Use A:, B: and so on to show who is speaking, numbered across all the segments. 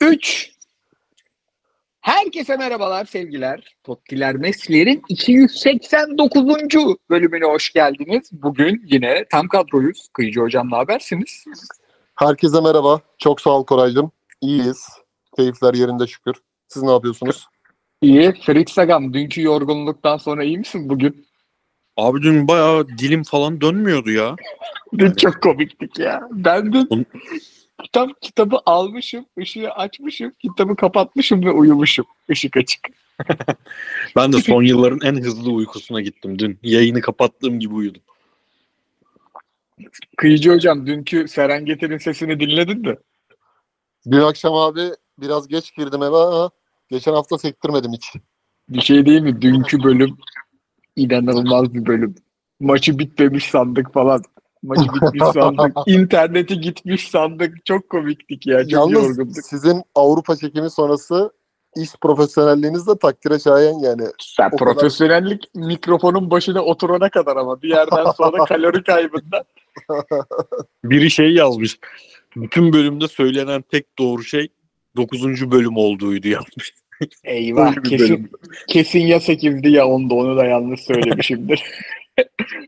A: 3. Herkese merhabalar sevgiler. Tottiler Mesler'in 289. bölümüne hoş geldiniz. Bugün yine tam kadroyuz. Kıyıcı hocam ne habersiniz?
B: Herkese merhaba. Çok sağ ol Koraycığım. İyiyiz. Keyifler yerinde şükür. Siz ne yapıyorsunuz?
A: İyi. Fritz Agam dünkü yorgunluktan sonra iyi misin bugün?
C: Abi dün bayağı dilim falan dönmüyordu ya.
A: Dün çok komiktik ya. Ben dün Kitap, kitabı almışım, ışığı açmışım, kitabı kapatmışım ve uyumuşum. Işık açık.
C: Ben de son yılların en hızlı uykusuna gittim dün. Yayını kapattığım gibi uyudum.
A: Kıyıcı hocam dünkü Serengeti'nin sesini dinledin mi?
B: Dün akşam abi biraz geç girdim eve ama geçen hafta sektirmedim hiç.
A: Bir şey değil mi? Dünkü bölüm inanılmaz bir bölüm. Maçı bitmemiş sandık falan. Maçı bitmiş sandık. İnterneti gitmiş sandık. Çok komiktik ya. Çok
B: Yalnız
A: yorgunduk.
B: sizin Avrupa çekimi sonrası iş profesyonelliğiniz de takdire şayan yani.
A: Sen
B: o kadar-
A: profesyonellik mikrofonun başına oturana kadar ama bir yerden sonra kalori kaybında.
C: Biri şey yazmış. Bütün bölümde söylenen tek doğru şey 9. bölüm olduğuydu yazmış.
A: Eyvah kesin,
C: bölüm.
A: kesin ya 8'di ya 10'du onu da yanlış söylemişimdir.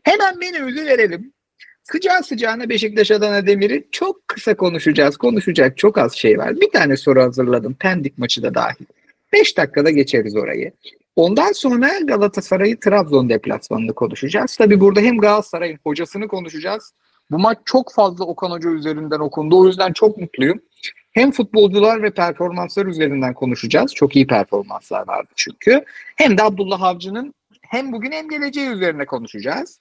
A: Hemen menümüzü verelim. Sıcağı sıcağına Beşiktaş Adana Demir'i çok kısa konuşacağız. Konuşacak çok az şey var. Bir tane soru hazırladım. Pendik maçı da dahil. 5 dakikada geçeriz orayı. Ondan sonra Galatasaray'ı Trabzon deplasmanını konuşacağız. Tabi burada hem Galatasaray'ın hocasını konuşacağız. Bu maç çok fazla Okan Hoca üzerinden okundu. O yüzden çok mutluyum. Hem futbolcular ve performanslar üzerinden konuşacağız. Çok iyi performanslar vardı çünkü. Hem de Abdullah Avcı'nın hem bugün hem geleceği üzerine konuşacağız.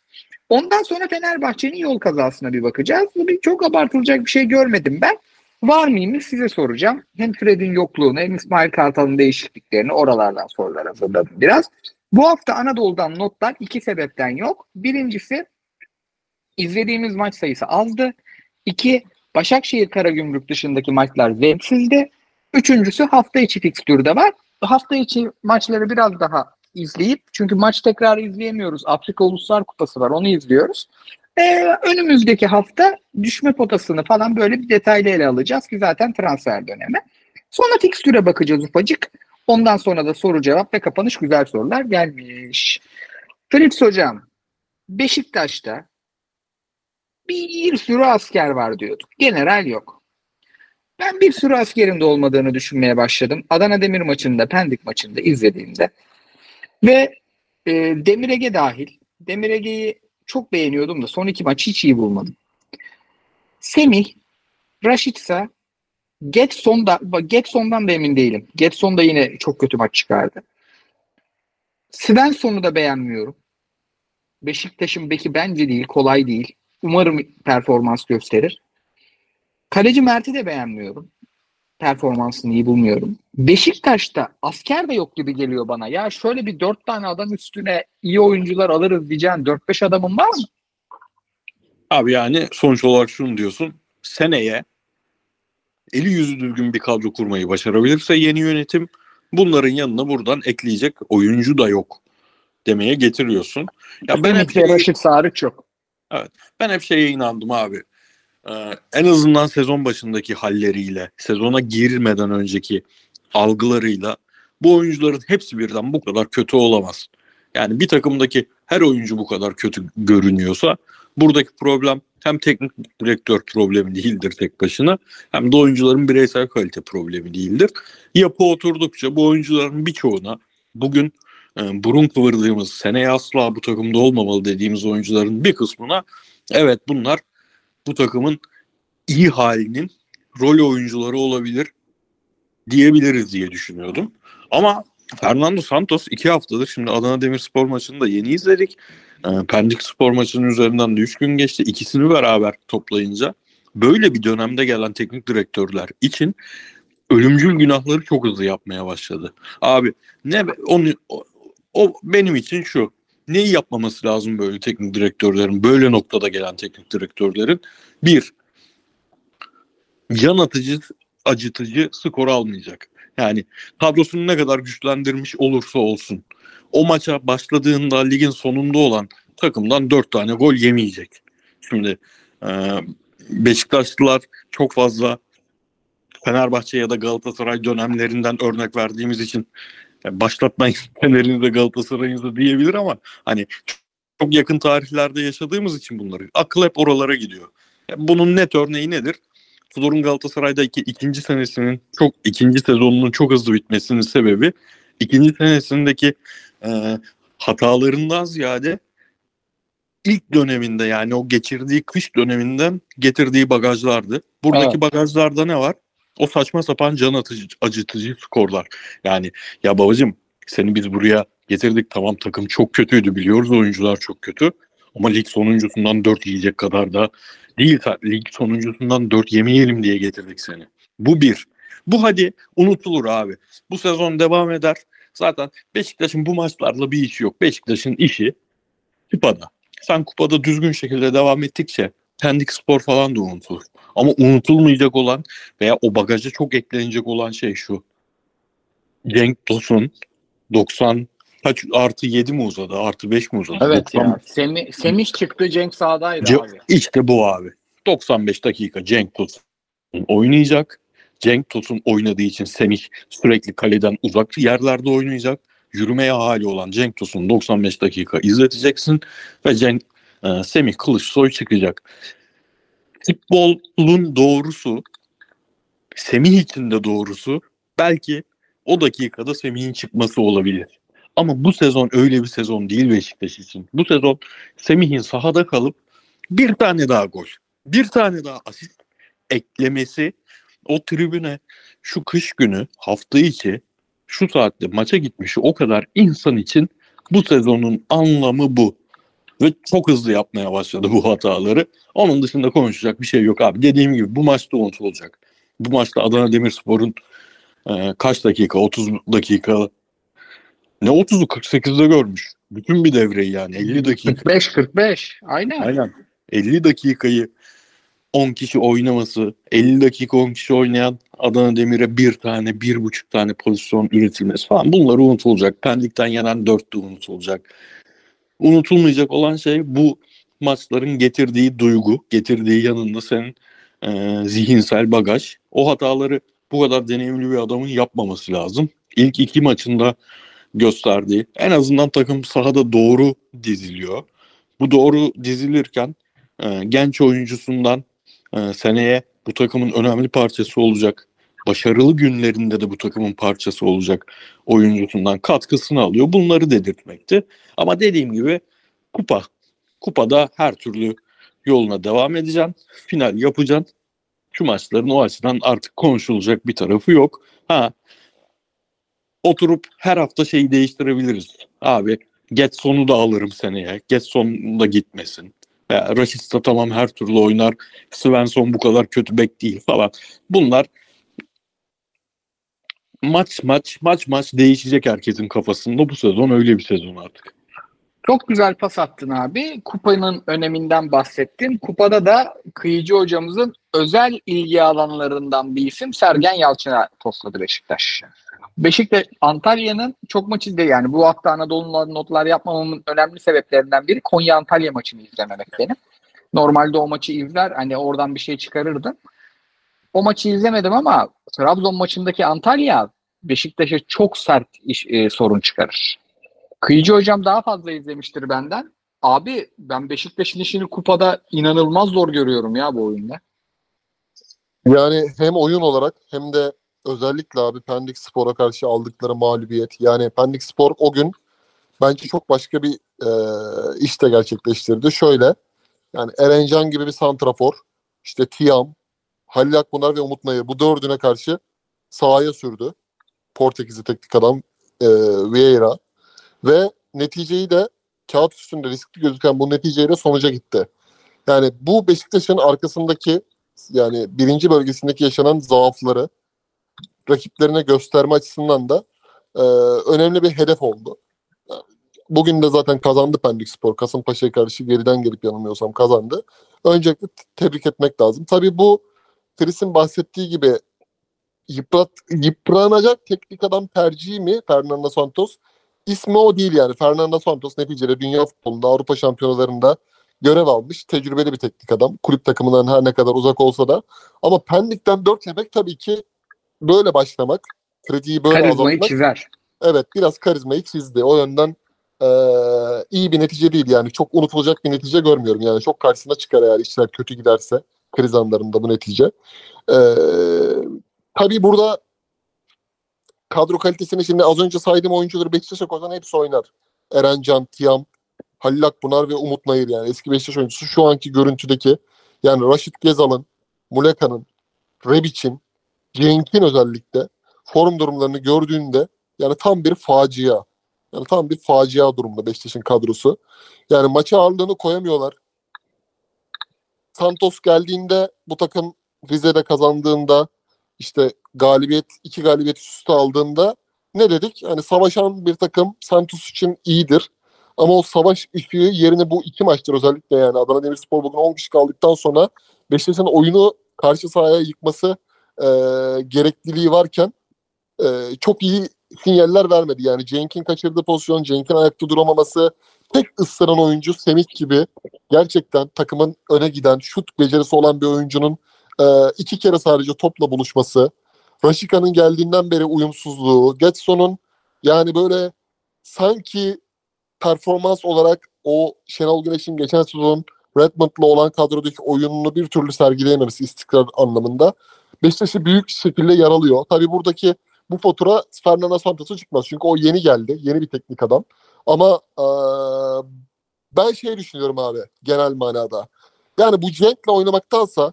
A: Ondan sonra Fenerbahçe'nin yol kazasına bir bakacağız. Bir çok abartılacak bir şey görmedim ben. Var mıyım size soracağım. Hem Fred'in yokluğunu hem İsmail Kartal'ın değişikliklerini oralardan sorular hazırladım biraz. Bu hafta Anadolu'dan notlar iki sebepten yok. Birincisi izlediğimiz maç sayısı azdı. İki, Başakşehir Karagümrük dışındaki maçlar zevksizdi. Üçüncüsü hafta içi fikstürde var. Hafta içi maçları biraz daha izleyip çünkü maç tekrar izleyemiyoruz. Afrika Uluslar Kupası var onu izliyoruz. Ee, önümüzdeki hafta düşme potasını falan böyle bir detaylı ele alacağız ki zaten transfer dönemi. Sonra fikstüre bakacağız ufacık. Ondan sonra da soru cevap ve kapanış güzel sorular gelmiş. Fritz hocam Beşiktaş'ta bir sürü asker var diyorduk. General yok. Ben bir sürü askerin de olmadığını düşünmeye başladım. Adana Demir maçında, Pendik maçında izlediğimde. Ve e, Demir Ege dahil. Demir çok beğeniyordum da son iki maçı hiç iyi bulmadım. Semih, Raşitsa, Getson'da, Getson'dan da emin değilim. Getson da yine çok kötü maç çıkardı. Svensson'u da beğenmiyorum. Beşiktaş'ın beki bence değil, kolay değil. Umarım performans gösterir. Kaleci Mert'i de beğenmiyorum. Performansını iyi bulmuyorum. Beşiktaş'ta asker de yok gibi geliyor bana. Ya şöyle bir dört tane adam üstüne iyi oyuncular alırız diyeceğin 4-5 adamın var mı?
C: Abi yani sonuç olarak şunu diyorsun. Seneye eli yüzü düzgün bir kadro kurmayı başarabilirse yeni yönetim bunların yanına buradan ekleyecek oyuncu da yok demeye getiriyorsun. Ya ben hep
A: Semih'le Raşit Sarıç yok.
C: Ben hep şeye inandım abi. Ee, en azından sezon başındaki halleriyle, sezona girmeden önceki algılarıyla bu oyuncuların hepsi birden bu kadar kötü olamaz. Yani bir takımdaki her oyuncu bu kadar kötü görünüyorsa buradaki problem hem teknik direktör problemi değildir tek başına hem de oyuncuların bireysel kalite problemi değildir. Yapı oturdukça bu oyuncuların birçoğuna bugün e, burun kıvırdığımız seneye asla bu takımda olmamalı dediğimiz oyuncuların bir kısmına evet bunlar bu takımın iyi halinin rol oyuncuları olabilir diyebiliriz diye düşünüyordum. Ama Fernando Santos iki haftadır şimdi Adana Demirspor maçını da yeni izledik. E, Pendik Spor maçının üzerinden de 3 gün geçti. İkisini beraber toplayınca böyle bir dönemde gelen teknik direktörler için ölümcül günahları çok hızlı yapmaya başladı. Abi ne onu o, o benim için şu. Neyi yapmaması lazım böyle teknik direktörlerin, böyle noktada gelen teknik direktörlerin? Bir, yan atıcı, acıtıcı skor almayacak. Yani kadrosunu ne kadar güçlendirmiş olursa olsun. O maça başladığında ligin sonunda olan takımdan dört tane gol yemeyecek. Şimdi e, Beşiktaşlılar çok fazla Fenerbahçe ya da Galatasaray dönemlerinden örnek verdiğimiz için yani başlatmayın Fener'inize Galatasaray'ınıza diyebilir ama hani çok yakın tarihlerde yaşadığımız için bunları akıl hep oralara gidiyor. Yani bunun net örneği nedir? Tudor'un Galatasaray'da iki, ikinci senesinin çok ikinci sezonunun çok hızlı bitmesinin sebebi ikinci senesindeki e, hatalarından ziyade ilk döneminde yani o geçirdiği kış döneminden getirdiği bagajlardı. Buradaki
A: Evet.
C: bagajlarda ne var? O saçma sapan can atıcı, acıtıcı skorlar. Yani ya babacım seni biz buraya getirdik tamam takım çok kötüydü biliyoruz oyuncular çok kötü. Ama lig sonuncusundan 4 yiyecek kadar da değil. Lig sonuncusundan 4 yemeyelim diye getirdik seni. Bu bir. Bu hadi unutulur abi. Bu sezon devam eder. Zaten Beşiktaş'ın bu maçlarla bir işi yok. Beşiktaş'ın işi kupada. Sen kupada düzgün şekilde devam ettikçe Pendik Spor falan da unutulur. Ama unutulmayacak olan veya o bagaja çok eklenecek olan şey şu. Cenk Tosun 90 kaç artı 7 mi uzadı? Artı 5 mi uzadı?
A: Evet
C: 90
A: ya. Semih, Semih çıktı Cenk sağdaydı
C: Ce-
A: abi.
C: İşte bu abi. 95 dakika Cenk Tosun oynayacak. Cenk Tosun oynadığı için Semih sürekli kaleden uzak yerlerde oynayacak. Yürümeye hali olan Cenk Tosun 95 dakika izleteceksin ve Cenk e, Semih Kılıçsoy çıkacak. Futbolun doğrusu Semih için de doğrusu belki o dakikada Semih'in çıkması olabilir. Ama bu sezon öyle bir sezon değil Beşiktaş için. Bu sezon Semih'in sahada kalıp bir tane daha gol, bir tane daha asist eklemesi o tribüne şu kış günü hafta içi şu saatte maça gitmiş o kadar insan için bu sezonun anlamı bu. Ve çok hızlı yapmaya başladı bu hataları. Onun dışında konuşacak bir şey yok abi. Dediğim gibi bu maçta unutulacak. Bu maçta Adana Demirspor'un e, kaç dakika? 30 dakika. Ne 30'u 48'de görmüş. Bütün bir devreyi yani 50 dakika.
A: 45 45. Aynen.
C: Aynen. 50 dakikayı 10 kişi oynaması, 50 dakika 10 kişi oynayan Adana Demir'e bir tane, bir buçuk tane pozisyon üretilmesi falan bunları unutulacak. Pendik'ten yenen 4 de unutulacak. Unutulmayacak olan şey bu maçların getirdiği duygu, getirdiği yanında senin e, zihinsel bagaj. O hataları bu kadar deneyimli bir adamın yapmaması lazım. İlk iki maçında gösterdiği en azından takım sahada doğru diziliyor. Bu doğru dizilirken e, genç oyuncusundan e, seneye bu takımın önemli parçası olacak. Başarılı günlerinde de bu takımın parçası olacak oyuncusundan katkısını alıyor. Bunları dedirtmekti. Ama dediğim gibi kupa. Kupada her türlü yoluna devam edeceksin. Final yapacaksın. Şu maçların o açıdan artık konuşulacak bir tarafı yok. Ha oturup her hafta şeyi değiştirebiliriz. Abi Getson'u da alırım seneye. Getson da gitmesin. Rashica tamam her türlü oynar. Svensson bu kadar kötü bek değil falan. Bunlar maç maç maç maç değişecek herkesin kafasında. Bu sezon öyle bir sezon artık.
A: Çok güzel pas attın abi. Kupanın öneminden bahsettin. Kupada da Kıyıcı hocamızın özel ilgi alanlarından bir isim Sergen Yalçın'a tosladı Beşiktaş. Beşiktaş Antalya'nın çok maçı değil yani bu hafta Anadolu'nun notlar yapmamamın önemli sebeplerinden biri Konya Antalya maçını izlememek benim. Normalde o maçı izler hani oradan bir şey çıkarırdım. O maçı izlemedim ama Trabzon maçındaki Antalya Beşiktaş'a çok sert iş, e, sorun çıkarır. Kıyıcı hocam daha fazla izlemiştir benden. Abi ben Beşiktaş'ın işini kupada inanılmaz zor görüyorum ya bu oyunda.
B: Yani hem oyun olarak hem de özellikle abi Pendik Spor'a karşı aldıkları mağlubiyet. Yani Pendik Spor o gün bence çok başka bir e, iş de gerçekleştirdi. Şöyle yani Erencan gibi bir santrafor, işte Tiam, Halil Akbunar ve Umut Nayır bu dördüne karşı sahaya sürdü. Portekizli teknik adam e, Vieira ve neticeyi de kağıt üstünde riskli gözüken bu neticeyle sonuca gitti. Yani bu Beşiktaş'ın arkasındaki yani birinci bölgesindeki yaşanan zaafları rakiplerine gösterme açısından da e, önemli bir hedef oldu. Bugün de zaten kazandı Pendik Spor. Kasımpaşa'ya karşı geriden gelip yanılmıyorsam kazandı. Öncelikle tebrik etmek lazım. Tabii bu Tris'in bahsettiği gibi yıprat, yıpranacak teknik adam tercihi mi Fernando Santos? İsmi o değil yani. Fernando Santos neticede dünya futbolunda Avrupa şampiyonalarında görev almış. Tecrübeli bir teknik adam. Kulüp takımından her ne kadar uzak olsa da. Ama Pendik'ten 4 yemek tabii ki böyle başlamak. Krediyi böyle
A: Karizmayı
B: azaltmak.
A: çizer.
B: Evet biraz karizmayı çizdi. O yönden eee, iyi bir netice değil yani. Çok unutulacak bir netice görmüyorum. Yani çok karşısına çıkar eğer işler kötü giderse kriz anlarında bu netice. Eee tabii burada kadro kalitesini şimdi az önce saydığım oyuncuları Beşiktaş'a koysan hepsi oynar. Erencan, Tiam, Halil Akpınar ve Umut Nayır yani eski Beşiktaş oyuncusu şu anki görüntüdeki yani Raşit Gezal'ın, Muleka'nın, Rebic'in, Cenk'in özellikle form durumlarını gördüğünde yani tam bir facia. Yani tam bir facia durumda Beşiktaş'ın kadrosu. Yani maça ağırlığını koyamıyorlar. Santos geldiğinde bu takım Rize'de kazandığında işte galibiyet iki galibiyet üst aldığında ne dedik? Yani savaşan bir takım Santos için iyidir. Ama o savaş ışığı yerine bu iki maçtır özellikle yani Adana Demirspor bugün 10 kişi kaldıktan sonra Beşiktaş'ın oyunu karşı sahaya yıkması e, gerekliliği varken e, çok iyi sinyaller vermedi. Yani Cenk'in kaçırdığı pozisyon, Cenk'in ayakta duramaması, tek ısıran oyuncu Semih gibi gerçekten takımın öne giden, şut becerisi olan bir oyuncunun e, iki kere sadece topla buluşması, Raşika'nın geldiğinden beri uyumsuzluğu, Getson'un yani böyle sanki performans olarak o Şenol Güneş'in geçen sezon Redmond'la olan kadrodaki oyununu bir türlü sergileyememesi istikrar anlamında Beşiktaş'ı büyük şekilde yaralıyor. Tabii buradaki bu fatura Fernando Santos'a çıkmaz. Çünkü o yeni geldi. Yeni bir teknik adam. Ama eee, ben şey düşünüyorum abi genel manada. Yani bu Cenk'le oynamaktansa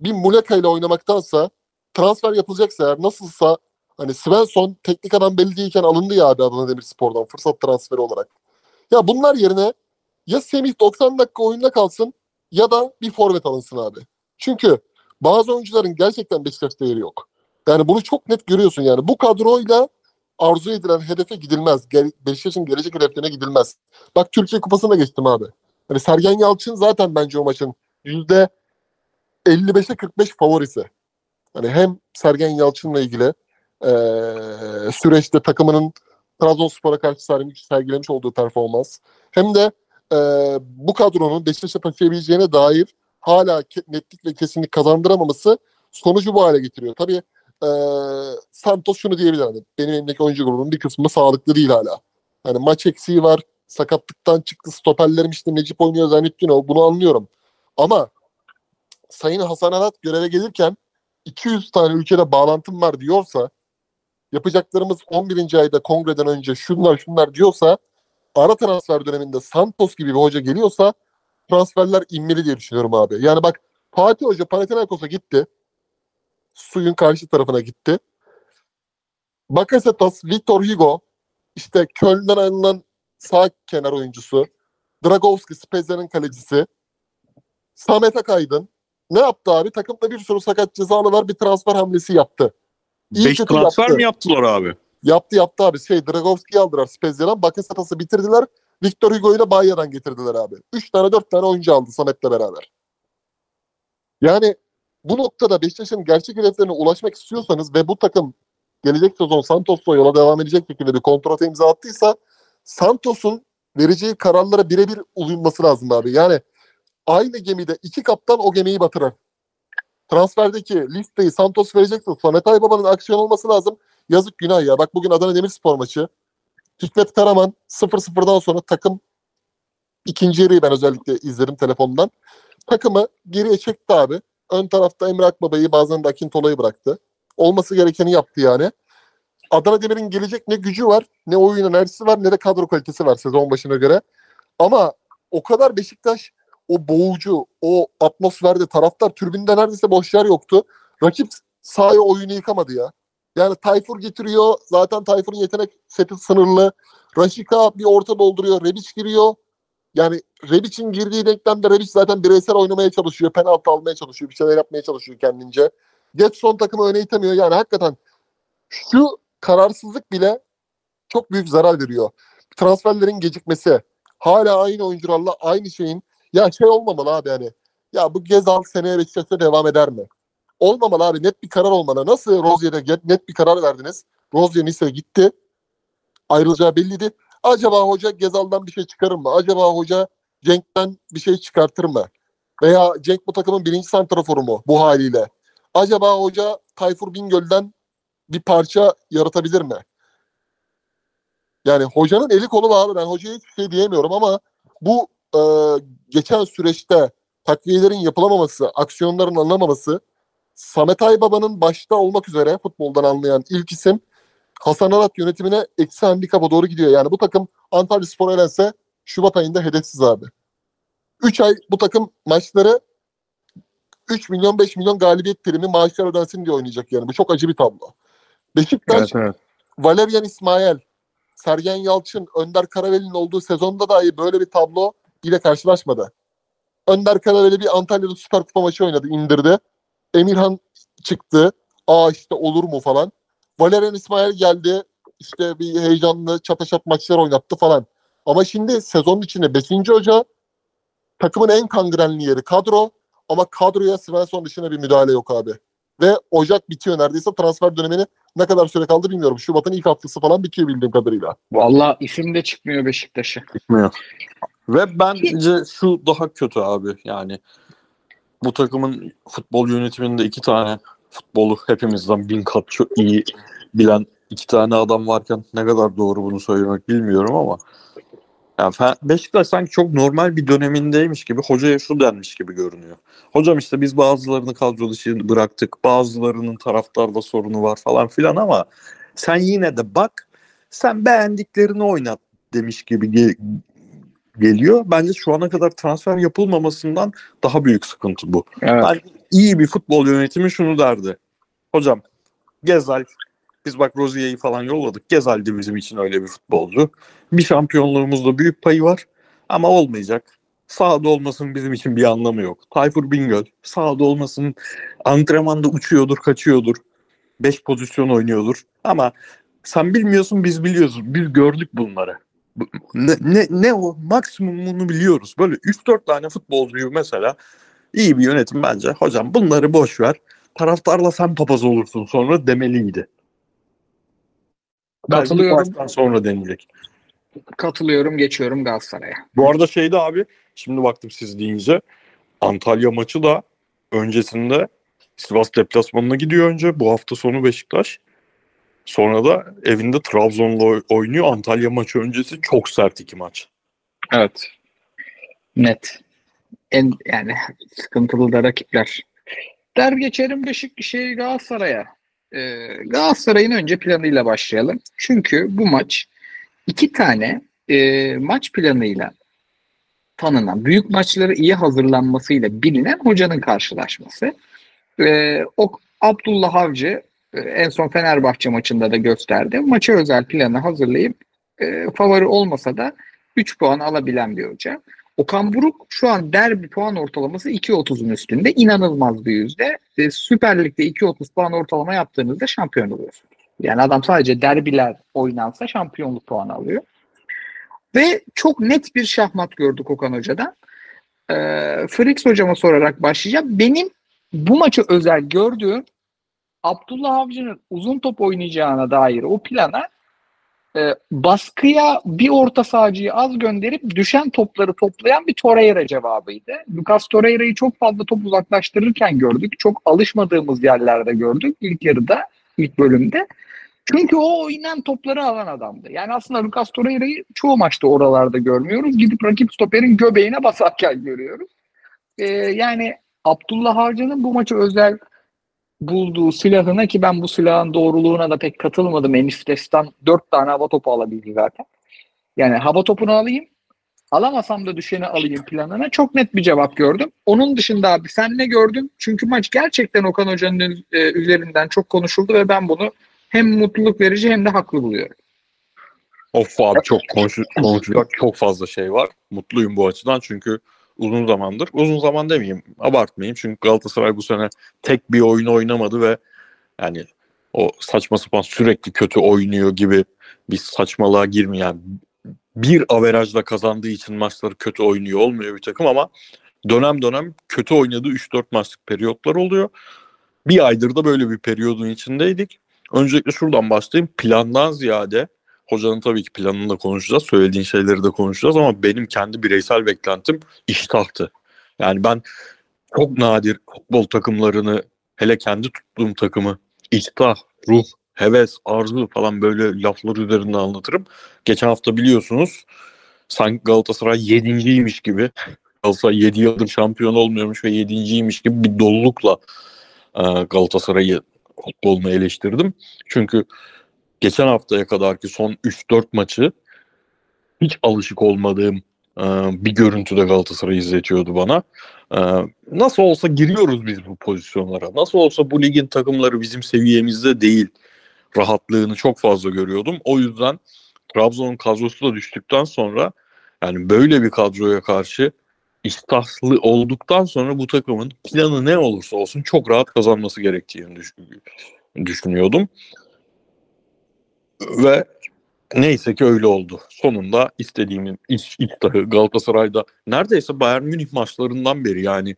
B: bir Muleka ile oynamaktansa transfer yapılacaksa eğer nasılsa hani Svensson teknik adam belli değilken alındı ya abi Adana Demirspor'dan fırsat transferi olarak. Ya bunlar yerine ya Semih 90 dakika oyunda kalsın ya da bir forvet alınsın abi. Çünkü bazı oyuncuların gerçekten Beşiktaş'ta yeri yok. Yani bunu çok net görüyorsun yani. Bu kadroyla arzu edilen hedefe gidilmez. Gel- Beşiktaş'ın gelecek hedeflerine gidilmez. Bak Türkiye Kupası'na geçtim abi. Hani Sergen Yalçın zaten bence o maçın yüzde 55'e 45 favorisi. Hani hem Sergen Yalçın'la ilgili eee, süreçte takımının Trabzonspor'a karşı sergilemiş, sergilemiş olduğu performans hem de eee, bu kadronun Beşiktaş'a taşıyabileceğine dair hala netlik ve kesinlik kazandıramaması sonucu bu hale getiriyor. Tabii eee, Santos şunu diyebilir hani benim elimdeki oyuncu grubunun bir kısmı sağlıklı değil hala. Hani maç eksiği var, sakatlıktan çıktı, stoperlerim işte Necip oynuyor Zanettin bunu anlıyorum. Ama Sayın Hasan Arat göreve gelirken 200 tane ülkede bağlantım var diyorsa yapacaklarımız 11. ayda kongreden önce şunlar şunlar diyorsa ara transfer döneminde Santos gibi bir hoca geliyorsa transferler inmeli diye düşünüyorum abi. Yani bak Fatih Hoca Panathinaikos'a gitti. Suyun karşı tarafına gitti. Bakasetas, Victor Hugo, işte Köln'den ayrılan sağ kenar oyuncusu, Dragowski, Spezia'nın kalecisi, Samet Akaydın. Ne yaptı abi? Takımda bir sürü sakat cezalı var. Bir transfer hamlesi yaptı. İyi
C: 5
B: kötü
C: transfer
B: yaptı.
C: mi yaptılar abi?
B: Yaptı yaptı abi. Şey Dragowski'yi aldılar Spezia'dan. Bakasetas'ı bitirdiler. Victor Hugo'yu da Bayern'den getirdiler abi. 3 tane 4 tane oyuncu aldı Samet'le beraber. Yani bu noktada Beşiktaş'ın gerçek hedeflerine ulaşmak istiyorsanız ve bu takım gelecek sezon Santos'la yola devam edecek şekilde bir kontrat imza attıysa Santos'un vereceği kararlara birebir uyulması lazım abi. Yani aynı gemide iki kaptan o gemiyi batırır. Transferdeki listeyi Santos verecekse Samet Aybaba'nın aksiyon olması lazım. Yazık günah ya. Bak bugün Adana Demirspor maçı. Hikmet Karaman 0-0'dan sonra takım ikinci yarıyı ben özellikle izledim telefondan. Takımı geriye çekti abi. Ön tarafta Emre Akbaba'yı bazen de Akintola'yı bıraktı. Olması gerekeni yaptı yani. Adana Demir'in gelecek ne gücü var, ne oyun enerjisi var, ne de kadro kalitesi var sezon başına göre. Ama o kadar Beşiktaş o boğucu, o atmosferde taraftar tribünde neredeyse boş yer yoktu. Rakip sahaya oyunu yıkamadı ya. Yani Tayfur getiriyor. Zaten Tayfur'un yetenek seti sınırlı. Raşika bir orta dolduruyor. Rebic giriyor. Yani Rebic'in girdiği denklemde Rebic zaten bireysel oynamaya çalışıyor. Penaltı almaya çalışıyor. Bir şeyler yapmaya çalışıyor kendince. Getson takımı öne itemiyor. Yani hakikaten şu kararsızlık bile çok büyük zarar veriyor. Transferlerin gecikmesi. Hala aynı oyuncularla aynı şeyin. Ya şey olmamalı abi yani. Ya bu Gezal seneye Beşiktaş'ta devam eder mi? Olmamalı abi. Net bir karar olmalı. Nasıl Rozier'e net bir karar verdiniz? Rozier Nice'e gitti. Ayrılacağı belliydi. Acaba hoca Gezal'dan bir şey çıkarır mı? Acaba hoca Cenk'ten bir şey çıkartır mı? Veya Cenk bu takımın birinci santraforu mu bu haliyle? Acaba hoca Tayfur Bingöl'den bir parça yaratabilir mi? Yani hocanın eli kolu bağlı. Ben hocaya hiçbir şey diyemiyorum ama bu e, geçen süreçte takviyelerin yapılamaması, aksiyonların alınamaması, Samet Aybaba'nın başta olmak üzere futboldan anlayan ilk isim Hasan Arat yönetimine eksi handikapa doğru gidiyor. Yani bu takım Antalya Spor elense Şubat ayında hedefsiz abi. 3 ay bu takım maçları 3 milyon 5 milyon galibiyet primi maaşlar ödensin diye oynayacak yani. Bu çok acı bir tablo. Beşiktaş
C: evet.
B: Valerian İsmail, Sergen Yalçın, Önder Karaveli'nin olduğu sezonda dahi böyle bir tablo ile karşılaşmadı. Önder Karaveli bir Antalya'da Süper Kupa maçı oynadı, indirdi. Emirhan çıktı. Aa işte olur mu falan. Valerian İsmail geldi. işte bir heyecanlı çataşat maçlar oynattı falan. Ama şimdi sezonun içinde 5. hoca takımın en kangrenli yeri kadro ama kadroya Svensson dışında bir müdahale yok abi. Ve Ocak bitiyor neredeyse transfer dönemini ne kadar süre kaldı bilmiyorum. Şubat'ın ilk haftası falan bitiyor bildiğim kadarıyla.
A: Vallahi isim de çıkmıyor Beşiktaş'a.
C: Gitmiyor. Ve bence şu daha kötü abi. Yani bu takımın futbol yönetiminde iki tane futbolu hepimizden bin kat çok iyi bilen iki tane adam varken ne kadar doğru bunu söylemek bilmiyorum ama yani Beşiktaş sanki çok normal bir dönemindeymiş gibi hocaya şu denmiş gibi görünüyor. Hocam işte biz bazılarını kadro dışı bıraktık. Bazılarının taraftarda sorunu var falan filan ama sen yine de bak sen beğendiklerini oynat demiş gibi geliyor. Bence şu ana kadar transfer yapılmamasından daha büyük sıkıntı bu.
A: Evet.
C: Ben iyi bir futbol yönetimi şunu derdi. Hocam Gezal biz bak Rozier'i falan yolladık. Gezal de bizim için öyle bir futbolcu. Bir şampiyonluğumuzda büyük payı var ama olmayacak. Sahada olmasının bizim için bir anlamı yok. Tayfur Bingöl sahada olmasının antrenmanda uçuyordur, kaçıyordur. Beş pozisyon oynuyordur. Ama sen bilmiyorsun biz biliyoruz. Biz gördük bunları. Ne, ne, ne o maksimumunu biliyoruz. Böyle 3-4 tane futbolcuyu mesela iyi bir yönetim bence. Hocam bunları boş ver. Taraftarla sen papaz olursun sonra demeliydi. Belki
A: Katılıyorum.
C: baştan sonra denilecek.
A: Katılıyorum geçiyorum Galatasaray'a.
C: Bu arada şeydi abi şimdi baktım siz deyince Antalya maçı da öncesinde Sivas deplasmanına gidiyor önce. Bu hafta sonu Beşiktaş. Sonra da evinde Trabzon'la oy- oynuyor. Antalya maçı öncesi çok sert iki maç.
A: Evet. Net. En yani sıkıntılı da rakipler. Der geçerim Beşik şey Galatasaray'a. Ee, Galatasaray'ın önce planıyla başlayalım. Çünkü bu maç iki tane e, maç planıyla tanınan, büyük maçları iyi hazırlanmasıyla bilinen hocanın karşılaşması. Ee, o Abdullah Avcı en son Fenerbahçe maçında da gösterdi. Maça özel planı hazırlayıp e, favori olmasa da 3 puan alabilen bir hoca. Okan Buruk şu an derbi puan ortalaması 2.30'un üstünde. İnanılmaz bir yüzde. E, Süper Lig'de 2.30 puan ortalama yaptığınızda şampiyon oluyorsunuz. Yani adam sadece derbiler oynansa şampiyonluk puanı alıyor. Ve çok net bir şahmat gördük Okan Hoca'dan. E, Frix hocama sorarak başlayacağım. Benim bu maçı özel gördüğüm Abdullah Avcı'nın uzun top oynayacağına dair o plana e, baskıya bir orta sahacıyı az gönderip düşen topları toplayan bir Torreira cevabıydı. Lucas Torreira'yı çok fazla top uzaklaştırırken gördük. Çok alışmadığımız yerlerde gördük ilk yarıda, ilk bölümde. Çünkü o oynayan topları alan adamdı. Yani aslında Lucas Torreira'yı çoğu maçta oralarda görmüyoruz. Gidip rakip stoperin göbeğine basarken görüyoruz. E, yani Abdullah Avcı'nın bu maçı özel bulduğu silahına ki ben bu silahın doğruluğuna da pek katılmadım. Enis Destan 4 tane hava topu alabildi zaten. Yani hava topunu alayım. Alamasam da düşeni alayım planına. Çok net bir cevap gördüm. Onun dışında abi sen ne gördün? Çünkü maç gerçekten Okan Hoca'nın e, üzerinden çok konuşuldu ve ben bunu hem mutluluk verici hem de haklı buluyorum.
C: Of abi çok konuşu- konuşacak çok fazla şey var. Mutluyum bu açıdan çünkü uzun zamandır. Uzun zaman demeyeyim, abartmayayım. Çünkü Galatasaray bu sene tek bir oyunu oynamadı ve yani o saçma sapan sürekli kötü oynuyor gibi bir saçmalığa girmeyen bir averajla kazandığı için maçları kötü oynuyor olmuyor bir takım ama dönem dönem kötü oynadığı 3-4 maçlık periyotlar oluyor. Bir aydır da böyle bir periyodun içindeydik. Öncelikle şuradan başlayayım. Plandan ziyade Hocanın tabii ki planını da konuşacağız. Söylediğin şeyleri de konuşacağız ama benim kendi bireysel beklentim iştahtı. Yani ben çok nadir futbol takımlarını hele kendi tuttuğum takımı iştah, ruh, heves, arzu falan böyle laflar üzerinde anlatırım. Geçen hafta biliyorsunuz sanki Galatasaray yedinciymiş gibi Galatasaray 7 yıldır şampiyon olmuyormuş ve yedinciymiş gibi bir dolulukla Galatasaray'ı futbolunu eleştirdim. Çünkü geçen haftaya kadarki son 3-4 maçı hiç alışık olmadığım e, bir görüntüde Galatasaray izletiyordu bana. E, nasıl olsa giriyoruz biz bu pozisyonlara. Nasıl olsa bu ligin takımları bizim seviyemizde değil. Rahatlığını çok fazla görüyordum. O yüzden Trabzon'un kadrosu da düştükten sonra yani böyle bir kadroya karşı iştahlı olduktan sonra bu takımın planı ne olursa olsun çok rahat kazanması gerektiğini düş- düşünüyordum. Ve neyse ki öyle oldu. Sonunda istediğimin iştahı Galatasaray'da neredeyse Bayern Münih maçlarından beri yani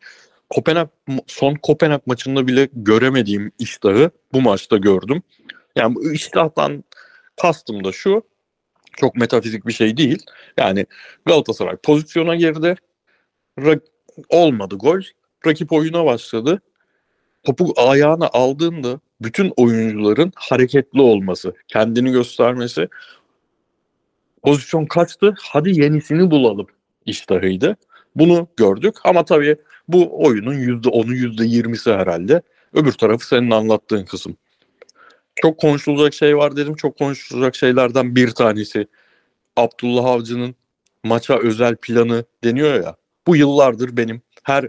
C: Kopenhag son Kopenhag maçında bile göremediğim iştahı bu maçta gördüm. Yani bu iştahtan kastım da şu çok metafizik bir şey değil. Yani Galatasaray pozisyona girdi. Ra- olmadı gol. Rakip oyuna başladı. Topu ayağına aldığında bütün oyuncuların hareketli olması, kendini göstermesi pozisyon kaçtı. Hadi yenisini bulalım iştahıydı. Bunu gördük ama tabii bu oyunun %10'u %20'si herhalde. Öbür tarafı senin anlattığın kısım. Çok konuşulacak şey var dedim. Çok konuşulacak şeylerden bir tanesi Abdullah Avcı'nın maça özel planı deniyor ya. Bu yıllardır benim her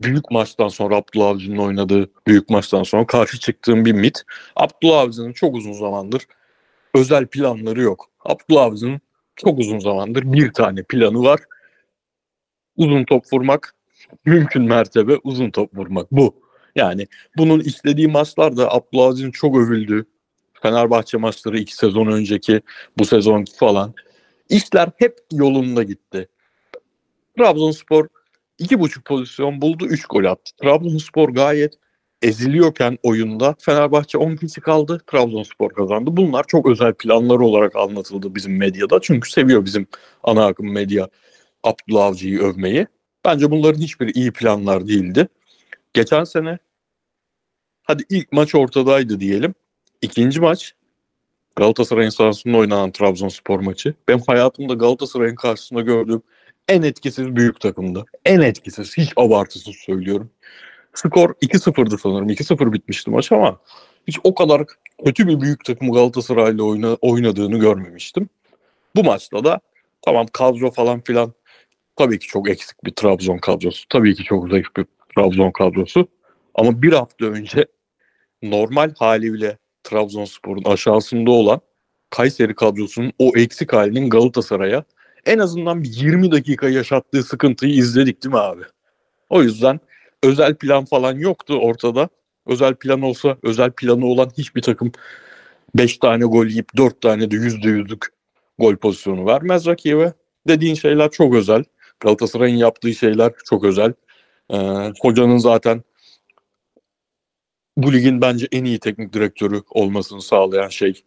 C: büyük maçtan sonra Abdullah Avcı'nın oynadığı büyük maçtan sonra karşı çıktığım bir mit. Abdullah Avcı'nın çok uzun zamandır özel planları yok. Abdullah Avcı'nın çok uzun zamandır bir tane planı var. Uzun top vurmak, mümkün mertebe uzun top vurmak bu. Yani bunun istediği maçlar da Abdullah Avcı'nın çok övüldüğü Fenerbahçe maçları iki sezon önceki, bu sezonki falan. İşler hep yolunda gitti. Trabzonspor iki buçuk pozisyon buldu, üç gol attı. Trabzonspor gayet eziliyorken oyunda Fenerbahçe 10 kişi kaldı, Trabzonspor kazandı. Bunlar çok özel planlar olarak anlatıldı bizim medyada. Çünkü seviyor bizim ana akım medya Abdullah Avcı'yı övmeyi. Bence bunların hiçbiri iyi planlar değildi. Geçen sene hadi ilk maç ortadaydı diyelim. İkinci maç Galatasaray'ın sahasında oynanan Trabzonspor maçı. Benim hayatımda Galatasaray'ın karşısında gördüğüm en etkisiz büyük takımdı. En etkisiz. Hiç abartısız söylüyorum. Skor 2-0'dı sanırım. 2-0 bitmişti maç ama hiç o kadar kötü bir büyük takım Galatasaray'la oyna, oynadığını görmemiştim. Bu maçta da tamam kadro falan filan tabii ki çok eksik bir Trabzon kadrosu. Tabii ki çok zayıf bir Trabzon kadrosu. Ama bir hafta önce normal haliyle Trabzonspor'un aşağısında olan Kayseri kadrosunun o eksik halinin Galatasaray'a en azından bir 20 dakika yaşattığı sıkıntıyı izledik değil mi abi? O yüzden özel plan falan yoktu ortada. Özel plan olsa özel planı olan hiçbir takım 5 tane gol yiyip 4 tane de %100'lük gol pozisyonu vermez rakibe. Dediğin şeyler çok özel. Galatasaray'ın yaptığı şeyler çok özel. Ee, hocanın zaten bu ligin bence en iyi teknik direktörü olmasını sağlayan şey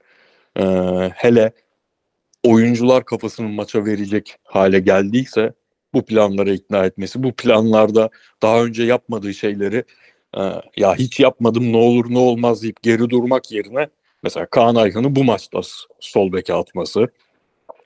C: e, hele oyuncular kafasının maça verecek hale geldiyse bu planlara ikna etmesi, bu planlarda daha önce yapmadığı şeyleri e, ya hiç yapmadım ne olur ne olmaz deyip geri durmak yerine mesela Kaan Ayhan'ı bu maçta sol beke atması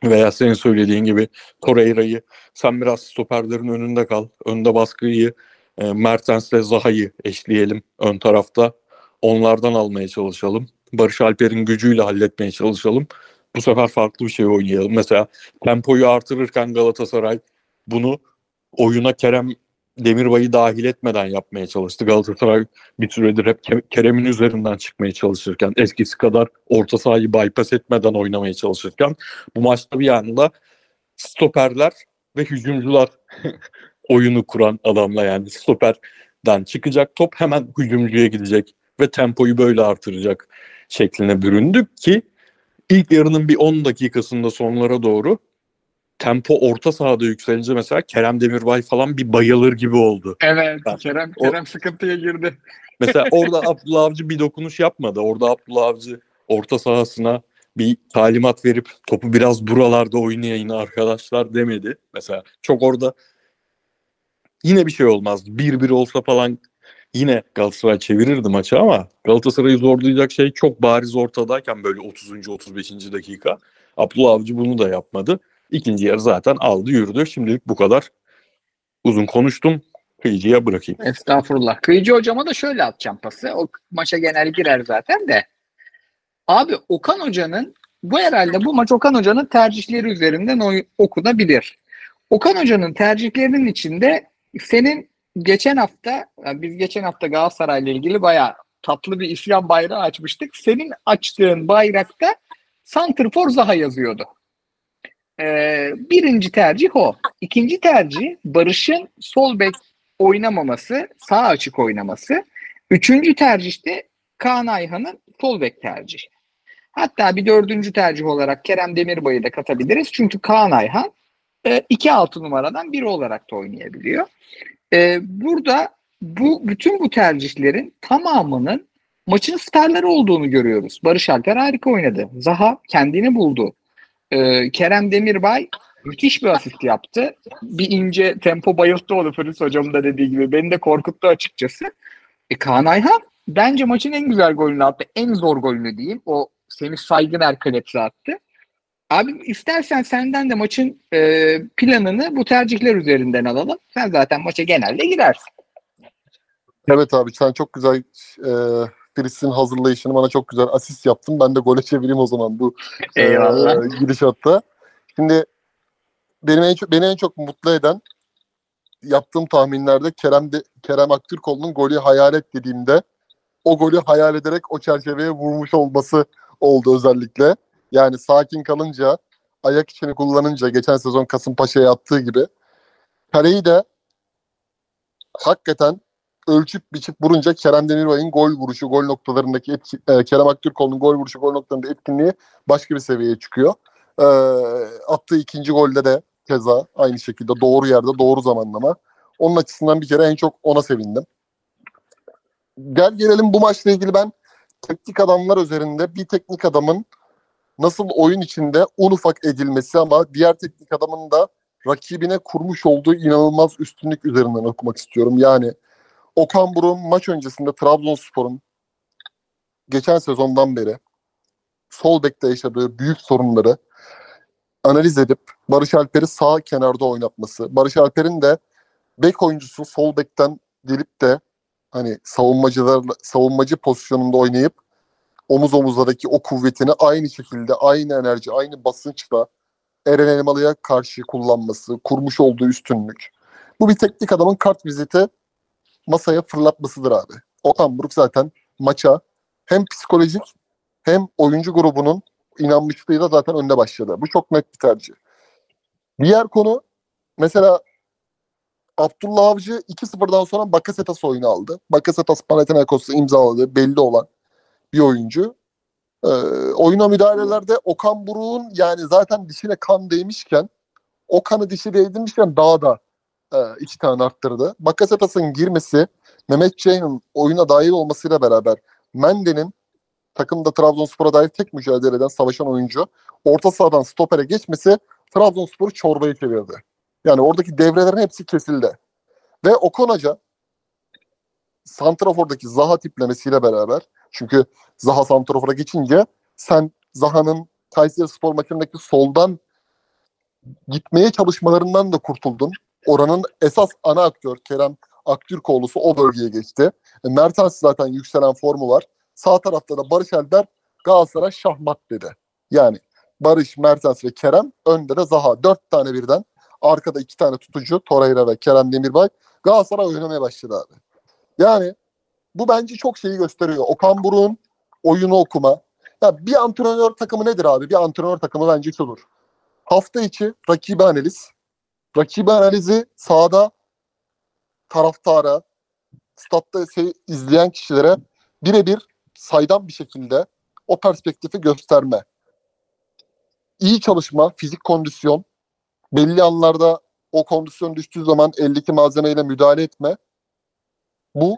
C: veya senin söylediğin gibi Torreira'yı sen biraz stoperlerin önünde kal, önde baskıyı e, Mertens'le Zaha'yı eşleyelim ön tarafta. Onlardan almaya çalışalım. Barış Alper'in gücüyle halletmeye çalışalım. Bu sefer farklı bir şey oynayalım. Mesela tempoyu artırırken Galatasaray bunu oyuna Kerem Demirbay'ı dahil etmeden yapmaya çalıştı. Galatasaray bir süredir hep Kerem'in üzerinden çıkmaya çalışırken eskisi kadar orta sahayı bypass etmeden oynamaya çalışırken bu maçta bir anda stoperler ve hücumcular oyunu kuran adamla yani stoperden çıkacak top hemen hücumcuya gidecek ve tempoyu böyle artıracak şekline büründük ki ilk yarının bir 10 dakikasında sonlara doğru tempo orta sahada yükselince mesela Kerem Demirbay falan bir bayılır gibi oldu.
A: Evet.
C: Ben-
A: Kerem
C: o-
A: Kerem sıkıntıya girdi.
C: Mesela orada Abdullah Avcı bir dokunuş yapmadı. Orada Abdullah Avcı orta sahasına bir talimat verip topu biraz buralarda oynayın arkadaşlar demedi. Mesela çok orada yine bir şey olmazdı. 1-1 olsa falan yine Galatasaray çevirirdi maçı ama Galatasaray'ı zorlayacak şey çok bariz ortadayken böyle 30. 35. dakika. Abdullah Avcı bunu da yapmadı. İkinci yarı zaten aldı yürüdü. Şimdilik bu kadar. Uzun konuştum. Kıyıcıya bırakayım.
A: Estağfurullah. Kıyıcı hocama da şöyle atacağım pası. O maça genel girer zaten de. Abi Okan Hoca'nın bu herhalde bu maç Okan Hoca'nın tercihleri üzerinden oy- okunabilir. Okan Hoca'nın tercihlerinin içinde senin geçen hafta yani biz geçen hafta Galatasaray'la ilgili bayağı tatlı bir isyan bayrağı açmıştık. Senin açtığın bayrakta Santrfor Zaha yazıyordu. Ee, birinci tercih o. İkinci tercih Barış'ın sol bek oynamaması, sağ açık oynaması. Üçüncü tercihte Kaan Ayhan'ın sol bek tercihi. Hatta bir dördüncü tercih olarak Kerem Demirbay'ı da katabiliriz. Çünkü Kaan Ayhan 2-6 numaradan biri olarak da oynayabiliyor. E, burada bu bütün bu tercihlerin tamamının maçın starları olduğunu görüyoruz. Barış Alper harika oynadı. Zaha kendini buldu. E, Kerem Demirbay müthiş bir asist yaptı. Bir ince tempo bayılttı onu Fırız hocamın da dediği gibi. Beni de korkuttu açıkçası. E, Kaan Ayhan bence maçın en güzel golünü attı. En zor golünü diyeyim. O Semih Saygın Erkalepsi attı. Abi istersen senden de maçın e, planını bu tercihler üzerinden alalım. Sen zaten maça genelde girersin.
B: Evet abi sen çok güzel e, Fritz'in hazırlayışını bana çok güzel asist yaptın. Ben de gole çevireyim o zaman bu e,
A: Eyvallah.
B: gidişatta. Şimdi benim en çok, beni en çok mutlu eden yaptığım tahminlerde Kerem de, Kerem Aktürkoğlu'nun golü hayal et dediğimde o golü hayal ederek o çerçeveye vurmuş olması oldu özellikle. Yani sakin kalınca, ayak içini kullanınca geçen sezon Kasımpaşa'ya attığı gibi kaleyi de hakikaten ölçüp biçip vurunca Kerem Demirbay'ın gol vuruşu, gol noktalarındaki etki, e, Kerem Aktürkoğlu'nun gol vuruşu, gol noktalarında etkinliği başka bir seviyeye çıkıyor. E, attığı ikinci golde de keza aynı şekilde doğru yerde, doğru zamanlama. Onun açısından bir kere en çok ona sevindim. Gel gelelim bu maçla ilgili ben teknik adamlar üzerinde bir teknik adamın nasıl oyun içinde un ufak edilmesi ama diğer teknik adamın da rakibine kurmuş olduğu inanılmaz üstünlük üzerinden okumak istiyorum. Yani Okan Buruk'un maç öncesinde Trabzonspor'un geçen sezondan beri sol bekte yaşadığı büyük sorunları analiz edip Barış Alper'i sağ kenarda oynatması. Barış Alper'in de bek oyuncusu sol bekten gelip de hani savunmacılarla savunmacı pozisyonunda oynayıp omuz omuzlardaki o kuvvetini aynı şekilde, aynı enerji, aynı basınçla Eren Elmalı'ya karşı kullanması, kurmuş olduğu üstünlük. Bu bir teknik adamın kart viziti masaya fırlatmasıdır abi. Okan Buruk zaten maça hem psikolojik hem oyuncu grubunun inanmışlığıyla zaten önde başladı. Bu çok net bir tercih. Diğer konu mesela Abdullah Avcı 2-0'dan sonra Bakasetas oyunu aldı. Bakasetas Panathinaikos'u imzaladı. Belli olan bir oyuncu. Ee, oyuna müdahalelerde Okan Buruk'un yani zaten dişine kan değmişken o kanı dişi değdirmişken daha da e, iki tane arttırdı. Bakasetas'ın girmesi Mehmet Ceyhun'un oyuna dahil olmasıyla beraber Mende'nin takımda Trabzonspor'a dair tek mücadele eden savaşan oyuncu orta sahadan stopere geçmesi Trabzonspor'u çorbaya çevirdi. Yani oradaki devrelerin hepsi kesildi. Ve Okan Hoca Santrafor'daki Zaha tiplemesiyle beraber çünkü Zaha Santrafor'a geçince sen Zaha'nın Kayseri Spor maçındaki soldan gitmeye çalışmalarından da kurtuldun. Oranın esas ana aktör Kerem Aktürkoğlu'su o bölgeye geçti. E, Mertens zaten yükselen formu var. Sağ tarafta da Barış Alper Galatasaray şahmat dedi. Yani Barış, Mertens ve Kerem önde de Zaha. Dört tane birden. Arkada iki tane tutucu Torreira ve Kerem Demirbay. Galatasaray oynamaya başladı abi. Yani bu bence çok şeyi gösteriyor. Okan Buruk'un oyunu okuma. Ya bir antrenör takımı nedir abi? Bir antrenör takımı bence şudur. Hafta içi rakibi analiz. Rakibi analizi sahada taraftara, statta şey, izleyen kişilere birebir saydam bir şekilde o perspektifi gösterme. İyi çalışma, fizik kondisyon, belli anlarda o kondisyon düştüğü zaman eldeki malzemeyle müdahale etme. Bu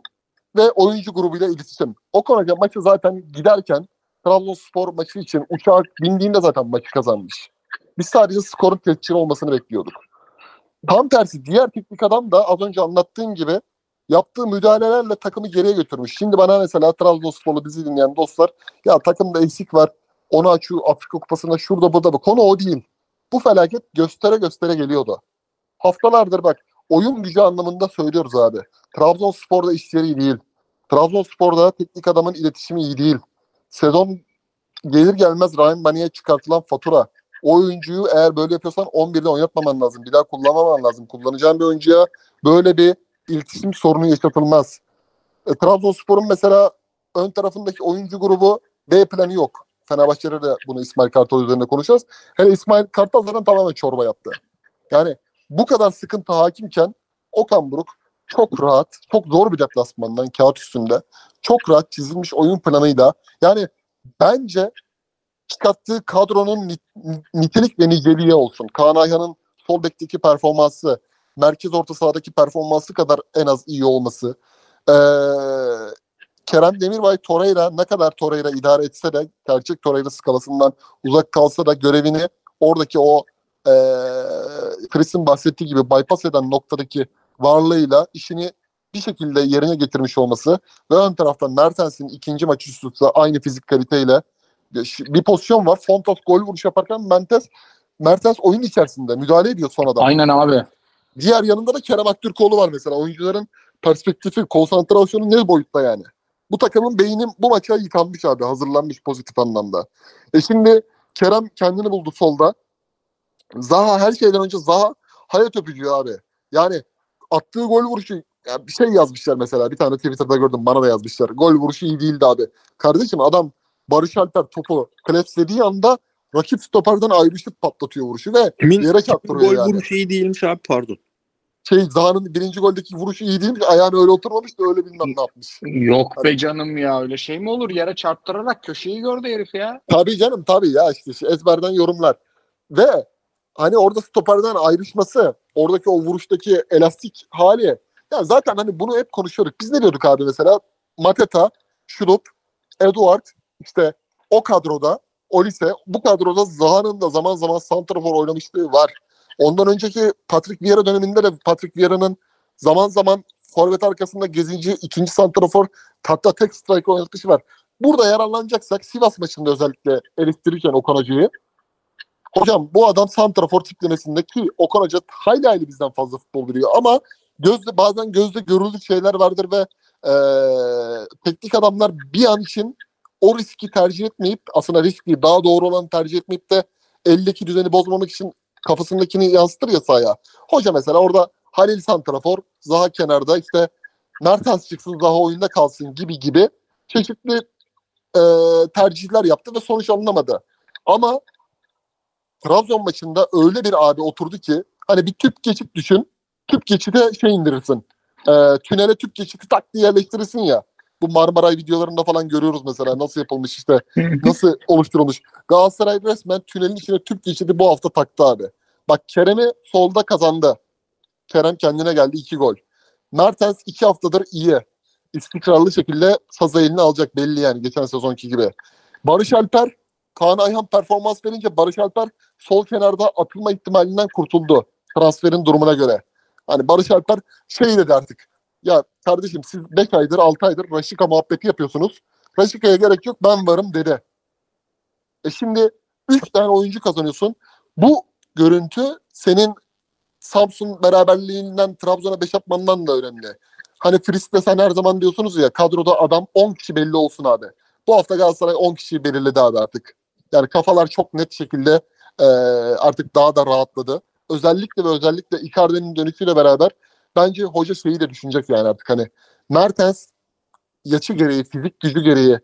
B: ve oyuncu grubuyla iletişim. O konuda maçı zaten giderken Trabzonspor maçı için uçağa bindiğinde zaten maçı kazanmış. Biz sadece skorun tescil olmasını bekliyorduk. Tam tersi diğer teknik adam da az önce anlattığım gibi yaptığı müdahalelerle takımı geriye götürmüş. Şimdi bana mesela Trabzonsporlu bizi dinleyen dostlar ya takımda eksik var. Onu açıyor Afrika Kupası'nda şurada burada bu. Konu o değil. Bu felaket göstere göstere geliyordu. Haftalardır bak oyun gücü anlamında söylüyoruz abi. Trabzonspor'da işleri iyi değil. Trabzonspor'da teknik adamın iletişimi iyi değil. Sezon gelir gelmez Ryan Bani'ye çıkartılan fatura. O oyuncuyu eğer böyle yapıyorsan 11'de oynatmaman lazım. Bir daha kullanmaman lazım. Kullanacağın bir oyuncuya böyle bir iletişim sorunu yaşatılmaz. E, Trabzonspor'un mesela ön tarafındaki oyuncu grubu B planı yok. Fenerbahçe'de de bunu İsmail Kartal üzerinde konuşacağız. Hele İsmail Kartal zaten tamamen çorba yaptı. Yani bu kadar sıkıntı hakimken Okan Buruk çok rahat, çok zor bir deplasmandan kağıt üstünde çok rahat çizilmiş oyun planıyla yani bence çıkarttığı kadronun nit- nitelik ve niceliği olsun. Kaan Ayhan'ın sol bekteki performansı, merkez orta sahadaki performansı kadar en az iyi olması. Ee, Kerem Demirbay Torreira ne kadar Torreira idare etse de gerçek Torreira skalasından uzak kalsa da görevini oradaki o e, Chris'in bahsettiği gibi bypass eden noktadaki varlığıyla işini bir şekilde yerine getirmiş olması ve ön taraftan Mertens'in ikinci maç üst üste aynı fizik kaliteyle bir pozisyon var. Fontos gol vuruş yaparken Mertens Mertens oyun içerisinde müdahale ediyor son adam.
A: Aynen abi.
B: Diğer yanında da Kerem Aktürkoğlu var mesela. Oyuncuların perspektifi, konsantrasyonu ne boyutta yani. Bu takımın beyni bu maça yıkanmış abi. Hazırlanmış pozitif anlamda. E şimdi Kerem kendini buldu solda. Zaha her şeyden önce Zaha hayat öpücüğü abi. Yani attığı gol vuruşu ya bir şey yazmışlar mesela. Bir tane Twitter'da gördüm bana da yazmışlar. Gol vuruşu iyi değildi abi. Kardeşim adam Barış Alper topu klepslediği anda rakip stoperden ayrışıp patlatıyor vuruşu ve
C: Kimin
B: yere çarptırıyor
C: gol
B: yani.
C: vuruşu iyi değilmiş abi pardon.
B: Şey Zaha'nın birinci goldeki vuruşu iyi değilmiş. Ayağını öyle oturmamış da öyle bilmem ne yapmış.
A: Yok be canım ya öyle şey mi olur? Yere çarptırarak köşeyi gördü herif ya.
B: Tabii canım tabii ya işte şey, ezberden yorumlar. Ve hani orada stoperden ayrışması, oradaki o vuruştaki elastik hali. Ya zaten hani bunu hep konuşuyorduk. Biz ne diyorduk abi mesela? Mateta, Şurup, Eduard işte o kadroda Olise bu kadroda Zaha'nın da zaman zaman santrafor oynamışlığı var. Ondan önceki Patrick Vieira döneminde de Patrick Vieira'nın zaman zaman forvet arkasında gezinci ikinci santrafor hatta tek striker oynatışı var. Burada yararlanacaksak Sivas maçında özellikle eleştirirken Okan Hoca'yı hocam bu adam santrafor tiplemesinde ki Okan Hoca hayli hayli bizden fazla futbol biliyor ama gözde bazen gözde görüldük şeyler vardır ve eee, teknik adamlar bir an için o riski tercih etmeyip aslında riski daha doğru olanı tercih etmeyip de eldeki düzeni bozmamak için kafasındakini yansıtır ya sahaya. Hoca mesela orada Halil Santrafor, Zaha kenarda işte Mertens çıksın Zaha oyunda kalsın gibi gibi çeşitli e, tercihler yaptı ve sonuç alınamadı. Ama Trabzon maçında öyle bir abi oturdu ki hani bir tüp geçit düşün. Tüp geçide şey indirirsin. E, tünele tüp geçiti tak diye yerleştirirsin ya. Bu Marmaray videolarında falan görüyoruz mesela nasıl yapılmış işte nasıl oluşturulmuş. Galatasaray resmen tünelin içine tüp geçidi bu hafta taktı abi. Bak Kerem'i solda kazandı. Kerem kendine geldi iki gol. Mertens iki haftadır iyi. İstikrarlı şekilde sazı eline alacak belli yani geçen sezonki gibi. Barış Alper, Kaan Ayhan performans verince Barış Alper sol kenarda atılma ihtimalinden kurtuldu. Transferin durumuna göre. Hani Barış Alper şey dedi artık. Ya kardeşim siz 5 aydır 6 aydır Raşika muhabbeti yapıyorsunuz. Raşika'ya gerek yok ben varım dedi. E şimdi 3 tane oyuncu kazanıyorsun. Bu görüntü senin Samsun beraberliğinden Trabzon'a 5 atmandan da önemli. Hani Frist'te sen her zaman diyorsunuz ya kadroda adam 10 kişi belli olsun abi. Bu hafta Galatasaray 10 kişiyi belirledi abi artık. Yani kafalar çok net şekilde e, artık daha da rahatladı. Özellikle ve özellikle Icardi'nin dönüşüyle beraber bence hoca şeyi de düşünecek yani artık hani Mertens yaşı gereği, fizik gücü gereği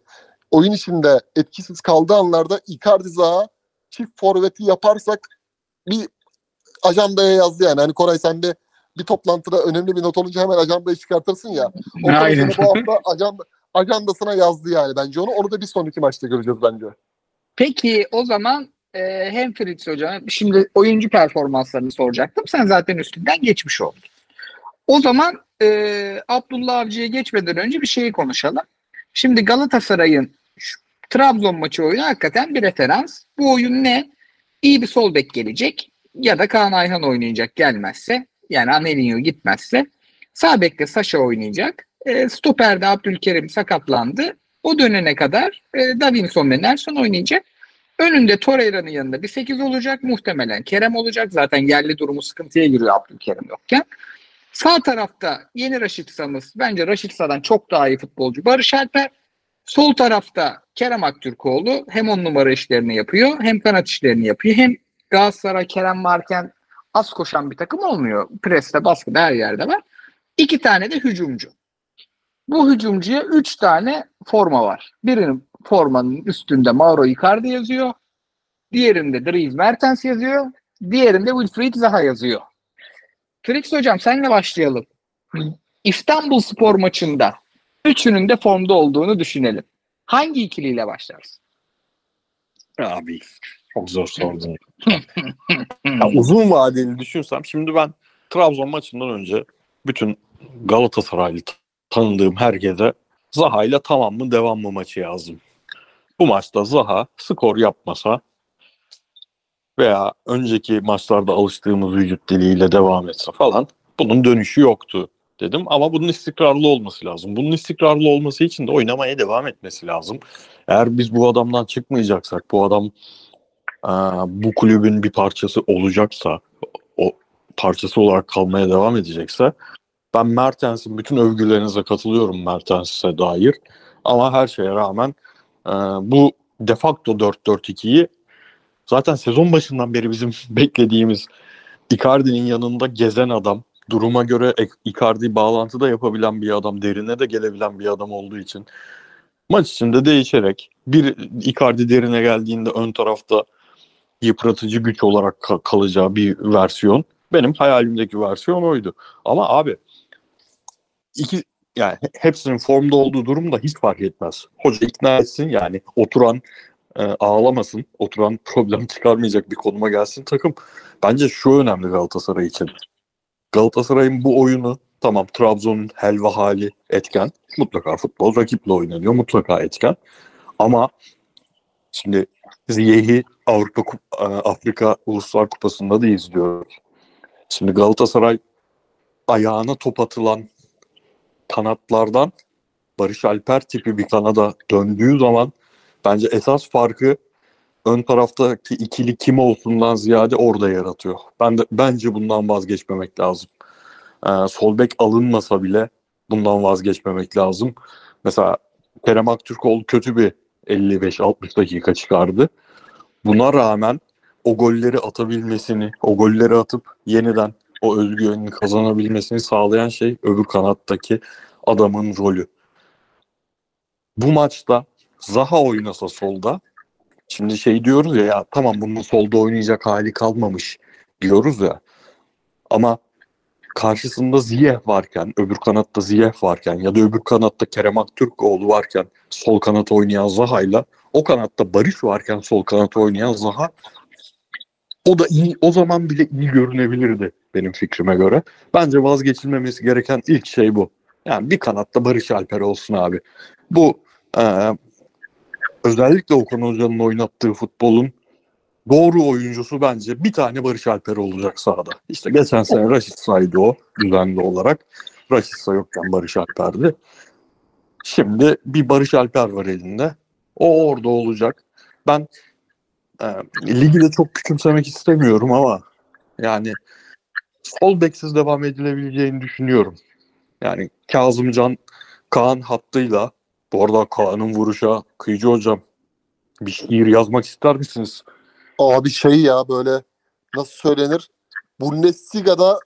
B: oyun içinde etkisiz kaldığı anlarda Icardi Zaha çift forveti yaparsak bir ajandaya yazdı yani. Hani Koray sen de bir toplantıda önemli bir not olunca hemen ajandayı çıkartırsın ya. O
A: Aynen.
B: bu hafta ajanda, ajandasına yazdı yani bence onu. Onu da bir sonraki maçta göreceğiz bence.
A: Peki o zaman e, hem Fritz hocam şimdi oyuncu performanslarını soracaktım. Sen zaten üstünden geçmiş oldun. O zaman e, Abdullah Avcı'ya geçmeden önce bir şeyi konuşalım. Şimdi Galatasaray'ın Trabzon maçı oyunu hakikaten bir referans. Bu oyun ne? İyi bir sol bek gelecek ya da Kaan Ayhan oynayacak gelmezse yani Anelino gitmezse sağ bekte Saşa oynayacak. E, stoperde Abdülkerim sakatlandı. O dönene kadar e, Davinson ve Nelson oynayacak. Önünde Torreira'nın yanında bir 8 olacak. Muhtemelen Kerem olacak. Zaten yerli durumu sıkıntıya giriyor Abdülkerim yokken. Sağ tarafta yeni Raşitsa'mız. Bence Raşitsa'dan çok daha iyi futbolcu. Barış Alper. Sol tarafta Kerem Aktürkoğlu hem on numara işlerini yapıyor hem kanat işlerini yapıyor. Hem Galatasaray Kerem varken az koşan bir takım olmuyor. Preste baskıda her yerde var. İki tane de hücumcu. Bu hücumcuya üç tane forma var. Birinin formanın üstünde Mauro Icardi yazıyor. Diğerinde Dries Mertens yazıyor. Diğerinde Wilfried Zaha yazıyor. Felix hocam senle başlayalım. İstanbul spor maçında üçünün de formda olduğunu düşünelim. Hangi ikiliyle başlarsın?
C: Abi çok zor sordun. Ya uzun vadeli düşünsem şimdi ben Trabzon maçından önce bütün Galatasaraylı tanıdığım herkese Zaha ile tamam mı devam mı maçı yazdım. Bu maçta Zaha skor yapmasa veya önceki maçlarda alıştığımız vücut diliyle devam etse falan bunun dönüşü yoktu dedim. Ama bunun istikrarlı olması lazım. Bunun istikrarlı olması için de oynamaya devam etmesi lazım. Eğer biz bu adamdan çıkmayacaksak, bu adam Aa, bu kulübün bir parçası olacaksa, o parçası olarak kalmaya devam edecekse ben Mertens'in bütün övgülerinize katılıyorum Mertens'e dair. Ama her şeye rağmen e, bu de facto 4-4-2'yi zaten sezon başından beri bizim beklediğimiz Icardi'nin yanında gezen adam, duruma göre Icardi bağlantıda yapabilen bir adam, derine de gelebilen bir adam olduğu için maç içinde değişerek bir Icardi derine geldiğinde ön tarafta yıpratıcı güç olarak ka- kalacağı bir versiyon. Benim hayalimdeki versiyon oydu. Ama abi iki yani he- hepsinin formda olduğu durumda hiç fark etmez. Hoca ikna etsin yani oturan e, ağlamasın, oturan problem çıkarmayacak bir konuma gelsin takım. Bence şu önemli Galatasaray için. Galatasaray'ın bu oyunu tamam Trabzon'un helva hali etken. Mutlaka futbol rakiple oynanıyor. Mutlaka etken. Ama şimdi Ziyeh'i Avrupa e, Afrika Uluslar Kupası'nda da izliyoruz. Şimdi Galatasaray ayağına top atılan kanatlardan Barış Alper tipi bir kanada döndüğü zaman bence esas farkı ön taraftaki ikili kim olsundan ziyade orada yaratıyor. Ben de bence bundan vazgeçmemek lazım. Ee, sol bek alınmasa bile bundan vazgeçmemek lazım. Mesela Kerem Aktürkoğlu kötü bir 55-60 dakika çıkardı. Buna rağmen o golleri atabilmesini, o golleri atıp yeniden o özgüvenini kazanabilmesini sağlayan şey öbür kanattaki adamın rolü. Bu maçta Zaha oynasa solda şimdi şey diyoruz ya, ya tamam bunun solda oynayacak hali kalmamış diyoruz ya ama karşısında Ziyeh varken, öbür kanatta Ziyeh varken ya da öbür kanatta Kerem Aktürkoğlu varken sol kanat oynayan Zaha'yla o kanatta Barış varken sol kanat oynayan Zaha o da iyi o zaman bile iyi görünebilirdi benim fikrime göre. Bence vazgeçilmemesi gereken ilk şey bu. Yani bir kanatta Barış Alper olsun abi. Bu e, özellikle Okan Hoca'nın oynattığı futbolun doğru oyuncusu bence bir tane Barış Alper olacak sahada. İşte geçen sene Raşit Saydı o düzenli olarak. Raşit Say yokken Barış Alper'di. Şimdi bir Barış Alper var elinde. O orada olacak. Ben e, ligi de çok küçümsemek istemiyorum ama yani sol beksiz devam edilebileceğini düşünüyorum. Yani Kazımcan Kaan hattıyla bu arada Kaan'ın vuruşa Kıyıcı hocam bir şiir yazmak ister misiniz?
B: Abi şey ya böyle nasıl söylenir? Bundesliga'da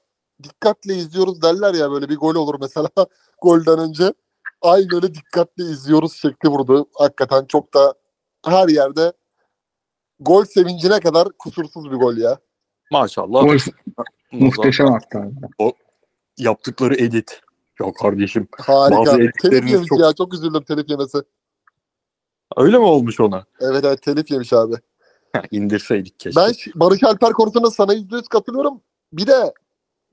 B: dikkatle izliyoruz derler ya böyle bir gol olur mesela golden önce. Aynı öyle dikkatle izliyoruz şekli vurdu. Hakikaten çok da her yerde gol sevincine kadar kusursuz bir gol ya.
C: Maşallah.
A: Gol muhteşem hatta.
C: Yaptıkları edit. Ya kardeşim
B: Harika.
C: Bazı
B: Telif yemiş
C: çok-
B: ya çok üzüldüm telif yemesi.
C: öyle mi olmuş ona?
B: Evet evet telif yemiş abi.
C: İndirseydik keşke.
B: Ben Barış Alper konusunda sana yüzde yüz katılıyorum. Bir de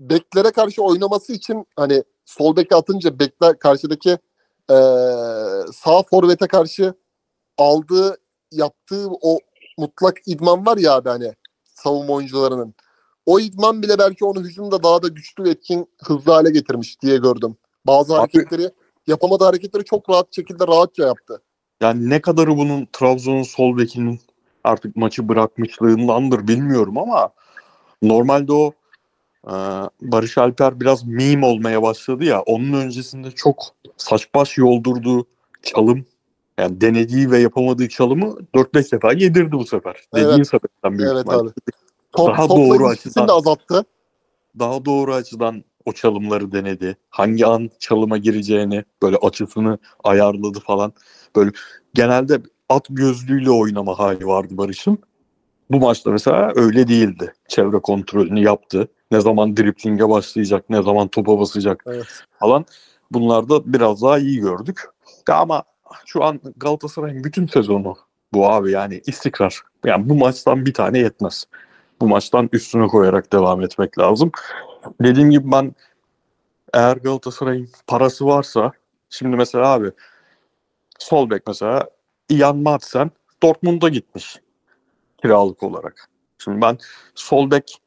B: beklere karşı oynaması için hani sol beke atınca bekler karşıdaki eee, sağ forvete karşı aldığı yaptığı o mutlak idman var ya abi hani savunma oyuncularının. O idman bile belki onu hücumda daha da güçlü, etkin, hızlı hale getirmiş diye gördüm. Bazı
C: Abi-
B: hareketleri yapamadığı hareketleri çok rahat şekilde rahatça yaptı.
C: Yani ne kadarı bunun Trabzon'un sol bekinin artık maçı bırakmışlığındandır bilmiyorum ama normalde o e, Barış Alper biraz meme olmaya başladı ya onun öncesinde çok saç baş yoldurduğu çalım yani denediği ve yapamadığı çalımı 4-5 defa yedirdi bu sefer.
B: Evet.
C: Dediğin sebepten büyük
B: Evet
C: ihtimalle.
B: abi. Top,
C: Daha doğru açıdan.
B: de azalttı.
C: daha doğru açıdan o çalımları denedi. Hangi an çalıma gireceğini böyle açısını ayarladı falan. Böyle genelde at gözlüğüyle oynama hali vardı Barış'ın. Bu maçta mesela öyle değildi. Çevre kontrolünü yaptı. Ne zaman driplinge başlayacak, ne zaman topa basacak
B: Evet.
C: falan. Bunlarda biraz daha iyi gördük. Ama şu an Galatasaray'ın bütün sezonu bu abi yani istikrar. Yani bu maçtan bir tane yetmez. Bu maçtan üstüne koyarak devam etmek lazım. Dediğim gibi ben eğer Galatasaray'ın parası varsa şimdi mesela abi sol bek mesela Ian Madsen Dortmund'a gitmiş kiralık olarak. Şimdi ben sol bek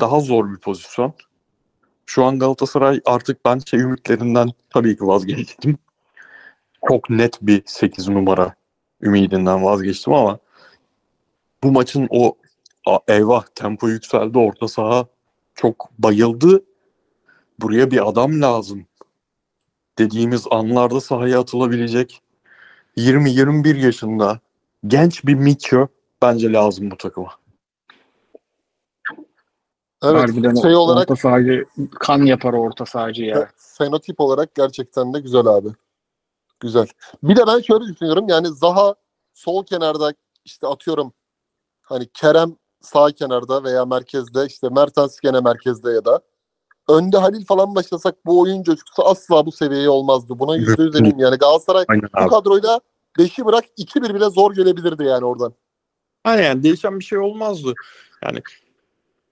C: daha zor bir pozisyon. Şu an Galatasaray artık ben şey ümitlerinden tabii ki vazgeçtim. Çok net bir 8 numara ümidinden vazgeçtim ama bu maçın o a- eyvah tempo yükseldi orta saha çok bayıldı. Buraya bir adam lazım. Dediğimiz anlarda sahaya atılabilecek 20-21 yaşında genç bir Mitchell bence lazım bu takıma.
B: Evet.
A: Harbiden
B: şey olarak
A: orta sahacı kan yapar orta sahacı ya.
B: fenotip olarak gerçekten de güzel abi. Güzel. Bir de ben şöyle düşünüyorum. Yani Zaha sol kenarda işte atıyorum hani Kerem sağ kenarda veya merkezde işte Mertens gene merkezde ya da önde Halil falan başlasak bu oyun coşkusu asla bu seviyeye olmazdı. Buna yüzde yüz eminim. Yani Galatasaray
C: Aynen
B: bu kadroyla 5'i bırak 2-1 bile zor gelebilirdi yani oradan.
C: Aynen yani değişen bir şey olmazdı. Yani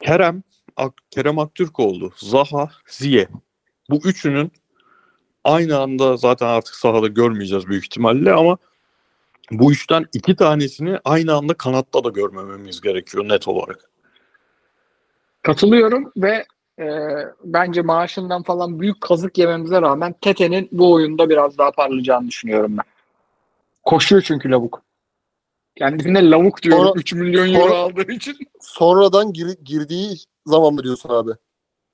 C: Kerem, Ak- Kerem Aktürkoğlu, Zaha, Ziye. Bu üçünün aynı anda zaten artık sahada görmeyeceğiz büyük ihtimalle ama bu üçten iki tanesini aynı anda kanatta da görmememiz gerekiyor net olarak.
A: Katılıyorum ve e, bence maaşından falan büyük kazık yememize rağmen Tete'nin bu oyunda biraz daha parlayacağını düşünüyorum ben. Koşuyor çünkü lavuk. Kendisine lavuk diyorum
B: Sonra-
A: 3 milyon euro
B: sonra-
A: aldığı için.
B: Sonradan gir- girdiği zaman mı diyorsun abi?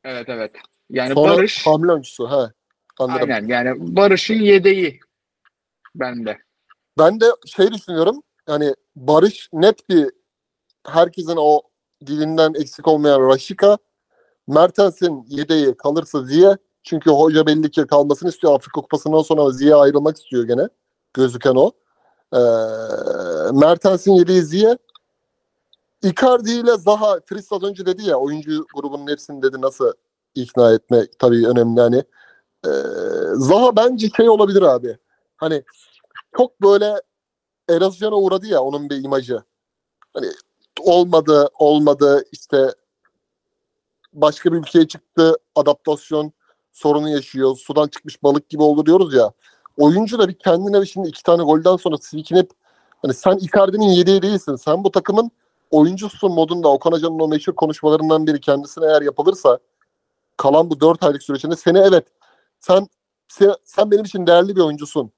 A: Evet evet. Yani
B: Sonra
A: Barış
B: hamle oyuncusu. He. Anladım.
A: aynen yani Barış'ın yedeği bende.
B: Ben de şey düşünüyorum. Yani Barış net bir herkesin o dilinden eksik olmayan Raşika. Mertens'in yedeği kalırsa Ziye. Çünkü hoca belli ki kalmasını istiyor. Afrika Kupası'ndan sonra Ziye ayrılmak istiyor gene. Gözüken o. Ee, Mertens'in yedeği Ziye. Icardi ile Zaha, Fritz az önce dedi ya oyuncu grubunun hepsini dedi nasıl ikna etme tabii önemli hani. Ee, Zaha bence şey olabilir abi. Hani çok böyle erozyona uğradı ya onun bir imajı. Hani olmadı, olmadı işte başka bir ülkeye çıktı, adaptasyon sorunu yaşıyor, sudan çıkmış balık gibi oldu diyoruz ya. Oyuncu da bir kendine şimdi iki tane golden sonra silkinip hani sen Icardi'nin yedeği değilsin. Sen bu takımın oyuncusun modunda Okan Hoca'nın o meşhur konuşmalarından biri kendisine eğer yapılırsa kalan bu dört aylık süreçte seni evet sen, sen benim için değerli bir oyuncusun.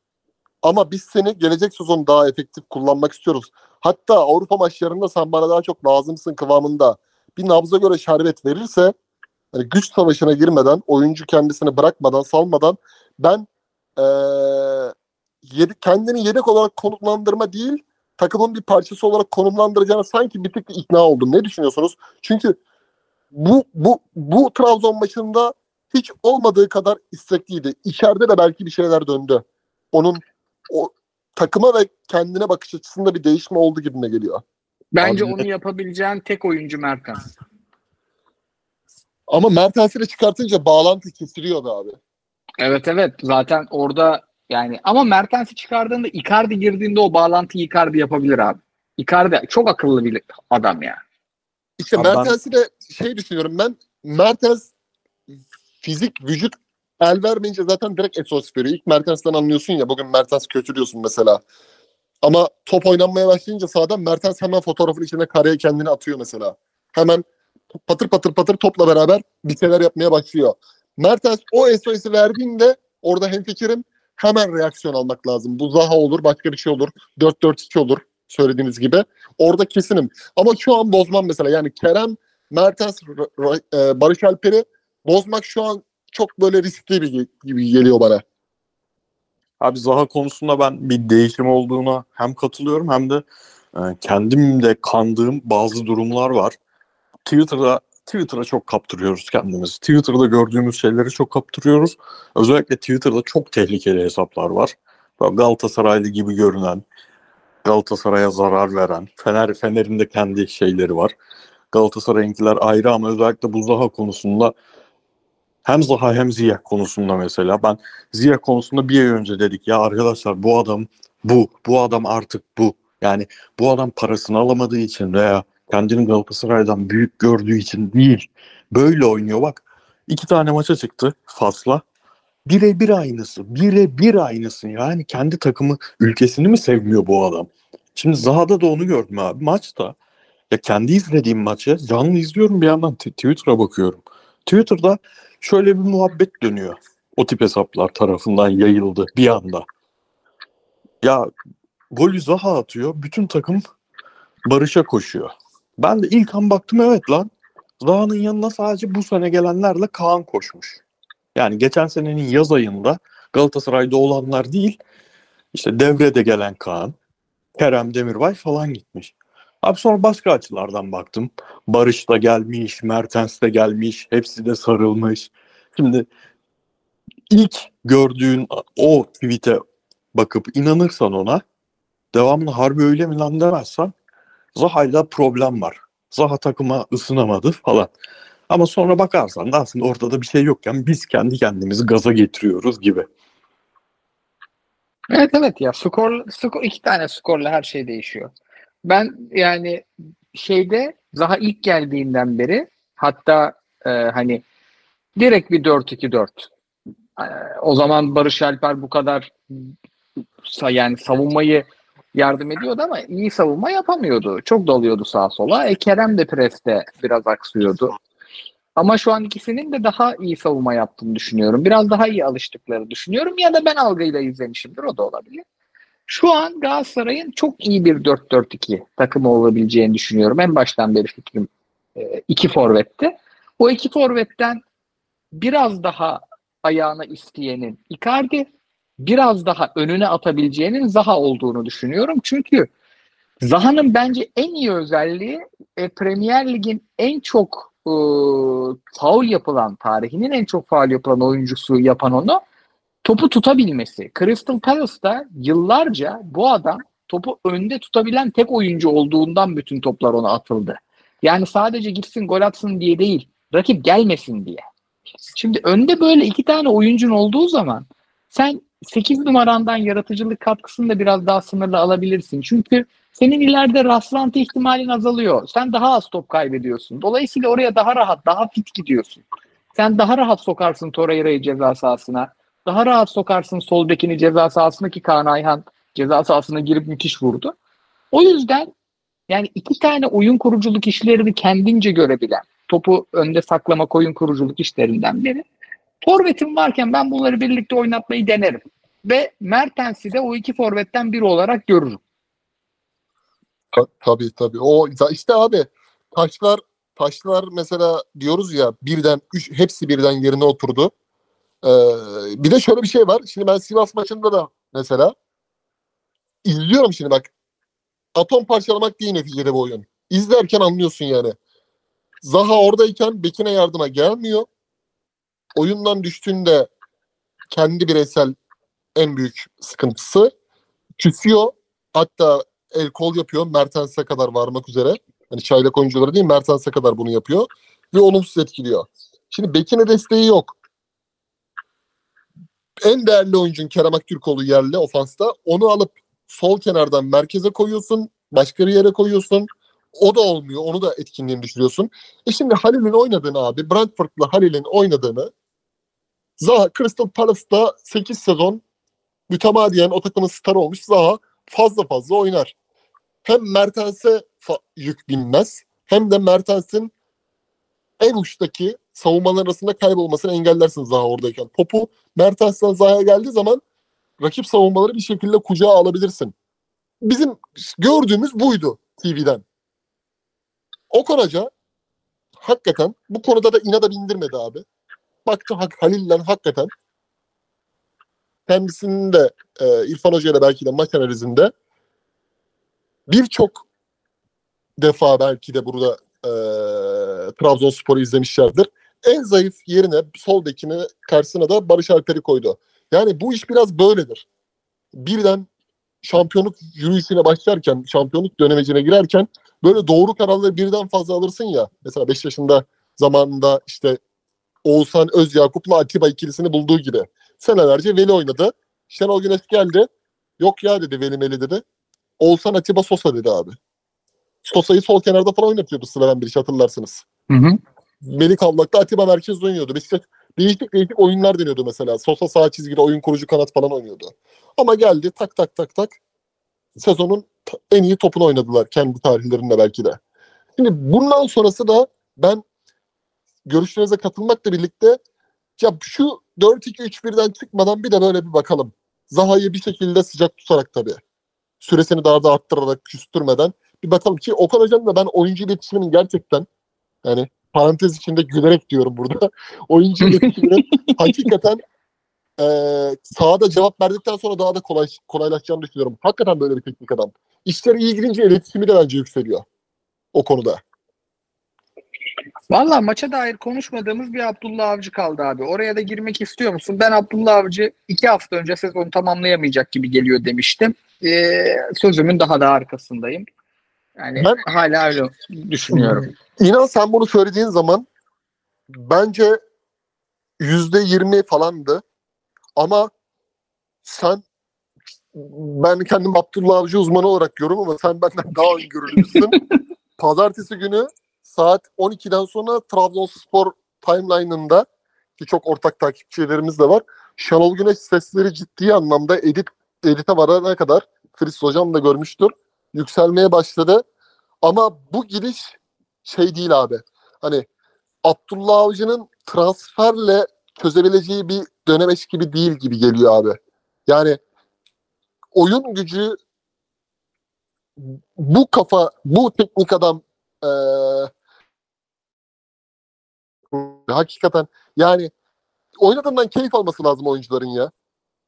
B: Ama biz seni gelecek sezon daha efektif kullanmak istiyoruz. Hatta Avrupa maçlarında sen bana daha çok lazımsın kıvamında bir nabza göre şerbet verirse hani güç savaşına girmeden, oyuncu kendisini bırakmadan, salmadan ben eee, yedi, kendini yedek olarak konumlandırma değil, takımın bir parçası olarak konumlandıracağına sanki bir tık ikna oldum. Ne düşünüyorsunuz? Çünkü bu bu bu Trabzon maçında hiç olmadığı kadar istekliydi. İçeride de belki bir şeyler döndü. Onun o takıma ve kendine bakış açısında bir değişme oldu gibime geliyor.
A: Bence
C: Abi-
A: onu yapabileceğin tek oyuncu Mertens.
B: Ama Mertens'i de çıkartınca bağlantı kesiliyor be abi.
A: Evet evet zaten orada yani ama Mertens'i çıkardığında Icardi girdiğinde o bağlantıyı Icardi yapabilir abi. Icardi çok akıllı bir adam ya.
B: İşte
C: Abi ben-
B: Mertens'i de şey düşünüyorum ben. Mertens fizik, vücut el vermeyince zaten direkt SOS veriyor. İlk Mertens'ten anlıyorsun ya. Bugün Mertens kötülüyorsun mesela. Ama top oynanmaya başlayınca sağdan Mertens hemen fotoğrafın içine kareye kendini atıyor mesela. Hemen patır patır patır topla beraber bir şeyler yapmaya başlıyor. Mertens o SOS'i verdiğinde orada hemfikirim hemen reaksiyon almak lazım. Bu Zaha olur, başka bir şey olur. 4-4-2 olur söylediğiniz gibi. Orada kesinim. Ama şu an bozmam mesela. Yani Kerem, Mertens, e, Barış Alper'i bozmak şu an çok böyle riskli bir gibi geliyor bana.
C: Abi Zaha konusunda ben bir değişim olduğuna hem katılıyorum hem de e, kendim de kandığım bazı durumlar var. Twitter'da Twitter'a çok kaptırıyoruz kendimizi. Twitter'da gördüğümüz şeyleri çok kaptırıyoruz. Özellikle Twitter'da çok tehlikeli hesaplar var. Galatasaraylı gibi görünen, Galatasaray'a zarar veren, Fener Fener'in de kendi şeyleri var. Galatasaray'ınkiler ayrı ama özellikle bu Zaha konusunda hem Zaha hem Ziyech konusunda mesela ben Ziya konusunda bir ay önce dedik ya arkadaşlar bu adam bu, bu adam artık bu. Yani bu adam parasını alamadığı için veya kendini Galatasaray'dan büyük gördüğü için değil. Böyle oynuyor bak. iki tane maça çıktı Fas'la. Bire bir aynısı. Bire bir aynısı. Yani kendi takımı, ülkesini mi sevmiyor bu adam? Şimdi Zaha'da da onu gördüm abi maçta. Ya kendi izlediğim maçı canlı izliyorum bir yandan Twitter'a bakıyorum. Twitter'da şöyle bir muhabbet dönüyor o tip hesaplar tarafından yayıldı bir anda. Ya golü Zaha atıyor. Bütün takım Barış'a koşuyor. Ben de ilk an baktım evet lan. Zaha'nın yanına sadece bu sene gelenlerle Kaan koşmuş. Yani geçen senenin yaz ayında Galatasaray'da olanlar değil işte devrede gelen Kaan, Kerem Demirbay falan gitmiş. Abi sonra başka açılardan baktım. Barış da gelmiş, Mertens de gelmiş, hepsi de sarılmış. Şimdi ilk gördüğün o tweet'e bakıp inanırsan ona devamlı harbi öyle mi lan demezsen Zaha'yla problem var. Zaha takıma ısınamadı falan. Ama sonra bakarsan da aslında ortada bir şey yokken biz kendi kendimizi gaza getiriyoruz gibi.
A: Evet evet ya skor, skor iki tane skorla her şey değişiyor. Ben yani şeyde Zaha ilk geldiğinden beri hatta e, hani direkt bir 4-2-4. E, o zaman Barış Alper bu kadar yani savunmayı yardım ediyordu ama iyi savunma yapamıyordu. Çok dalıyordu sağa sola. E, Kerem de preste biraz aksıyordu. Ama şu an ikisinin de daha iyi savunma yaptığını düşünüyorum. Biraz daha iyi alıştıkları düşünüyorum. Ya da ben algıyla izlemişimdir. O da olabilir. Şu an Galatasaray'ın çok iyi bir 4-4-2 takımı olabileceğini düşünüyorum. En baştan beri fikrim e, iki forvette. O iki forvetten biraz daha ayağına isteyenin Icardi, biraz daha önüne atabileceğinin Zaha olduğunu düşünüyorum. Çünkü Zaha'nın bence en iyi özelliği e, Premier Lig'in en çok e, faul yapılan, tarihinin en çok faul yapılan oyuncusu yapan onu topu tutabilmesi. Crystal Palace'da yıllarca bu adam topu önde tutabilen tek oyuncu olduğundan bütün toplar ona atıldı. Yani sadece gitsin gol atsın diye değil, rakip gelmesin diye. Şimdi önde böyle iki tane oyuncun olduğu zaman sen 8 numarandan yaratıcılık katkısını da biraz daha sınırlı alabilirsin. Çünkü senin ileride rastlantı ihtimalin azalıyor. Sen daha az top kaybediyorsun. Dolayısıyla oraya daha rahat, daha fit gidiyorsun. Sen daha rahat sokarsın Torreira'yı ceza sahasına. Daha rahat sokarsın sol bekini ceza sahasına ki Kaan Ayhan ceza sahasına girip müthiş vurdu. O yüzden yani iki tane oyun kuruculuk işlerini kendince görebilen, topu önde saklamak oyun kuruculuk işlerinden biri. Forvetim varken ben bunları birlikte oynatmayı denerim. Ve Mertens'i de o iki forvetten biri olarak görürüm.
B: Ta- Tabii tabii. O işte abi taşlar taşlar mesela diyoruz ya birden üç hepsi birden yerine oturdu. Ee, bir de şöyle bir şey var. Şimdi ben Sivas maçında da mesela izliyorum şimdi bak. Atom parçalamak değil neticede bu oyun. İzlerken anlıyorsun yani. Zaha oradayken Bekine yardıma gelmiyor. Oyundan düştüğünde kendi bireysel en büyük sıkıntısı. Küsüyor. Hatta el kol yapıyor. Mertens'e kadar varmak üzere. Hani çaylak oyuncuları değil Mertens'e kadar bunu yapıyor. Ve olumsuz etkiliyor. Şimdi Bekine desteği yok. En değerli oyuncun Kerem Aktürkoğlu yerli ofansta. Onu alıp sol kenardan merkeze koyuyorsun. Başka bir yere koyuyorsun. O da olmuyor. Onu da etkinliğini düşürüyorsun. E şimdi Halil'in oynadığını abi Brentford'la Halil'in oynadığını Zaha Crystal Palace'da 8 sezon mütemadiyen o takımın starı olmuş Zaha fazla fazla oynar. Hem Mertens'e fa- yük binmez hem de Mertens'in en uçtaki savunmalar arasında kaybolmasını engellersin Zaha oradayken. Topu Mertens'ten Zaha'ya geldiği zaman rakip savunmaları bir şekilde kucağa alabilirsin. Bizim gördüğümüz buydu TV'den. Okan Hoca hakikaten bu konuda da inada bindirmedi abi. Baktı Halil'le hakikaten kendisinin de e, İrfan Hoca ile belki de maç analizinde birçok defa belki de burada e, Trabzonspor'u izlemişlerdir. En zayıf yerine sol bekine karşısına da Barış Alper'i koydu. Yani bu iş biraz böyledir. Birden şampiyonluk yürüyüşüne başlarken, şampiyonluk dönemecine girerken böyle doğru kararları birden fazla alırsın ya. Mesela 5 yaşında zamanında işte Oğuzhan Özyakup'la Atiba ikilisini bulduğu gibi. Senelerce Veli oynadı. Şenol Güneş geldi. Yok ya dedi Veli Meli dedi. Oğuzhan Atiba Sosa dedi abi. Sosa'yı sol kenarda falan oynatıyordu Slaven Bilic hatırlarsınız.
A: Hı hı.
B: Melih Kavlak'ta Atiba merkezde oynuyordu. Beşiktaş değişik değişik oyunlar deniyordu mesela. Sosa sağ çizgide oyun kurucu kanat falan oynuyordu. Ama geldi tak tak tak tak sezonun en iyi topunu oynadılar kendi tarihlerinde belki de. Şimdi bundan sonrası da ben görüşlerinize katılmakla birlikte ya şu 4-2-3-1'den çıkmadan bir de böyle bir bakalım. Zaha'yı bir şekilde sıcak tutarak tabii. Süresini daha da arttırarak küstürmeden bir bakalım ki Okan Hoca'nın da ben oyuncu iletişiminin gerçekten yani parantez içinde gülerek diyorum burada. oyuncu iletişiminin hakikaten eee sahada cevap verdikten sonra daha da kolay kolaylaşacağını düşünüyorum. Hakikaten böyle bir teknik adam. İşleri iyi gidince iletişimi de bence yükseliyor o konuda.
A: Valla maça dair konuşmadığımız bir Abdullah Avcı kaldı abi. Oraya da girmek istiyor musun? Ben Abdullah Avcı iki hafta önce sezonu tamamlayamayacak gibi geliyor demiştim. Ee, sözümün daha da arkasındayım. Yani
B: Ben-
A: hala öyle düşünüyorum.
B: İnan sen bunu söylediğin zaman bence yüzde yirmi falandı. Ama sen ben kendim Abdullah Avcı uzmanı olarak görüyorum ama sen benden daha öngörülüsün. Pazartesi günü saat 12'den sonra Trabzonspor timeline'ında ki çok ortak takipçilerimiz de var. Şenol Güneş sesleri ciddi anlamda edit edite varana kadar Fris hocam da görmüştür. Yükselmeye başladı. Ama bu gidiş şey değil abi. Hani Abdullah Avcı'nın transferle çözebileceği bir dönemeç gibi değil gibi geliyor abi. Yani oyun gücü bu kafa, bu teknik adam eee, hakikaten yani oynadığından keyif alması lazım oyuncuların ya.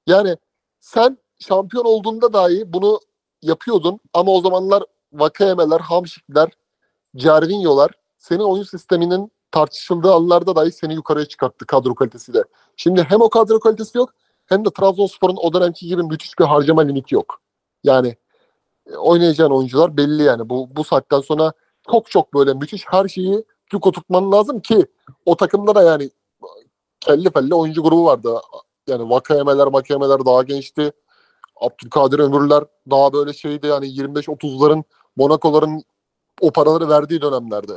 B: Yani sen şampiyon olduğunda dahi bunu yapıyordun ama o zamanlar Vakayemeler, Hamşikler, Cervinho'lar senin oyun sisteminin tartışıldığı anlarda dahi seni yukarıya çıkarttı kadro kalitesiyle. Şimdi hem o kadro kalitesi yok hem de Trabzonspor'un o dönemki gibi müthiş bir harcama limiti yok. Yani e, oynayacağın oyuncular belli yani. Bu, bu saatten sonra çok çok böyle müthiş her şeyi cuk oturtman lazım ki o takımda da yani kelli felli oyuncu grubu vardı. Yani Vakayemeler, Makayemeler daha gençti. Abdülkadir Ömürler daha böyle şeydi yani 25-30'ların Monaco'ların o paraları verdiği dönemlerde.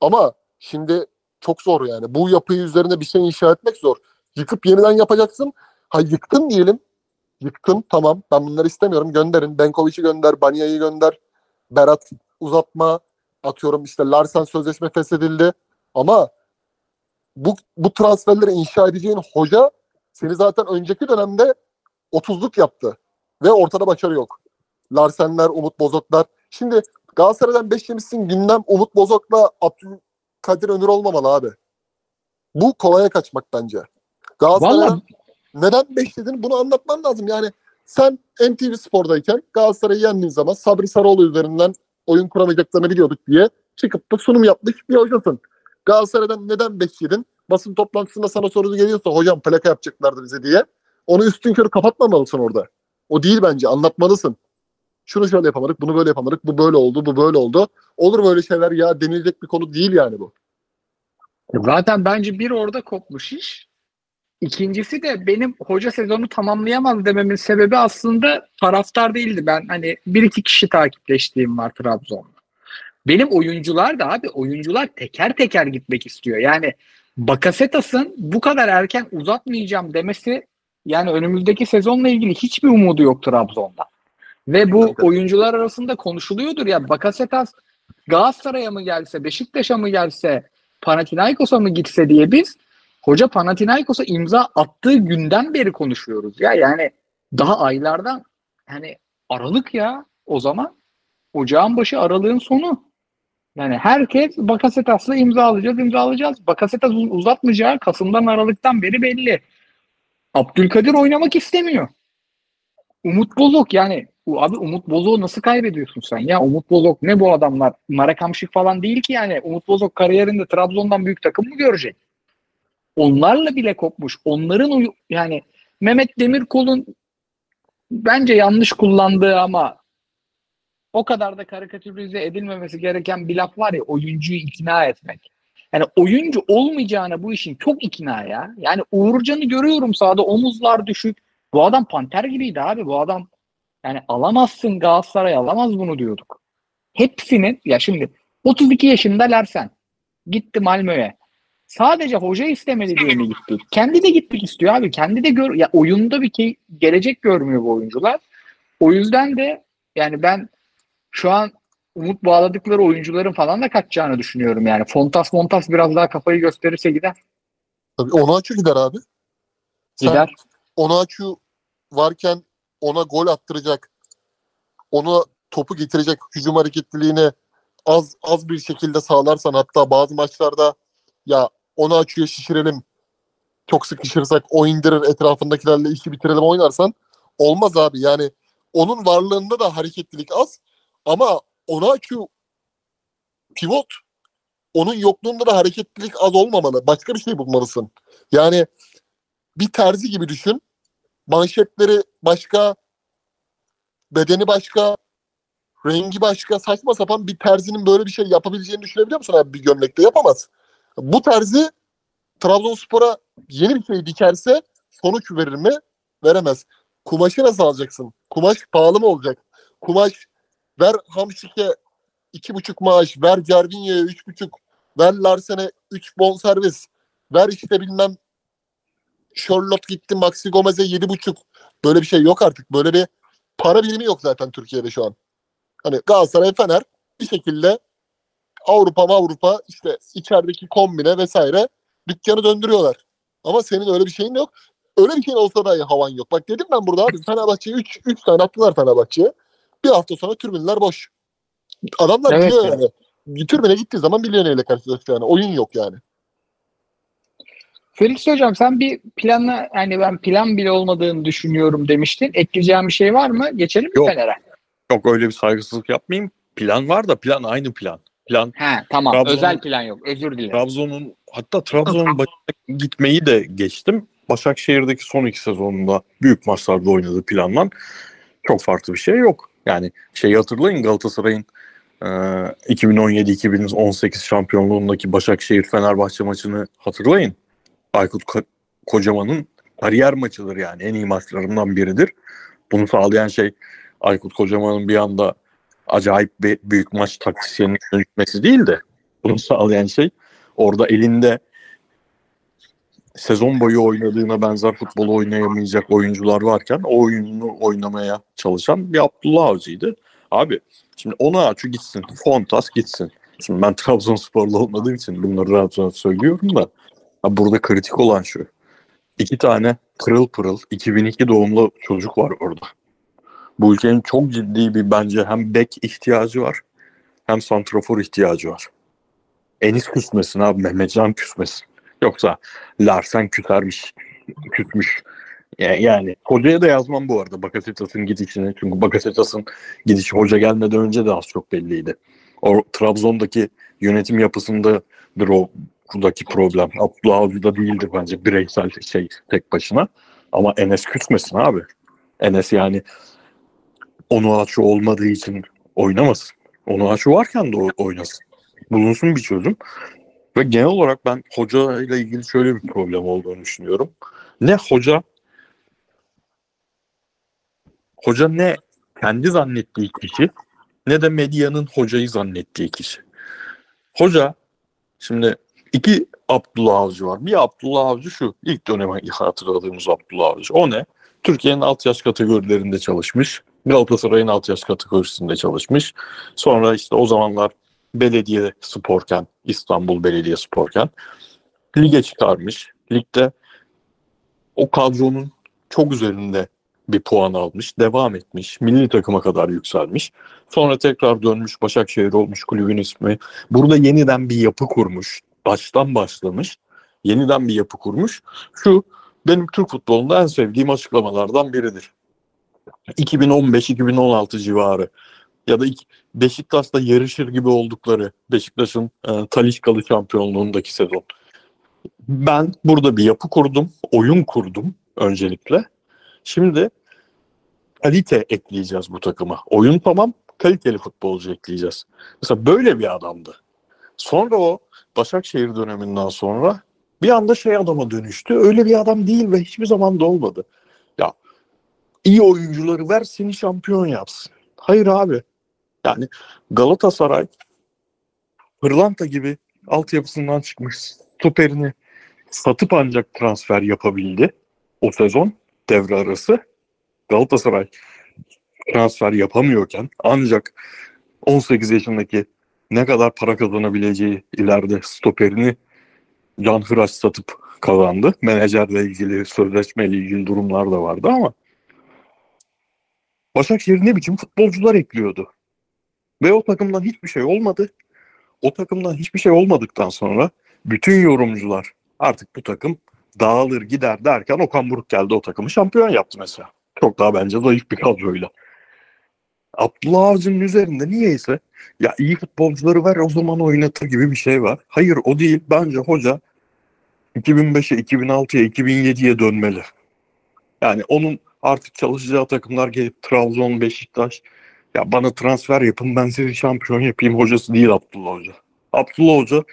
B: Ama şimdi çok zor yani. Bu yapıyı üzerine bir şey inşa etmek zor. Yıkıp yeniden yapacaksın. Ha yıktın diyelim. Yıktın tamam. Ben bunları istemiyorum. Gönderin. Benkovic'i gönder. Banya'yı gönder. Berat uzatma. Atıyorum işte Larsen sözleşme feshedildi. Ama bu, bu transferleri inşa edeceğin hoca seni zaten önceki dönemde 30'luk yaptı. Ve ortada başarı yok. Larsenler, Umut Bozoklar. Şimdi Galatasaray'dan 5 yemişsin gündem Umut Bozok'la Abdülkadir Önür olmamalı abi. Bu kolaya kaçmak bence. Galatasaray'dan
A: Vallahi
B: neden 5 dedin bunu anlatman lazım. Yani sen NTV Spor'dayken Galatasaray'ı yendiğin zaman Sabri Sarıoğlu üzerinden oyun kuramayacaklarını biliyorduk diye çıkıp da sunum yapmış bir hocasın. Galatasaray'dan neden 5 yedin? Basın toplantısında sana soru geliyorsa hocam plaka yapacaklardı bize diye. Onu üstün körü kapatmamalısın orada. O değil bence anlatmalısın. Şunu şöyle yapamadık, bunu böyle yapamadık, bu böyle oldu, bu böyle oldu. Olur böyle şeyler ya denilecek bir konu değil yani bu.
A: Zaten bence bir orada kopmuş iş. İkincisi de benim hoca sezonu tamamlayamaz dememin sebebi aslında taraftar değildi. Ben hani bir iki kişi takipleştiğim var Trabzon'da. Benim oyuncular da abi oyuncular teker teker gitmek istiyor. Yani Bakasetas'ın bu kadar erken uzatmayacağım demesi yani önümüzdeki sezonla ilgili hiçbir umudu yok Trabzon'da. Ve bu oyuncular arasında konuşuluyordur ya Bakasetas Galatasaray'a mı gelse, Beşiktaş'a mı gelse, Panathinaikos'a mı gitse diye biz hoca Panathinaikos'a imza attığı günden beri konuşuyoruz ya. Yani daha aylardan yani Aralık ya o zaman. Ocağın başı aralığın sonu. Yani herkes Bakasetas'la imzalayacağız, imzalayacağız. Bakasetas uz- uzatmayacağı Kasım'dan Aralık'tan beri belli. Abdülkadir oynamak istemiyor. Umut Bozok yani abi Umut Bozok'u nasıl kaybediyorsun sen ya? Umut Bozok ne bu adamlar? Marakamşik falan değil ki yani. Umut Bozok kariyerinde Trabzon'dan büyük takım mı görecek? Onlarla bile kopmuş. Onların yani Mehmet Demirkol'un bence yanlış kullandığı ama o kadar da karikatürize edilmemesi gereken bir laf var ya oyuncuyu ikna etmek. Yani oyuncu olmayacağına bu işin çok ikna ya. Yani Uğurcan'ı görüyorum sahada omuzlar düşük. Bu adam panter gibiydi abi. Bu adam yani alamazsın Galatasaray alamaz bunu diyorduk. Hepsinin ya şimdi 32 yaşında Larsen gitti Malmö'ye. Sadece hoca istemedi diye mi gitti? Kendi de gitmek istiyor abi. Kendi de gör ya oyunda bir key- gelecek görmüyor bu oyuncular. O yüzden de yani ben şu an umut bağladıkları oyuncuların falan da kaçacağını düşünüyorum yani. Fontas Montas biraz daha kafayı gösterirse gider.
B: Tabii Onaçu gider abi. Sen
A: Gider.
B: Onaçu varken ona gol attıracak, ona topu getirecek hücum hareketliliğini az az bir şekilde sağlarsan hatta bazı maçlarda ya Onaçu'ya şişirelim çok sıkışırsak o indirir etrafındakilerle işi bitirelim oynarsan olmaz abi. Yani onun varlığında da hareketlilik az ama Onaçu pivot onun yokluğunda da hareketlilik az olmamalı. Başka bir şey bulmalısın. Yani bir terzi gibi düşün. Manşetleri başka, bedeni başka, rengi başka, saçma sapan bir terzinin böyle bir şey yapabileceğini düşünebiliyor musun abi bir gömlekte? Yapamaz. Bu terzi Trabzonspor'a yeni bir şey dikerse sonuç verir mi? Veremez. Kumaşı nasıl alacaksın? Kumaş pahalı mı olacak? Kumaş ver Hamşik'e iki buçuk maaş, ver Cervinho'ya üç buçuk, ver Larsen'e üç bonservis, ver işte bilmem Charlotte gitti Maxi Gomez'e yedi buçuk. Böyle bir şey yok artık. Böyle bir para birimi yok zaten Türkiye'de şu an. Hani Galatasaray Fener bir şekilde Avrupa Avrupa işte içerideki kombine vesaire dükkanı döndürüyorlar. Ama senin öyle bir şeyin yok. Öyle bir şeyin olsa da havan yok. Bak dedim ben burada abi Fenerbahçe'ye 3 3 tane attılar Fenerbahçe'ye. Bir hafta sonra tribünler boş. Adamlar
A: Evet
B: biliyor
A: ya.
B: yani. Tribüne gittiği zaman biliyor neyle karşılaşacak yani. Oyun yok yani.
A: Felix hocam sen bir planla yani ben plan bile olmadığını düşünüyorum demiştin. Ekleyeceğim bir şey var mı? Geçelim mi
C: Yok.
A: Fener'e?
C: Yok öyle bir saygısızlık yapmayayım. Plan var da plan aynı plan. Plan
A: He tamam
C: Trabzon'un-
A: özel plan yok. Özür dilerim.
C: Trabzon'un hatta Trabzon'un başına gitmeyi de geçtim. Başakşehir'deki son iki sezonunda büyük maçlarda oynadığı plandan çok farklı bir şey yok. Yani şeyi hatırlayın Galatasaray'ın e, 2017-2018 şampiyonluğundaki Başakşehir Fenerbahçe maçını hatırlayın. Aykut Ko- Kocaman'ın kariyer maçıdır yani en iyi maçlarından biridir. Bunu sağlayan şey Aykut Kocaman'ın bir anda acayip bir büyük maç taktisyenine dönüşmesi değil de bunu sağlayan şey orada elinde sezon boyu oynadığına benzer futbol oynayamayacak oyuncular varken o oyununu oynamaya çalışan bir Abdullah Avcı'ydı. Abi şimdi ona açı gitsin. Fontas gitsin. Şimdi ben Trabzonsporlu olmadığım için bunları rahat rahat söylüyorum da ha, burada kritik olan şu. İki tane pırıl pırıl 2002 doğumlu çocuk var orada. Bu ülkenin çok ciddi bir bence hem bek ihtiyacı var hem santrafor ihtiyacı var. Enis küsmesin abi Mehmetcan küsmesin. Yoksa Larsen küsermiş, küsmüş. Ya- Yani hocaya da yazmam bu arada Bakasetas'ın gidişini. Çünkü Bakasetas'ın gidişi hoca gelmeden önce de az çok belliydi. O Trabzon'daki yönetim yapısındadır o buradaki problem. Abdullah Avcı'da değildir bence bireysel şey tek başına. Ama Enes küsmesin abi. Enes yani onu açı olmadığı için oynamasın. Onu açı varken de oynasın. Bulunsun bir çözüm. Ve genel olarak ben hoca ile ilgili şöyle bir problem olduğunu düşünüyorum. Ne hoca hoca ne kendi zannettiği kişi ne de medyanın hocayı zannettiği kişi. Hoca şimdi iki Abdullah Avcı var. Bir Abdullah Avcı şu ilk dönemi hatırladığımız Abdullah Avcı. O ne? Türkiye'nin alt yaş kategorilerinde çalışmış. Galatasaray'ın alt yaş kategorisinde çalışmış. Sonra işte o zamanlar belediye sporken, İstanbul Belediye Sporken lige çıkarmış. Ligde o kadronun çok üzerinde bir puan almış, devam etmiş, milli takıma kadar yükselmiş. Sonra tekrar dönmüş, Başakşehir olmuş kulübün ismi. Burada yeniden bir yapı kurmuş, baştan başlamış, yeniden bir yapı kurmuş. Şu benim Türk futbolunda en sevdiğim açıklamalardan biridir. 2015-2016 civarı ya da ilk Beşiktaş'ta yarışır gibi oldukları Beşiktaş'ın e, Talişkalı şampiyonluğundaki sezon. Ben burada bir yapı kurdum, oyun kurdum öncelikle. Şimdi kalite ekleyeceğiz bu takıma. Oyun tamam, kaliteli futbolcu ekleyeceğiz. Mesela böyle bir adamdı. Sonra o Başakşehir döneminden sonra bir anda şey adama dönüştü. Öyle bir adam değil ve hiçbir zaman da olmadı. Ya iyi oyuncuları ver seni şampiyon yapsın. Hayır abi. Yani Galatasaray Pırlanta gibi altyapısından çıkmış stoperini satıp ancak transfer yapabildi o sezon devre arası. Galatasaray transfer yapamıyorken ancak 18 yaşındaki ne kadar para kazanabileceği ileride stoperini Can Hıraş satıp kazandı. Menajerle ilgili, sözleşmeyle ilgili durumlar da vardı ama Başakşehir ne biçim futbolcular ekliyordu. Ve o takımdan hiçbir şey olmadı. O takımdan hiçbir şey olmadıktan sonra bütün yorumcular artık bu takım dağılır gider derken Okan Buruk geldi o takımı şampiyon yaptı mesela. Çok daha bence zayıf bir kadroyla. Abdullah Avcı'nın üzerinde niyeyse ya iyi futbolcuları ver o zaman oynatır gibi bir şey var. Hayır o değil. Bence hoca 2005'e, 2006'ya, 2007'ye dönmeli. Yani onun artık çalışacağı takımlar gelip Trabzon, Beşiktaş ya bana transfer yapın ben sizi şampiyon yapayım hocası değil Abdullah Hoca. Abdullah Hoca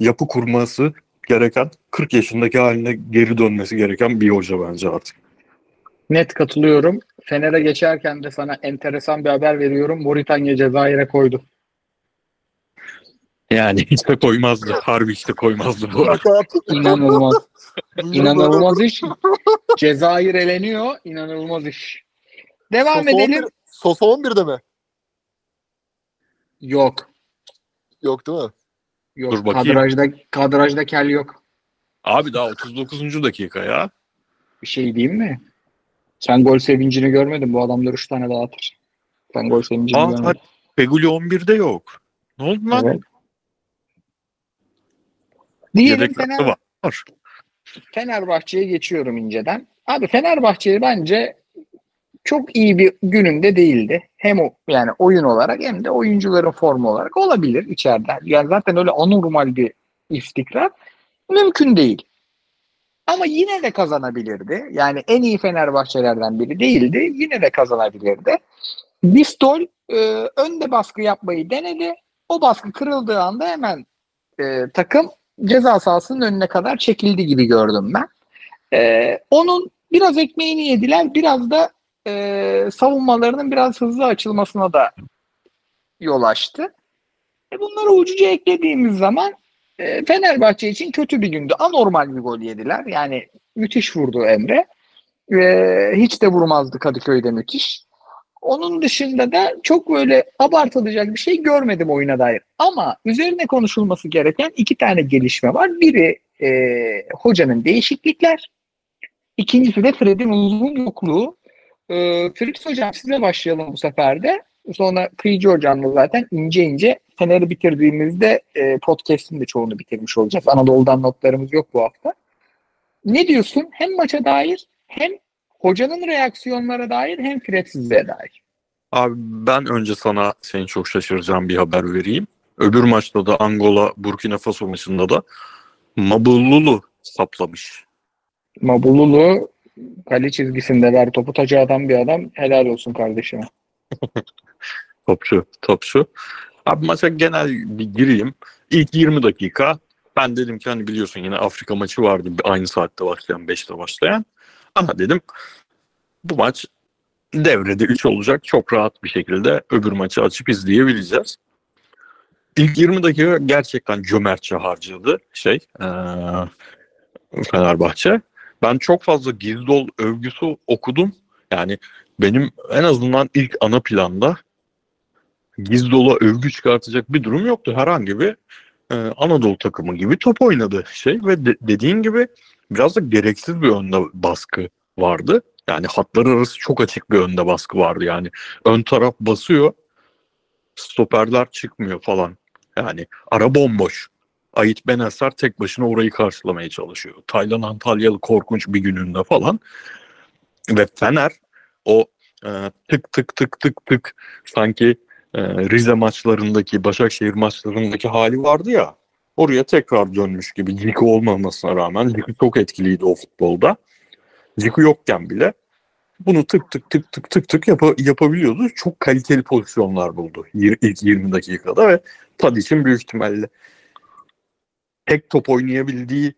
C: yapı kurması gereken 40 yaşındaki haline geri dönmesi gereken bir hoca bence artık.
A: Net katılıyorum. Fener'e geçerken de sana enteresan bir haber veriyorum. Moritanya Cezayir'e koydu.
C: Yani hiç de koymazdı. Harbi hiç de koymazdı bu arada.
A: İnanılmaz. İnanılmaz iş. Cezayir eleniyor. İnanılmaz iş. Devam
B: Sosa
A: edelim.
B: 11 Sosa 11'de mi?
A: Yok.
B: Yok değil mi?
A: Yok.
C: Dur bakayım.
A: kadrajda, kadrajda kel yok.
C: Abi daha 39. dakika ya.
A: Bir şey diyeyim mi? Sen gol sevincini görmedin. Bu adamlar 3 tane daha atır. Sen gol sevincini
C: Aa,
A: görmedin.
C: Peguli 11'de yok. Ne oldu lan?
A: Evet. Diyelim Fener,
C: var.
A: Fenerbahçe'ye geçiyorum inceden. Abi Fenerbahçe bence çok iyi bir gününde değildi. Hem o, yani oyun olarak hem de oyuncuların formu olarak olabilir içeride. Yani zaten öyle anormal bir istikrar mümkün değil. Ama yine de kazanabilirdi. Yani en iyi Fenerbahçelerden biri değildi. Yine de kazanabilirdi. Bistol e, önde baskı yapmayı denedi. O baskı kırıldığı anda hemen e, takım ceza sahasının önüne kadar çekildi gibi gördüm ben. E, onun biraz ekmeğini yediler. Biraz da e, savunmalarının biraz hızlı açılmasına da yol açtı. E, bunları ucuca eklediğimiz zaman e, Fenerbahçe için kötü bir gündü. Anormal bir gol yediler. Yani müthiş vurdu Emre. E, hiç de vurmazdı Kadıköy'de müthiş. Onun dışında da çok böyle abartılacak bir şey görmedim oyuna dair. Ama üzerine konuşulması gereken iki tane gelişme var. Biri e, hocanın değişiklikler. İkincisi de Fred'in uzun yokluğu. E, Fritz hocam size başlayalım bu sefer de. Sonra Kıyıcı hocamla zaten ince ince Fener'i bitirdiğimizde e, podcast'in de çoğunu bitirmiş olacağız. Anadolu'dan notlarımız yok bu hafta. Ne diyorsun? Hem maça dair hem hocanın reaksiyonlara dair hem sizlere dair.
C: Abi ben önce sana seni çok şaşıracağım bir haber vereyim. Öbür maçta da Angola Burkina Faso maçında da Mabululu saplamış.
A: Mabululu kale çizgisinde ver topu taca adam bir adam. Helal olsun kardeşime.
C: Topçu, topçu. Abi maça genel bir gireyim. İlk 20 dakika ben dedim ki hani biliyorsun yine Afrika maçı vardı aynı saatte başlayan 5'te başlayan. Ama dedim bu maç devrede 3 olacak. Çok rahat bir şekilde öbür maçı açıp izleyebileceğiz. İlk 20 dakika gerçekten cömertçe harcadı şey eee, Fenerbahçe. Ben çok fazla Gizdol övgüsü okudum. Yani benim en azından ilk ana planda Gizdol'a övgü çıkartacak bir durum yoktu. Herhangi bir e, Anadolu takımı gibi top oynadı şey ve de- dediğin gibi biraz da gereksiz bir önde baskı vardı. Yani hatlar arası çok açık bir önde baskı vardı yani. Ön taraf basıyor, stoperler çıkmıyor falan. Yani ara bomboş. Ait Benesar tek başına orayı karşılamaya çalışıyor. Taylan Antalyalı korkunç bir gününde falan. Ve Fener o e, tık tık tık tık tık sanki e, Rize maçlarındaki, Başakşehir maçlarındaki hali vardı ya. Oraya tekrar dönmüş gibi. Ciku olmamasına rağmen Ciku çok etkiliydi o futbolda. Ciku yokken bile bunu tık tık tık tık tık tık yapa- yapabiliyordu. Çok kaliteli pozisyonlar buldu ilk 20 dakikada ve Tadic'in büyük ihtimalle tek top oynayabildiği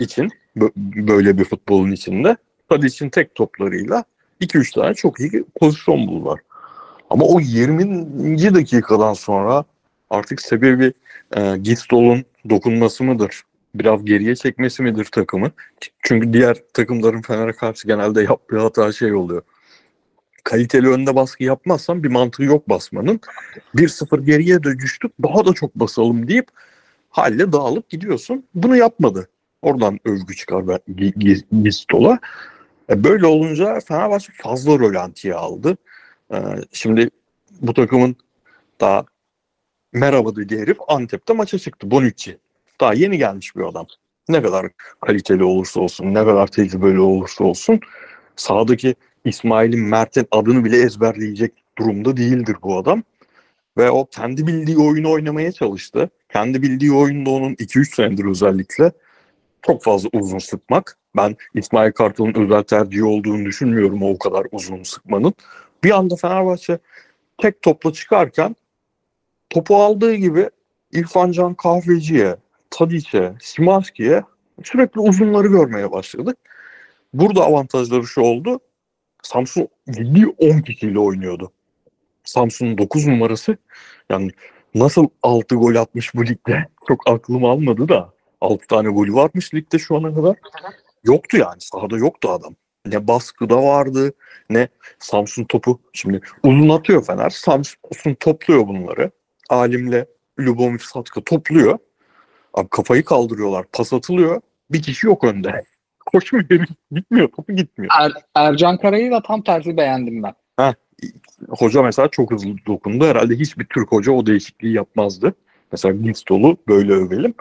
C: için bö- böyle bir futbolun içinde Tadic'in tek toplarıyla 2-3 tane çok iyi pozisyon buldular. Ama o 20. dakikadan sonra artık sebebi e, Gistol'un dokunması mıdır? Biraz geriye çekmesi midir takımı? Çünkü diğer takımların Fener'e karşı genelde yaptığı hata şey oluyor. Kaliteli önde baskı yapmazsan bir mantığı yok basmanın. 1-0 geriye de düştük daha da çok basalım deyip halle dağılıp gidiyorsun. Bunu yapmadı. Oradan övgü çıkar Gistol'a. E, böyle olunca Fenerbahçe fazla rölantiye aldı. E, şimdi bu takımın daha merhaba dediği herif Antep'te maça çıktı. Bonucci. Daha yeni gelmiş bir adam. Ne kadar kaliteli olursa olsun, ne kadar tecrübeli olursa olsun sahadaki İsmail'in, Mert'in adını bile ezberleyecek durumda değildir bu adam. Ve o kendi bildiği oyunu oynamaya çalıştı. Kendi bildiği oyunda onun 2-3 senedir özellikle çok fazla uzun sıkmak. Ben İsmail Kartal'ın özel tercihi olduğunu düşünmüyorum o kadar uzun sıkmanın. Bir anda Fenerbahçe tek topla çıkarken topu aldığı gibi İrfan Can Kahveci'ye, Tadic'e, Simanski'ye sürekli uzunları görmeye başladık. Burada avantajları şu oldu. Samsun ciddi 10 kişiyle oynuyordu. Samsun'un 9 numarası yani nasıl 6 gol atmış bu ligde çok aklım almadı da 6 tane golü varmış ligde şu ana kadar. Yoktu yani sahada yoktu adam. Ne baskıda vardı ne Samsun topu şimdi uzun atıyor Fener. Samsun topluyor bunları. Alimle Lubomir Satka topluyor. Abi kafayı kaldırıyorlar. Pas atılıyor. Bir kişi yok önde. Koşmuyor. Gitmiyor. Topu gitmiyor.
A: Er, Ercan Karay'ı da tam tersi beğendim ben.
C: Hoca mesela çok hızlı dokundu. Herhalde hiçbir Türk hoca o değişikliği yapmazdı. Mesela Gistol'u böyle övelim.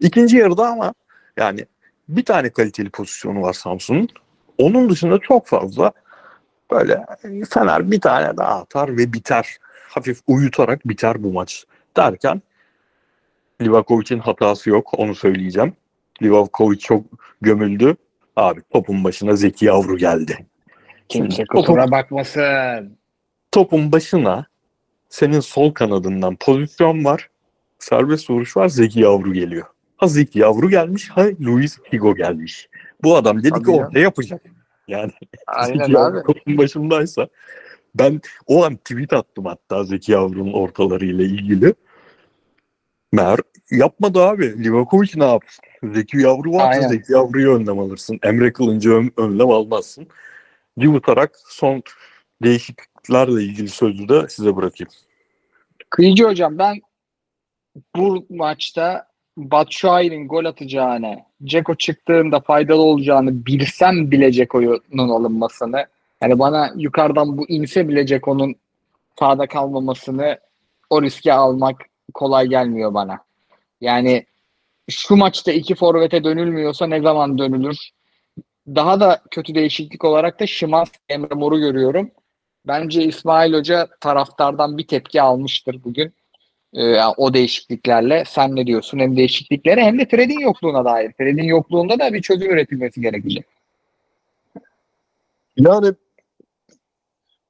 C: İkinci yarıda ama yani bir tane kaliteli pozisyonu var Samsun'un. Onun dışında çok fazla böyle Fener bir tane daha atar ve biter. Hafif uyutarak biter bu maç derken Livakovic'in hatası yok onu söyleyeceğim. Livakovic çok gömüldü. Abi topun başına Zeki Yavru geldi.
A: Kimse kusura bakmasın.
C: Topun başına senin sol kanadından pozisyon var. Serbest vuruş var. Zeki Yavru geliyor. Ha Zeki Yavru gelmiş. Ha Luis Figo gelmiş. Bu adam dedi
A: Tabii
C: ki
A: ya.
C: o ne yapacak? Yani
A: Aynen
C: Zeki Yavru
A: abi.
C: topun başındaysa ben o an tweet attım hatta Zeki Yavru'nun ortalarıyla ilgili. Mer yapmadı abi. Livakovic ne yapsın? Zeki Yavru varsa. Zeki Yavru'yu önlem alırsın. Emre Kılınç'ı ön- önlem almazsın. Yumutarak son değişikliklerle ilgili sözü de size bırakayım.
A: Kıyıcı hocam ben bu maçta Batshuayi'nin gol atacağını, Ceko çıktığında faydalı olacağını bilsem bile Ceko'nun alınmasını yani bana yukarıdan bu inse bile Ceko'nun sahada kalmamasını o riske almak kolay gelmiyor bana. Yani şu maçta iki forvete dönülmüyorsa ne zaman dönülür? Daha da kötü değişiklik olarak da Şimans Emre Mor'u görüyorum. Bence İsmail Hoca taraftardan bir tepki almıştır bugün. Ee, o değişikliklerle. Sen ne diyorsun? Hem değişikliklere hem de Fred'in yokluğuna dair. Fred'in yokluğunda da bir çözüm üretilmesi gerekecek.
B: Yani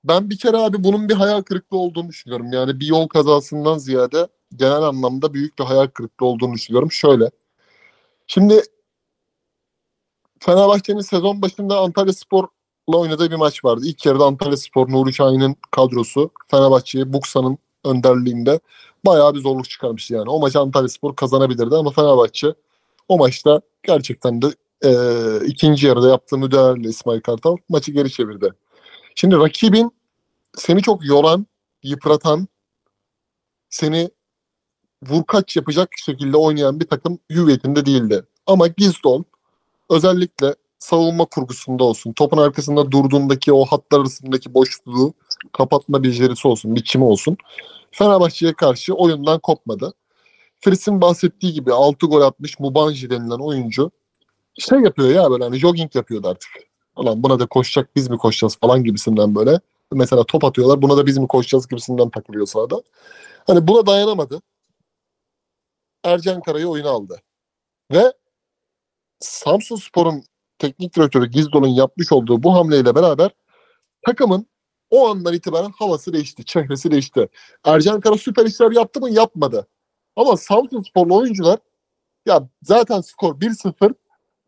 B: ben bir kere abi bunun bir hayal kırıklığı olduğunu düşünüyorum. Yani bir yol kazasından ziyade genel anlamda büyük bir hayal kırıklığı olduğunu düşünüyorum. Şöyle. Şimdi Fenerbahçe'nin sezon başında Antalya Spor'la oynadığı bir maç vardı. İlk yarıda Antalya Spor, Nuri Şahin'in kadrosu Fenerbahçe'yi Buksa'nın önderliğinde bayağı bir zorluk çıkarmıştı yani. O maçı Antalya Spor kazanabilirdi ama Fenerbahçe o maçta gerçekten de e, ikinci yarıda yaptığı müdahaleyle İsmail Kartal maçı geri çevirdi. Şimdi rakibin seni çok yoran, yıpratan, seni vurkaç yapacak şekilde oynayan bir takım hüviyetinde değildi. Ama Gizdol özellikle savunma kurgusunda olsun, topun arkasında durduğundaki o hatlar arasındaki boşluğu kapatma becerisi olsun, biçimi olsun. Fenerbahçe'ye karşı oyundan kopmadı. Fritz'in bahsettiği gibi 6 gol atmış Mubanji denilen oyuncu şey yapıyor ya böyle hani jogging yapıyordu artık. Ulan buna da koşacak biz mi koşacağız falan gibisinden böyle. Mesela top atıyorlar buna da biz mi koşacağız gibisinden takılıyor sahada. Hani buna dayanamadı. Ercan Kara'yı oyuna aldı. Ve Samsun Spor'un teknik direktörü Gizdol'un yapmış olduğu bu hamleyle beraber takımın o andan itibaren havası değişti, çehresi değişti. Ercan Kara süper işler yaptı mı? Yapmadı. Ama Samsun Sporlu oyuncular ya zaten skor 1-0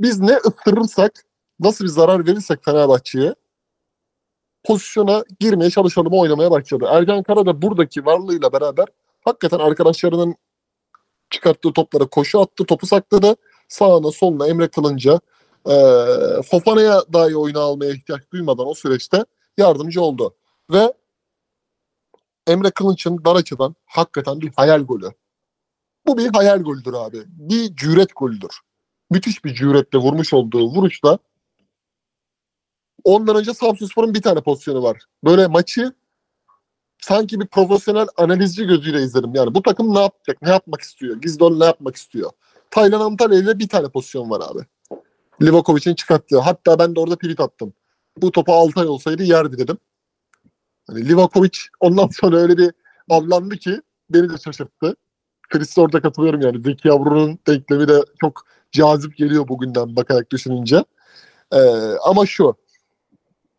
B: biz ne ıttırırsak nasıl bir zarar verirsek Fenerbahçe'ye pozisyona girmeye çalışalım oynamaya başladı. Ercan Kara da buradaki varlığıyla beraber hakikaten arkadaşlarının çıkarttığı toplara koşu attı, topu sakladı. Sağına soluna Emre Kılınca e, Fofana'ya dahi oyuna almaya ihtiyaç duymadan o süreçte yardımcı oldu. Ve Emre Kılınç'ın dar açıdan hakikaten bir hayal golü. Bu bir hayal golüdür abi. Bir cüret golüdür. Müthiş bir cüretle vurmuş olduğu vuruşla ondan önce Samsunspor'un bir tane pozisyonu var. Böyle maçı sanki bir profesyonel analizci gözüyle izledim. Yani bu takım ne yapacak, ne yapmak istiyor? Gizdol ne yapmak istiyor? Taylan Antalya ile bir tane pozisyon var abi. Livakovic'in çıkarttığı. Hatta ben de orada tweet attım. Bu topu Altay olsaydı yerdi dedim. Hani Livakovic ondan sonra öyle bir avlandı ki beni de şaşırttı. Chris'e orada katılıyorum yani. Zeki Yavru'nun denklemi de çok cazip geliyor bugünden bakarak düşününce. Ee, ama şu.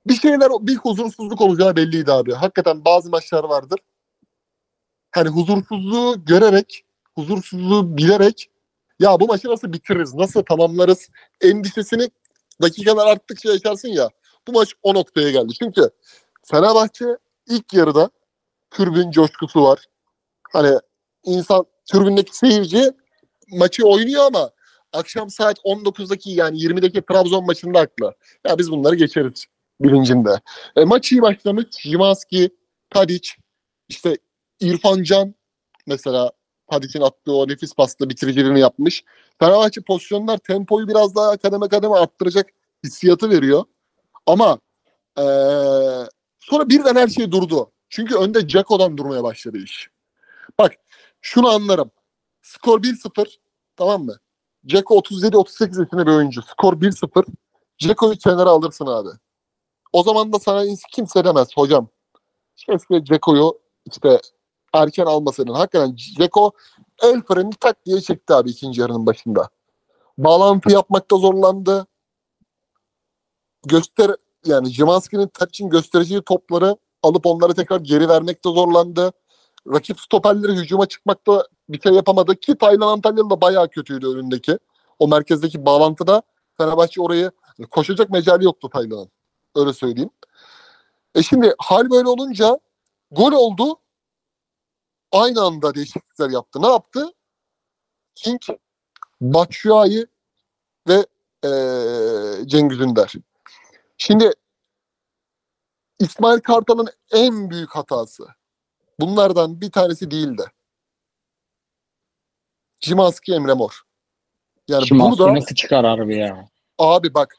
B: Bir şeyler, bir huzursuzluk olacağı belliydi abi. Hakikaten bazı maçlar vardır. Hani huzursuzluğu görerek, huzursuzluğu bilerek ya bu maçı nasıl bitiririz, nasıl tamamlarız endişesini dakikalar arttıkça yaşarsın ya. Bu maç o noktaya geldi. Çünkü Fenerbahçe ilk yarıda türbün coşkusu var. Hani insan türbündeki seyirci maçı oynuyor ama akşam saat 19'daki yani 20'deki Trabzon maçında aklı. Ya biz bunları geçeriz bilincinde. E, maç iyi başlamış. Jimanski, Tadic, işte İrfan Can mesela Tadic'in attığı o nefis pasla bitiriciliğini yapmış. Fenerbahçe pozisyonlar tempoyu biraz daha kademe kademe arttıracak hissiyatı veriyor. Ama ee, sonra birden her şey durdu. Çünkü önde Ceko'dan durmaya başladı iş. Bak şunu anlarım. Skor 1-0 tamam mı? Ceko 37-38 yaşında bir oyuncu. Skor 1-0. Ceko'yu kenara alırsın abi. O zaman da sana kimse demez hocam. Keşke Ceko'yu işte erken almasaydın. Hakikaten Ceko el freni tak diye çekti abi ikinci yarının başında. Bağlantı yapmakta zorlandı. Göster yani Jimanski'nin Tadic'in göstereceği topları alıp onları tekrar geri vermekte zorlandı. Rakip stoperleri hücuma çıkmakta bir şey yapamadı ki Taylan Antalyalı da bayağı kötüydü önündeki. O merkezdeki bağlantıda Fenerbahçe orayı koşacak mecali yoktu Taylan'ın. Öyle söyleyeyim. E şimdi hal böyle olunca gol oldu. Aynı anda değişiklikler yaptı. Ne yaptı? King, Batshuayi ve ee, Cengiz Ünder. Şimdi İsmail Kartal'ın en büyük hatası bunlardan bir tanesi değildi. Cimanski Emre Mor. Yani
A: Şimanski
B: burada
A: nasıl çıkar harbi ya?
B: abi bak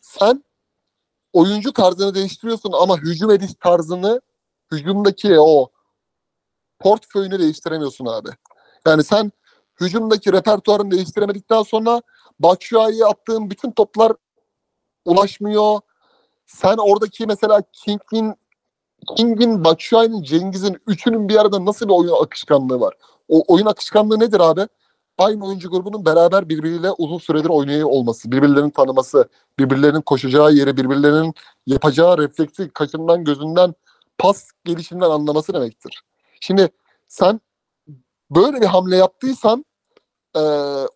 B: sen oyuncu tarzını değiştiriyorsun ama hücum ediş tarzını hücumdaki o portföyünü değiştiremiyorsun abi. Yani sen hücumdaki repertuarını değiştiremedikten sonra Batshuayi'ye attığın bütün toplar ulaşmıyor. Sen oradaki mesela King'in King'in, Batshuayi'nin, Cengiz'in üçünün bir arada nasıl bir oyun akışkanlığı var? O oyun akışkanlığı nedir abi? Aynı oyuncu grubunun beraber birbiriyle uzun süredir oynayıyor olması, birbirlerinin tanıması, birbirlerinin koşacağı yeri, birbirlerinin yapacağı refleksi kaşından gözünden pas gelişinden anlaması demektir. Şimdi sen böyle bir hamle yaptıysan e,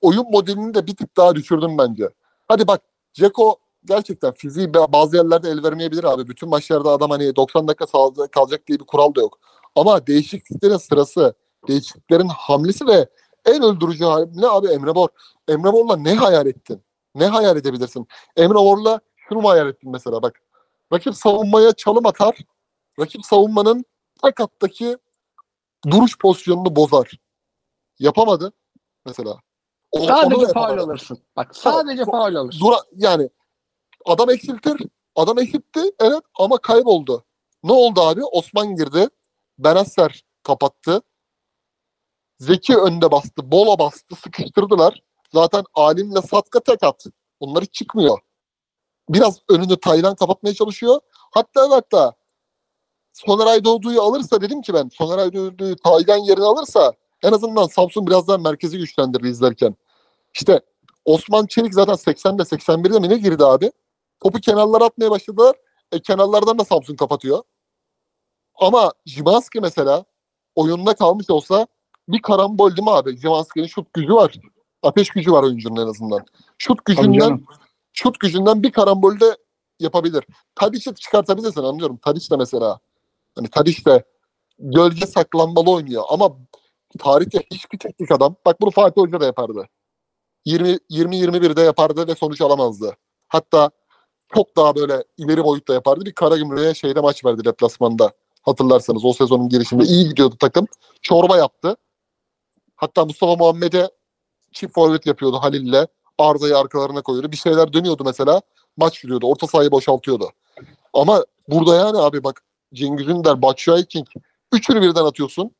B: oyun modelini de bir tık daha düşürdün bence. Hadi bak Ceko gerçekten fiziği bazı yerlerde el vermeyebilir abi. Bütün maçlarda adam hani 90 dakika kalacak diye bir kural da yok. Ama değişikliklerin sırası, değişikliklerin hamlesi ve en öldürücü hamle abi Emre Mor. Emre Mor'la ne hayal ettin? Ne hayal edebilirsin? Emre Mor'la şunu mu hayal ettin mesela bak. rakip savunmaya çalım atar. Rakip savunmanın tek hattaki duruş pozisyonunu bozar. Yapamadı mesela. O-
A: Sadece faul alırsın. Bak sadece faul alırsın.
B: Dura, yani adam eksiltir. Adam eksiltti evet ama kayboldu. Ne oldu abi? Osman girdi. Benasser kapattı. Zeki önde bastı. Bola bastı. Sıkıştırdılar. Zaten Alim'le Satka tek at. Onlar hiç çıkmıyor. Biraz önünü Taylan kapatmaya çalışıyor. Hatta hatta Soner Aydoğdu'yu alırsa dedim ki ben Soner Aydoğdu'yu Taylan yerine alırsa en azından Samsun biraz daha merkezi güçlendirir izlerken. İşte Osman Çelik zaten 80'de 81'de mi ne girdi abi? Topu kenarlara atmaya başladılar. E, kenarlardan da Samsun kapatıyor. Ama Jimanski mesela oyununa kalmış olsa bir karambol değil mi abi? Jimanski'nin şut gücü var. Ateş gücü var oyuncunun en azından. Şut gücünden şut gücünden bir karambolde yapabilir. Tadic'i çıkartabilirsin anlıyorum. Tadic de mesela. Hani Tadic de gölge saklanmalı oynuyor ama tarihte hiçbir teknik adam bak bunu Fatih Hoca da yapardı. 20 20-21'de yapardı ve sonuç alamazdı. Hatta çok daha böyle ileri boyutta yapardı. Bir Karagümrük'e şeyde maç verdi deplasmanda. Hatırlarsanız o sezonun girişinde iyi gidiyordu takım. Çorba yaptı. Hatta Mustafa Muhammed'e çift forvet yapıyordu Halil'le. Arda'yı arkalarına koyuyordu. Bir şeyler dönüyordu mesela. Maç gidiyordu. Orta sahayı boşaltıyordu. Ama burada yani abi bak Cengiz Ünder, Batshuayi King. Üçünü birden atıyorsun.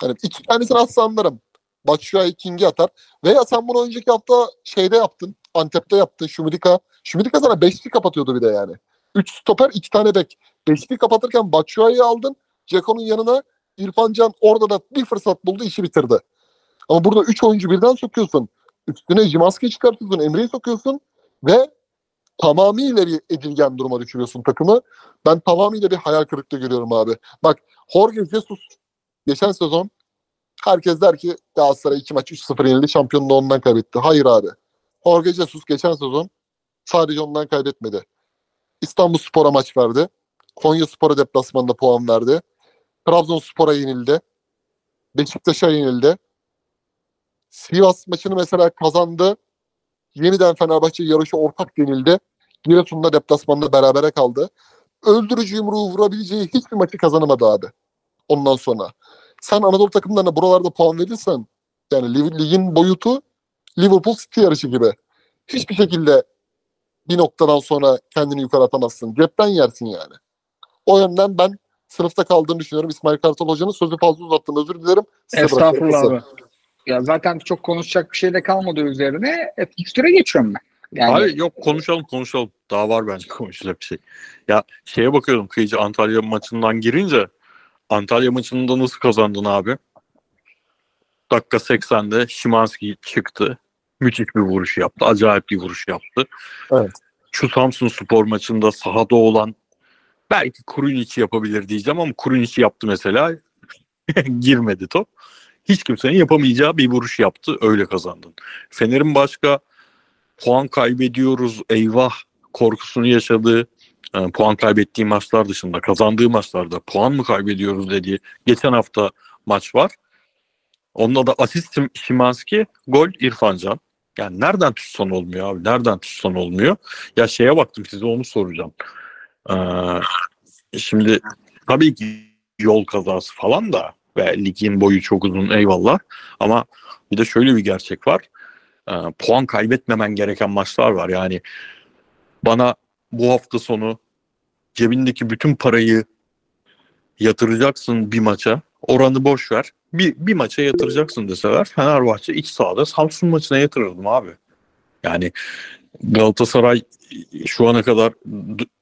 B: Hani iki tanesini atsa anlarım. Batshuayi King'i atar. Veya sen bunu önceki hafta şeyde yaptın. Antep'te yaptın. Şumidika. Şumidika sana beşli kapatıyordu bir de yani. Üç stoper, iki tane bek. Beşli kapatırken Batshuayi'yi aldın. Ceko'nun yanına İrfan Can orada da bir fırsat buldu, işi bitirdi. Ama burada üç oyuncu birden sokuyorsun. Üstüne Jimaski'yi çıkartıyorsun, Emre'yi sokuyorsun ve tamamıyla bir edilgen duruma düşürüyorsun takımı. Ben tamamıyla bir hayal kırıklığı görüyorum abi. Bak Jorge Jesus geçen sezon herkes der ki Galatasaray 2 maç 3-0 yenildi şampiyonluğu ondan kaybetti. Hayır abi. Jorge Jesus geçen sezon sadece ondan kaybetmedi. İstanbul Spor'a maç verdi. Konya Spor'a deplasmanda puan verdi. Trabzonspor'a yenildi. Beşiktaş'a yenildi. Sivas maçını mesela kazandı. Yeniden Fenerbahçe yarışı ortak denildi. Giresun'da deplasmanda berabere kaldı. Öldürücü yumruğu vurabileceği hiçbir maçı kazanamadı abi. Ondan sonra. Sen Anadolu takımlarına buralarda puan verirsen yani lig- ligin boyutu Liverpool City yarışı gibi. Hiçbir şekilde bir noktadan sonra kendini yukarı atamazsın. Cepten yersin yani. O yönden ben sınıfta kaldığını düşünüyorum. İsmail Kartal Hoca'nın sözü fazla uzattım. Özür dilerim. Size
A: Estağfurullah abi. Ya zaten çok konuşacak bir şey de kalmadı üzerine. E, fikstüre geçiyorum ben. Yani
C: Abi yok konuşalım konuşalım. Daha var bence konuşacak bir şey. Ya şeye bakıyordum Kıyıcı Antalya maçından girince Antalya maçında nasıl kazandın abi? Dakika 80'de Şimanski çıktı. Müthiş bir vuruş yaptı. Acayip bir vuruş yaptı.
B: Evet.
C: Şu Samsun Spor maçında sahada olan belki Kurunic yapabilir diyeceğim ama Kurunic yaptı mesela. Girmedi top. Hiç kimsenin yapamayacağı bir vuruş yaptı. Öyle kazandın. Fener'in başka puan kaybediyoruz eyvah korkusunu yaşadığı e, puan kaybettiği maçlar dışında kazandığı maçlarda puan mı kaybediyoruz dediği geçen hafta maç var. Onda da asist Şimanski, gol İrfan Can. Yani nereden tutsan olmuyor abi? Nereden tutsan olmuyor? Ya şeye baktım size onu soracağım. Ee, şimdi tabii ki yol kazası falan da ve ligin boyu çok uzun eyvallah. Ama bir de şöyle bir gerçek var. Ee, puan kaybetmemen gereken maçlar var. Yani bana bu hafta sonu cebindeki bütün parayı yatıracaksın bir maça. Oranı boş ver. Bir, bir maça yatıracaksın deseler Fenerbahçe iç sahada Samsun maçına yatırırdım abi. Yani Galatasaray şu ana kadar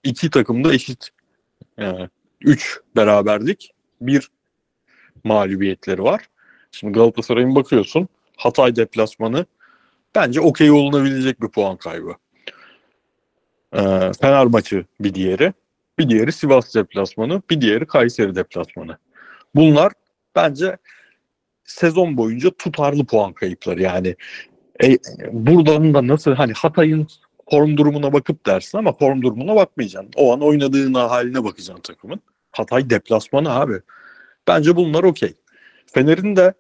C: iki takımda eşit. Yani üç beraberlik. Bir mağlubiyetleri var. Şimdi Galatasaray'ın bakıyorsun Hatay deplasmanı bence okey olunabilecek bir puan kaybı. Ee, Fener maçı bir diğeri. Bir diğeri Sivas deplasmanı. Bir diğeri Kayseri deplasmanı. Bunlar bence sezon boyunca tutarlı puan kayıpları. Yani e, buradan da nasıl hani Hatay'ın form durumuna bakıp dersin ama form durumuna bakmayacaksın. O an oynadığına haline bakacaksın takımın. Hatay deplasmanı abi. Bence bunlar okey. Fener'in de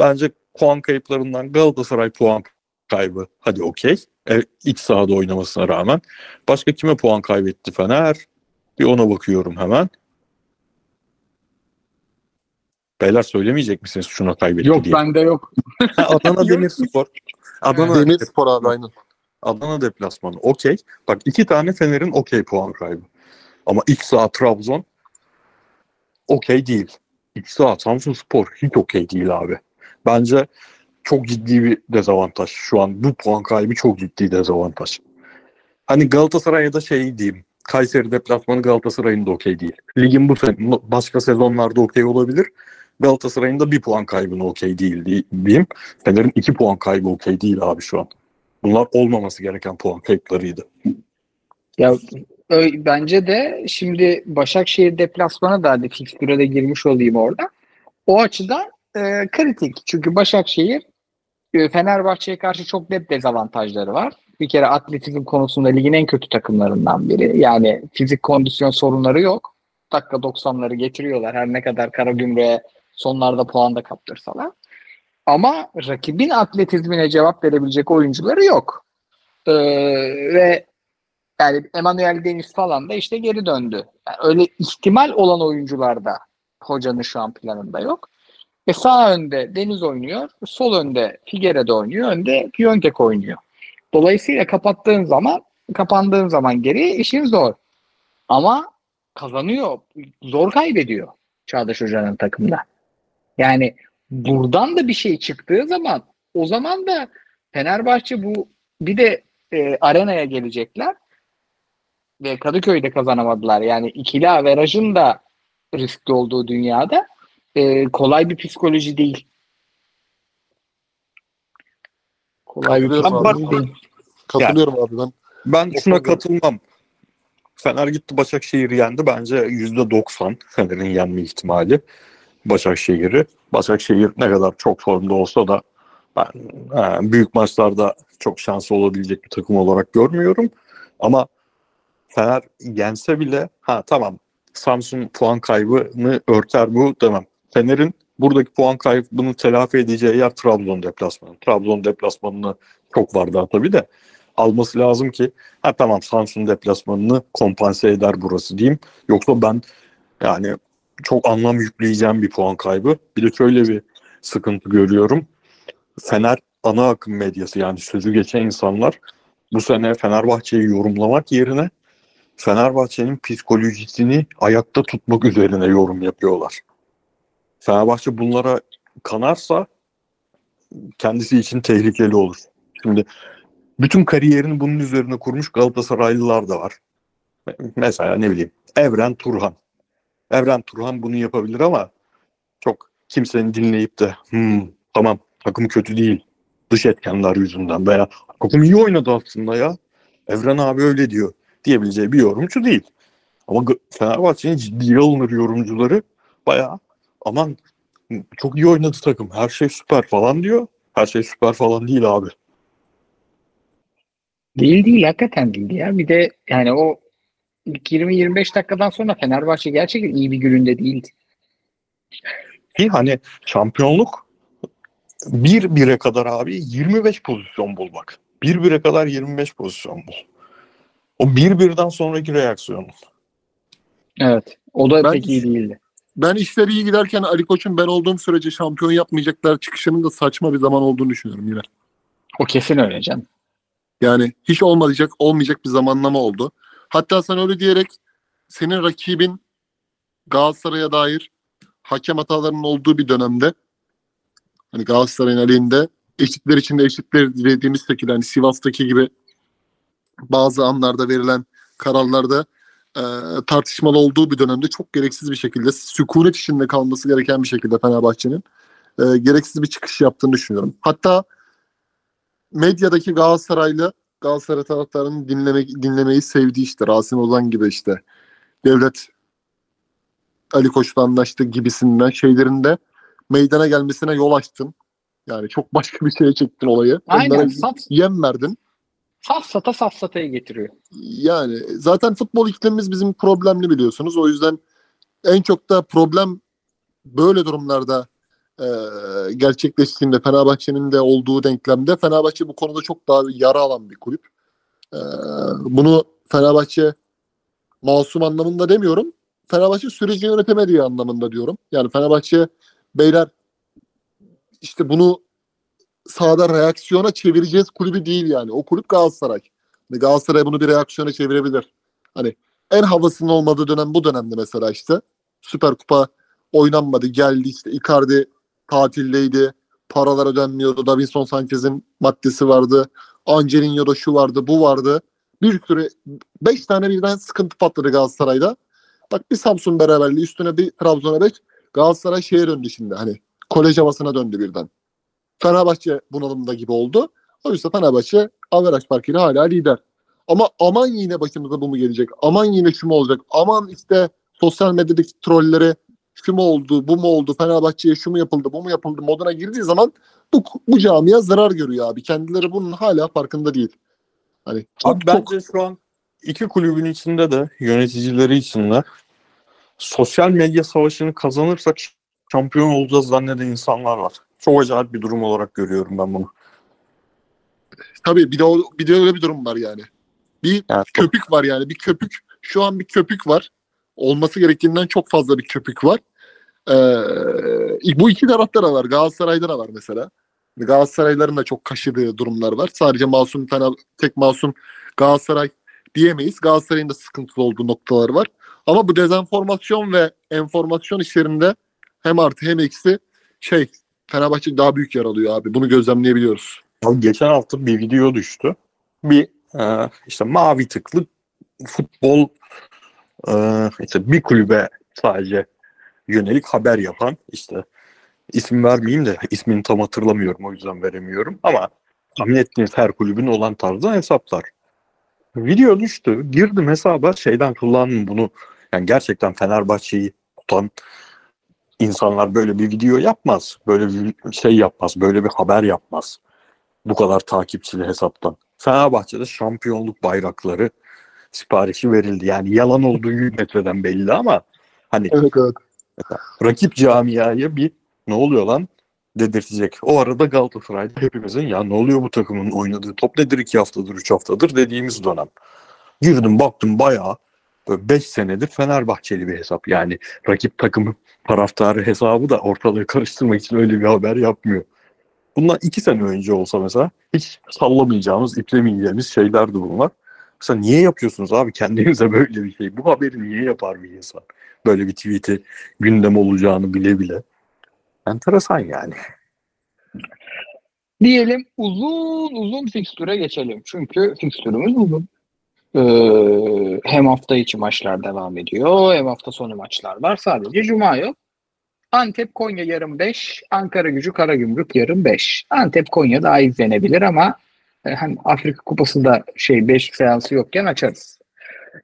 C: bence puan kayıplarından Galatasaray puan kaybı. Hadi okey. E, iç sahada oynamasına rağmen. Başka kime puan kaybetti Fener? Bir ona bakıyorum hemen. Beyler söylemeyecek misiniz şuna kaybetti
A: Yok
C: diye?
A: bende yok.
C: Adana
A: Yok.
C: Demirspor. Adana,
B: Demirspor abi aynen.
C: Adana deplasmanı okey. Bak iki tane Fener'in okey puan kaybı. Ama iç saha Trabzon okey değil. İç saha Samsun Spor hiç okey değil abi. Bence çok ciddi bir dezavantaj. Şu an bu puan kaybı çok ciddi dezavantaj. Hani Galatasaray'a da şey diyeyim. Kayseri deplasmanı Galatasaray'ın da okey değil. Ligin bu sene başka sezonlarda okey olabilir. Galatasaray'ın da bir puan kaybına okey değil diye- diyeyim. Fener'in iki puan kaybı okey değil abi şu an. Bunlar olmaması gereken puan kayıplarıydı.
A: Ya bence de şimdi Başakşehir deplasmanı da hadi fikstüre de girmiş olayım orada. O açıdan e, kritik. Çünkü Başakşehir Fenerbahçe'ye karşı çok net dezavantajları var. Bir kere atletizm konusunda ligin en kötü takımlarından biri. Yani fizik kondisyon sorunları yok. Dakika 90'ları getiriyorlar. Her ne kadar Karagümrük'e sonlarda puan da kaptırsalar. Ama rakibin atletizmine cevap verebilecek oyuncuları yok. Ee, ve yani Emmanuel Deniz falan da işte geri döndü. Yani öyle ihtimal olan oyuncular da hocanın şu an planında yok. E sağ önde Deniz oynuyor, sol önde Figueredo oynuyor, önde Piontek oynuyor. Dolayısıyla kapattığın zaman, kapandığın zaman geri işin zor. Ama kazanıyor, zor kaybediyor Çağdaş Hoca'nın takımda. Yani buradan da bir şey çıktığı zaman o zaman da Fenerbahçe bu bir de e, arenaya gelecekler ve Kadıköy'de kazanamadılar. Yani ikili averajın da riskli olduğu dünyada e, kolay bir psikoloji değil. Kolay bir
B: Katılıyorum
A: psikoloji
C: abi.
A: değil.
B: Katılıyorum abi ben.
C: Ben şuna katılmam. Fener gitti Başakşehir'i yendi. Bence %90 Fener'in yenme ihtimali Başakşehir'i. Başakşehir ne kadar çok formda olsa da ben he, büyük maçlarda çok şanslı olabilecek bir takım olarak görmüyorum. Ama Fener yense bile ha tamam Samsun puan kaybını örter bu demem. Fener'in buradaki puan kaybını telafi edeceği yer Trabzon deplasmanı. Trabzon deplasmanını çok var daha tabii de alması lazım ki ha tamam Samsun deplasmanını kompanse eder burası diyeyim. Yoksa ben yani çok anlam yükleyeceğim bir puan kaybı. Bir de şöyle bir sıkıntı görüyorum. Fener ana akım medyası yani sözü geçen insanlar bu sene Fenerbahçe'yi yorumlamak yerine Fenerbahçe'nin psikolojisini ayakta tutmak üzerine yorum yapıyorlar. Fenerbahçe bunlara kanarsa kendisi için tehlikeli olur. Şimdi bütün kariyerini bunun üzerine kurmuş Galatasaraylılar da var. Mesela ne bileyim Evren Turhan. Evren Turhan bunu yapabilir ama çok kimsenin dinleyip de "Hmm, tamam takım kötü değil dış etkenler yüzünden veya takım iyi oynadı aslında ya. Evren abi öyle diyor diyebileceği bir yorumcu değil. Ama Fenerbahçe'nin ciddiye alınır yorumcuları bayağı aman çok iyi oynadı takım her şey süper falan diyor. Her şey süper falan değil abi.
A: Değil değil hakikaten değil ya. Bir de yani o ilk 20-25 dakikadan sonra Fenerbahçe gerçekten iyi bir gününde değildi.
C: Ki hani şampiyonluk bir bire kadar abi 25 pozisyon bul bak. Bir bire kadar 25 pozisyon bul. O bir birden sonraki reaksiyon.
A: Evet. O da
B: Ben-
A: pek iyi değildi.
B: Ben işler iyi giderken Ali Koç'un ben olduğum sürece şampiyon yapmayacaklar çıkışının da saçma bir zaman olduğunu düşünüyorum yine.
A: O kesin öyle canım.
B: Yani hiç olmayacak olmayacak bir zamanlama oldu. Hatta sen öyle diyerek senin rakibin Galatasaray'a dair hakem hatalarının olduğu bir dönemde hani Galatasaray'ın aleyhinde eşitler içinde eşitler dediğimiz şekilde hani Sivas'taki gibi bazı anlarda verilen kararlarda e, tartışmalı olduğu bir dönemde çok gereksiz bir şekilde sükunet içinde kalması gereken bir şekilde Fenerbahçe'nin e, gereksiz bir çıkış yaptığını düşünüyorum. Hatta medyadaki Galatasaraylı Galatasaray taraftarının dinlemek, dinlemeyi sevdiği işte Rasim Ozan gibi işte devlet Ali Koç'la anlaştı gibisinden şeylerinde meydana gelmesine yol açtın. Yani çok başka bir şeye çektin olayı.
A: Aynen.
B: Onlara
A: Saf,
B: yem verdin.
A: Safsata safsataya getiriyor.
B: Yani zaten futbol iklimimiz bizim problemli biliyorsunuz. O yüzden en çok da problem böyle durumlarda e, gerçekleştiğinde Fenerbahçe'nin de olduğu denklemde Fenerbahçe bu konuda çok daha yara alan bir kulüp. E, bunu Fenerbahçe masum anlamında demiyorum. Fenerbahçe süreci yönetemediği anlamında diyorum. Yani Fenerbahçe beyler işte bunu sahada reaksiyona çevireceğiz kulübü değil yani. O kulüp Galatasaray. Ve Galatasaray bunu bir reaksiyona çevirebilir. Hani en havasının olmadığı dönem bu dönemde mesela işte. Süper Kupa oynanmadı. Geldi işte Icardi tatildeydi. Paralara dönmüyordu. Davinson Sanchez'in maddesi vardı. Angelino'da şu vardı, bu vardı. Bir sürü beş tane birden sıkıntı patladı Galatasaray'da. Bak bir Samsun beraberliği üstüne bir Trabzon'a beş. Galatasaray şeye döndü şimdi hani. Kolej havasına döndü birden. Fenerbahçe bunalımda gibi oldu. O yüzden Fenerbahçe averaj farkıyla hala lider. Ama aman yine başımıza bu mu gelecek? Aman yine şu mu olacak? Aman işte sosyal medyadaki trolleri şu mu oldu, bu mu oldu, Fenerbahçe'ye şu mu yapıldı, bu mu yapıldı moduna girdiği zaman bu, bu camia zarar görüyor abi. Kendileri bunun hala farkında değil. Hani çok,
C: Abi
B: çok-
C: bence şu an iki kulübün içinde de yöneticileri içinde sosyal medya savaşını kazanırsak şampiyon olacağız zanneden insanlar var. Çok acayip bir durum olarak görüyorum ben bunu.
B: tabii bir de, o- bir de öyle bir durum var yani. Bir
C: Yani çok-
B: köpük var yani. Bir köpük. Şu an bir köpük var. Olması gerektiğinden çok fazla bir köpük var. Ee, bu iki tarafta da var. Galatasaray'da da var mesela. Galatasarayların da çok kaşıdığı durumlar var. Sadece masum Fener, tek masum Galatasaray diyemeyiz. Galatasaray'ın da sıkıntılı olduğu noktalar var. Ama bu dezenformasyon ve enformasyon işlerinde hem artı hem eksi şey Fenerbahçe daha büyük yer alıyor abi. Bunu gözlemleyebiliyoruz.
C: Geçen hafta bir video düştü. Bir e, işte mavi tıklı futbol e, işte bir kulübe sadece yönelik haber yapan işte isim vermeyeyim de ismini tam hatırlamıyorum o yüzden veremiyorum ama tahmin ettiğiniz her kulübün olan tarzda hesaplar. Video düştü. Girdim hesaba şeyden kullandım bunu. Yani gerçekten Fenerbahçe'yi tutan insanlar böyle bir video yapmaz. Böyle bir şey yapmaz. Böyle bir haber yapmaz bu kadar takipçili hesaptan. Fenerbahçe'de şampiyonluk bayrakları siparişi verildi. Yani yalan olduğu 100 metreden belli ama hani
B: Evet evet.
C: rakip camiaya bir ne oluyor lan dedirtecek. O arada Galatasaray'da hepimizin ya ne oluyor bu takımın oynadığı top nedir 2 haftadır 3 haftadır dediğimiz dönem. Girdim baktım bayağı 5 senedir Fenerbahçeli bir hesap. Yani rakip takımın taraftarı hesabı da ortalığı karıştırmak için öyle bir haber yapmıyor. Bundan iki sene önce olsa mesela hiç sallamayacağımız, iplemeyeceğimiz şeylerdi bunlar. Mesela niye yapıyorsunuz abi kendinize böyle bir şey? Bu haberi niye yapar bir insan? Böyle bir tweet'i gündem olacağını bile bile. Enteresan yani.
A: Diyelim uzun uzun fikstüre geçelim. Çünkü fikstürümüz uzun. Ee, hem hafta içi maçlar devam ediyor hem hafta sonu maçlar var. Sadece Cuma yok. Antep Konya yarım 5, Ankara Gücü Karagümrük yarım 5. Antep Konya daha izlenebilir ama e, hem Afrika Kupası'nda şey 5 seansı yokken açarız.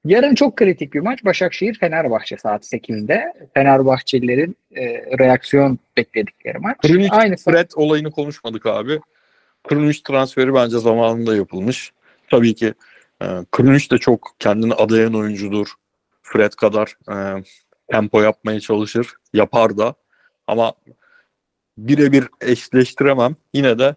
A: Yarın çok kritik bir maç Başakşehir Fenerbahçe saat 8'de. Fenerbahçelilerin e, reaksiyon bekledikleri maç.
C: Krunic,
A: Aynı
C: Fred olayını konuşmadık abi. Krunic transferi bence zamanında yapılmış. Tabii ki e, Krunic de çok kendini adayan oyuncudur. Fred kadar e, tempo yapmaya çalışır. Yapar da. Ama birebir eşleştiremem. Yine de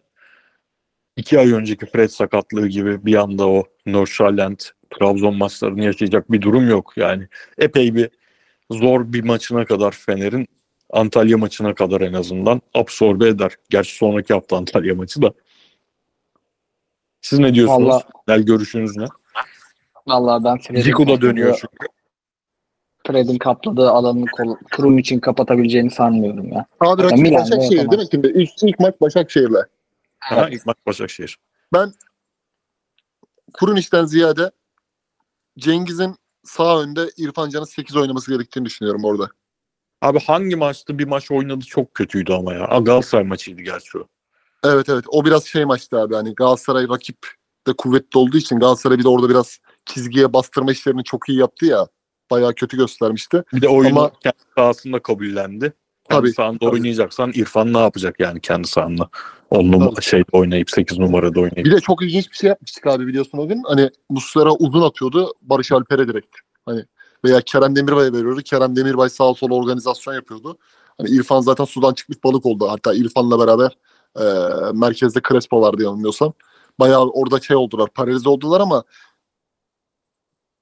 C: iki ay önceki Fred sakatlığı gibi bir anda o Norşalent Trabzon maçlarını yaşayacak bir durum yok. Yani epey bir zor bir maçına kadar Fener'in Antalya maçına kadar en azından absorbe eder. Gerçi sonraki hafta Antalya maçı da. Siz ne diyorsunuz?
A: Vallahi-
C: Genel görüşünüz ne?
A: Vallahi ben Fred'in
C: Zico da dönüyor çünkü.
A: Fred'in kapladığı alanını kurum için kapatabileceğini sanmıyorum ya.
B: Abi
A: Ya
B: rakip Başakşehir değil mi şimdi? İlk, ilk maç Başakşehir'le.
C: Ha, ilk maç Başakşehir.
B: Ben Kurunic'ten ziyade Cengiz'in sağ önde İrfan Can'ın 8 oynaması gerektiğini düşünüyorum orada.
C: Abi hangi maçta bir maç oynadı çok kötüydü ama ya. Galatasaray maçıydı gerçi o.
B: Evet evet o biraz şey maçtı abi hani Galatasaray rakip de kuvvetli olduğu için Galatasaray bir de orada biraz çizgiye bastırma işlerini çok iyi yaptı ya. Bayağı kötü göstermişti.
C: Bir de oyunu
B: Ama-
C: kendi sahasında kabullendi. Kendi
B: Tabii,
C: sahanda
B: tabii.
C: oynayacaksan İrfan ne yapacak yani kendi sahanda? 10 numara şey oynayıp 8 numarada oynayıp.
B: Bir de çok ilginç bir şey yapmıştık abi biliyorsun o gün. Hani Muslera uzun atıyordu Barış Alper'e direkt. Hani veya Kerem Demirbay'a veriyordu. Kerem Demirbay sağa sola organizasyon yapıyordu. Hani İrfan zaten sudan çıkmış balık oldu. Hatta İrfan'la beraber e, merkezde Crespo vardı yanılmıyorsam. Bayağı orada şey oldular, paralize oldular ama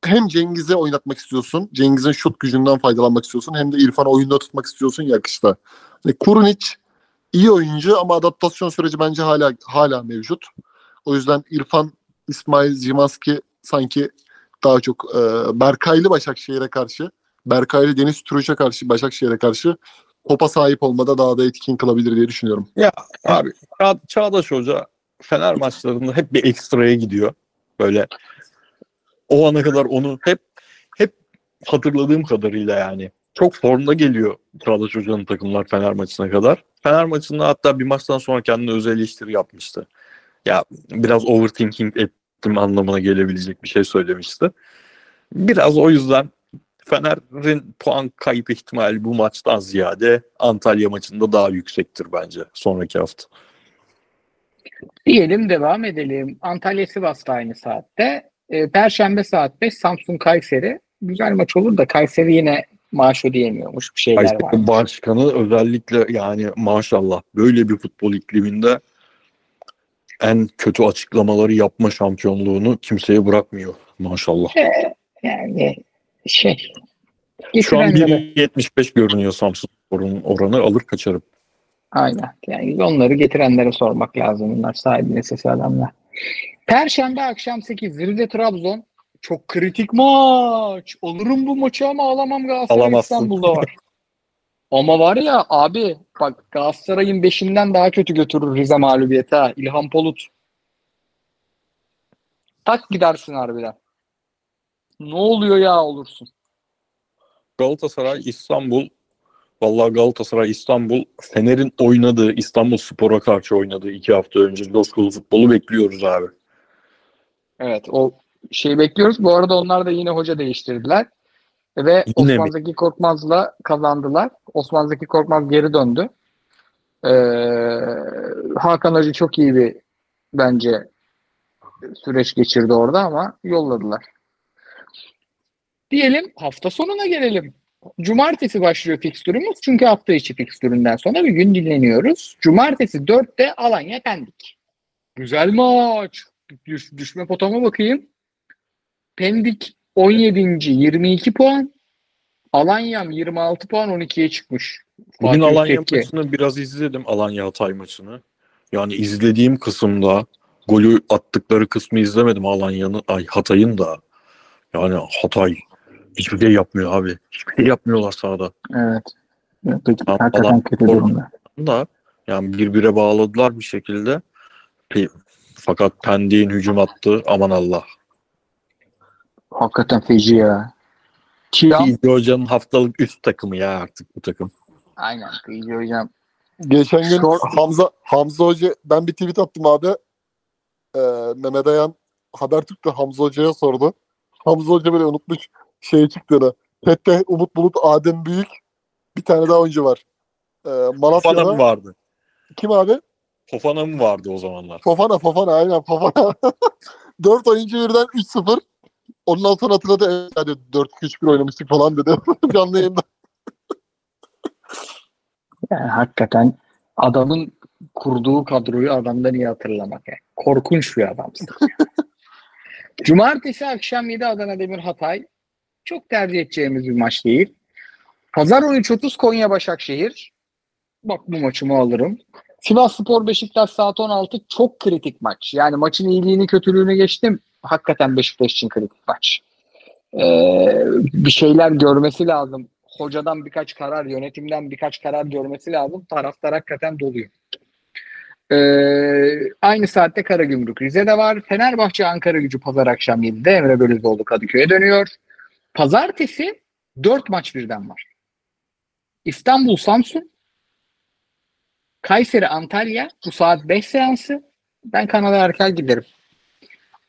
B: hem Cengiz'e oynatmak istiyorsun, Cengiz'in şut gücünden faydalanmak istiyorsun hem de İrfan'ı oyunda tutmak istiyorsun ya akışta. Hani Kurunic iyi oyuncu ama adaptasyon süreci bence hala hala mevcut. O yüzden İrfan, İsmail Cimanski sanki daha çok e, Berkaylı Başakşehir'e karşı, Berkaylı Deniz Türüç'e karşı, Başakşehir'e karşı topa sahip olmada daha da etkin kılabilir diye düşünüyorum.
C: Ya abi Ça- Çağdaş Hoca Fener maçlarında hep bir ekstraya gidiyor. Böyle o ana kadar onu hep hep hatırladığım kadarıyla yani çok formda geliyor Çağdaş Hoca'nın takımlar Fener maçına kadar. Fener maçında hatta bir maçtan sonra kendine özel eleştiri yapmıştı. Ya biraz overthinking ettim anlamına gelebilecek bir şey söylemişti. Biraz o yüzden Fener'in puan kayıp ihtimali bu maçtan ziyade Antalya maçında daha yüksektir bence sonraki hafta.
A: Diyelim devam edelim. Antalya Sivas'ta aynı saatte. Ee, Perşembe saat 5 Samsun Kayseri. Güzel maç olur da Kayseri yine maaş ödeyemiyormuş bir şeyler var.
C: Kayseri Başkanı özellikle yani maşallah böyle bir futbol ikliminde en kötü açıklamaları yapma şampiyonluğunu kimseye bırakmıyor maşallah.
A: Yani şey
C: Şu an
A: getirenlere
C: 1.75 görünüyor Samsun Spor'un oranı alır kaçarım.
A: aynen. Yani onları getirenlere sormak lazım. Bunlar sahibine sesi adamlar. Perşembe akşam 8 Rize Trabzon. Çok kritik maç. Olurum bu maçı ama alamam Galatasaray
C: Alamazsın.
A: İstanbul'da var. Ama var ya abi bak Galatasaray'ın beşinden daha kötü götürür Rize mağlubiyeti ha. İlhan Polut. Tak gidersin harbiden. Ne oluyor ya olursun.
C: Galatasaray İstanbul Vallahi Galatasaray İstanbul Fener'in oynadığı İstanbul Spor'a karşı oynadığı iki hafta önce coşkulu futbolu bekliyoruz abi.
A: Evet o şeyi bekliyoruz. Bu arada onlar da yine hoca değiştirdiler. Ve
C: Yine
A: Osman? Zeki Korkmaz'la kazandılar. Osman Zeki Korkmaz geri döndü. Ee, Hakan Hoca çok iyi bir bence süreç geçirdi orada ama yolladılar. Diyelim hafta sonuna gelelim. Cumartesi başlıyor fikstürümüz. Çünkü hafta içi fikstüründen sonra bir gün dinleniyoruz. Cumartesi 4'te Alanya Pendik. Güzel maç. Düş- düşme potama bakayım. Pendik 17. 22 puan. Alanyam 26 puan 12'ye çıkmış.
C: Bugün
A: Fatih
C: Alanya
A: Tekke.
C: maçını biraz izledim Alanya Hatay maçını. Yani izlediğim kısımda golü attıkları kısmı izlemedim Alanya'nın ay Hatay'ın da. Yani Hatay hiçbir şey yapmıyor abi. Hiçbir şey yapmıyorlar sahada.
A: Evet. Peki,
C: Tamam,
A: hakikaten kötü durumda.
C: Da yani birbire bağladılar bir şekilde. Fakat Pendik'in hücum attı aman Allah.
A: Hakikaten feci ya. Tiam.
C: Hoca'nın haftalık üst takımı ya artık bu takım.
A: Aynen. İyi hocam.
B: Geçen gün
A: Skor-
B: Hamza Hamza Hoca ben bir tweet attım abi. Ee, Mehmet Ayan Habertürk'te Hamza Hoca'ya sordu. Hamza Hoca böyle unutmuş şey çıktığını. Tette Umut Bulut Adem Büyük bir tane daha oyuncu var. Ee,
C: Fofana mı
B: Malatya'da.
C: vardı?
B: Kim abi?
C: Fofana mı vardı o zamanlar?
B: Fofana Fofana aynen Fofana. 4 oyuncu birden 3-0. Ondan sonra hatırladı evet hadi 4-2-3-1 oynamıştık falan dedi. Canlı yayında.
A: Yani hakikaten adamın kurduğu kadroyu adamdan iyi hatırlamak. Yani. Korkunç bir adamsın. Cumartesi akşam 7 Adana Demir Hatay. Çok tercih edeceğimiz bir maç değil. Pazar 13.30 Konya Başakşehir. Bak bu maçımı alırım. Sivas Spor Beşiktaş saat 16 çok kritik maç. Yani maçın iyiliğini kötülüğünü geçtim. Hakikaten Beşiktaş için kritik maç. Ee, bir şeyler görmesi lazım. Hocadan birkaç karar, yönetimden birkaç karar görmesi lazım. Taraftar hakikaten doluyor. Ee, aynı saatte Karagümrük Rize'de var. Fenerbahçe Ankara gücü pazar akşam 7'de Emre Belözoğlu Kadıköy'e dönüyor. Pazartesi 4 maç birden var. İstanbul Samsun, Kayseri Antalya bu saat 5 seansı. Ben Kanada erken giderim.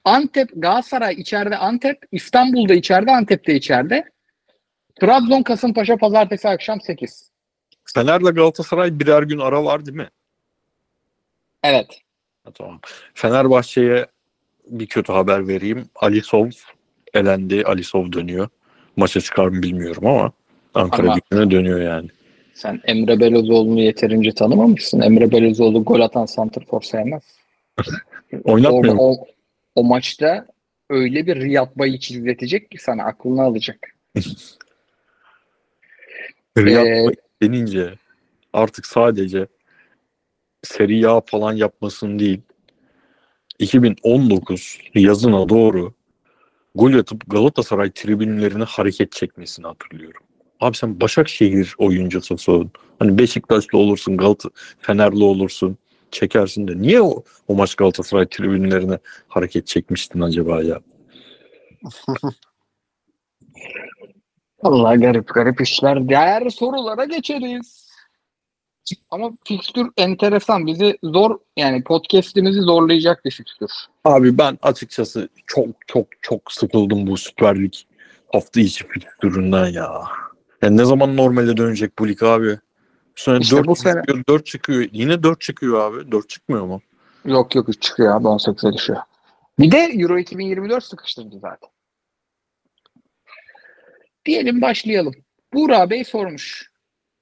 A: Antep Galatasaray içeride Antep, İstanbul'da içeride, Antep'te içeride. Trabzon Kasımpaşa pazartesi akşam 8.
C: Fener'le Galatasaray birer gün ara var değil mi?
A: Evet.
C: Ha, tamam. Fenerbahçe'ye bir kötü haber vereyim. Alisov elendi. Alisov dönüyor. Maça çıkar mı bilmiyorum ama Ankara
A: Ama-
C: gücüne dönüyor yani.
A: Sen Emre Belözoğlu'nu yeterince tanımamışsın. Emre Belözoğlu gol atan santrfor sevmez.
C: Oynatmıyor
A: O, o, o maçta öyle bir Riyad Bayiç izletecek ki sana aklını alacak.
C: Riyad
A: Ee,
C: denince artık sadece Serie A falan yapmasın değil 2019 yazına doğru gol atıp Galatasaray tribünlerine hareket çekmesini hatırlıyorum. Abi sen Başakşehir oyuncususun. Hani Beşiktaşlı olursun, Galata Fenerli olursun. Çekersin de niye o, o maç Galatasaray tribünlerine hareket çekmiştin acaba ya?
A: Allah garip garip işler. Diğer sorulara geçeriz. Ama fikstür enteresan. Bizi zor yani podcast'imizi zorlayacak bir fikstür.
C: Abi ben açıkçası çok çok çok sıkıldım bu Süper Lig hafta içi fikstüründen ya. Yani ne zaman normale dönecek bu lig abi? Sene
A: İşte
C: 4
A: bu sene-
C: çıkıyor, 4 çıkıyor. Yine 4 çıkıyor abi. 4 çıkmıyor mu?
A: Yok yok 3 çıkıyor abi 18'e düşüyor. Bir de Euro 2024 sıkıştırdı zaten. Diyelim başlayalım. Buğra Bey sormuş.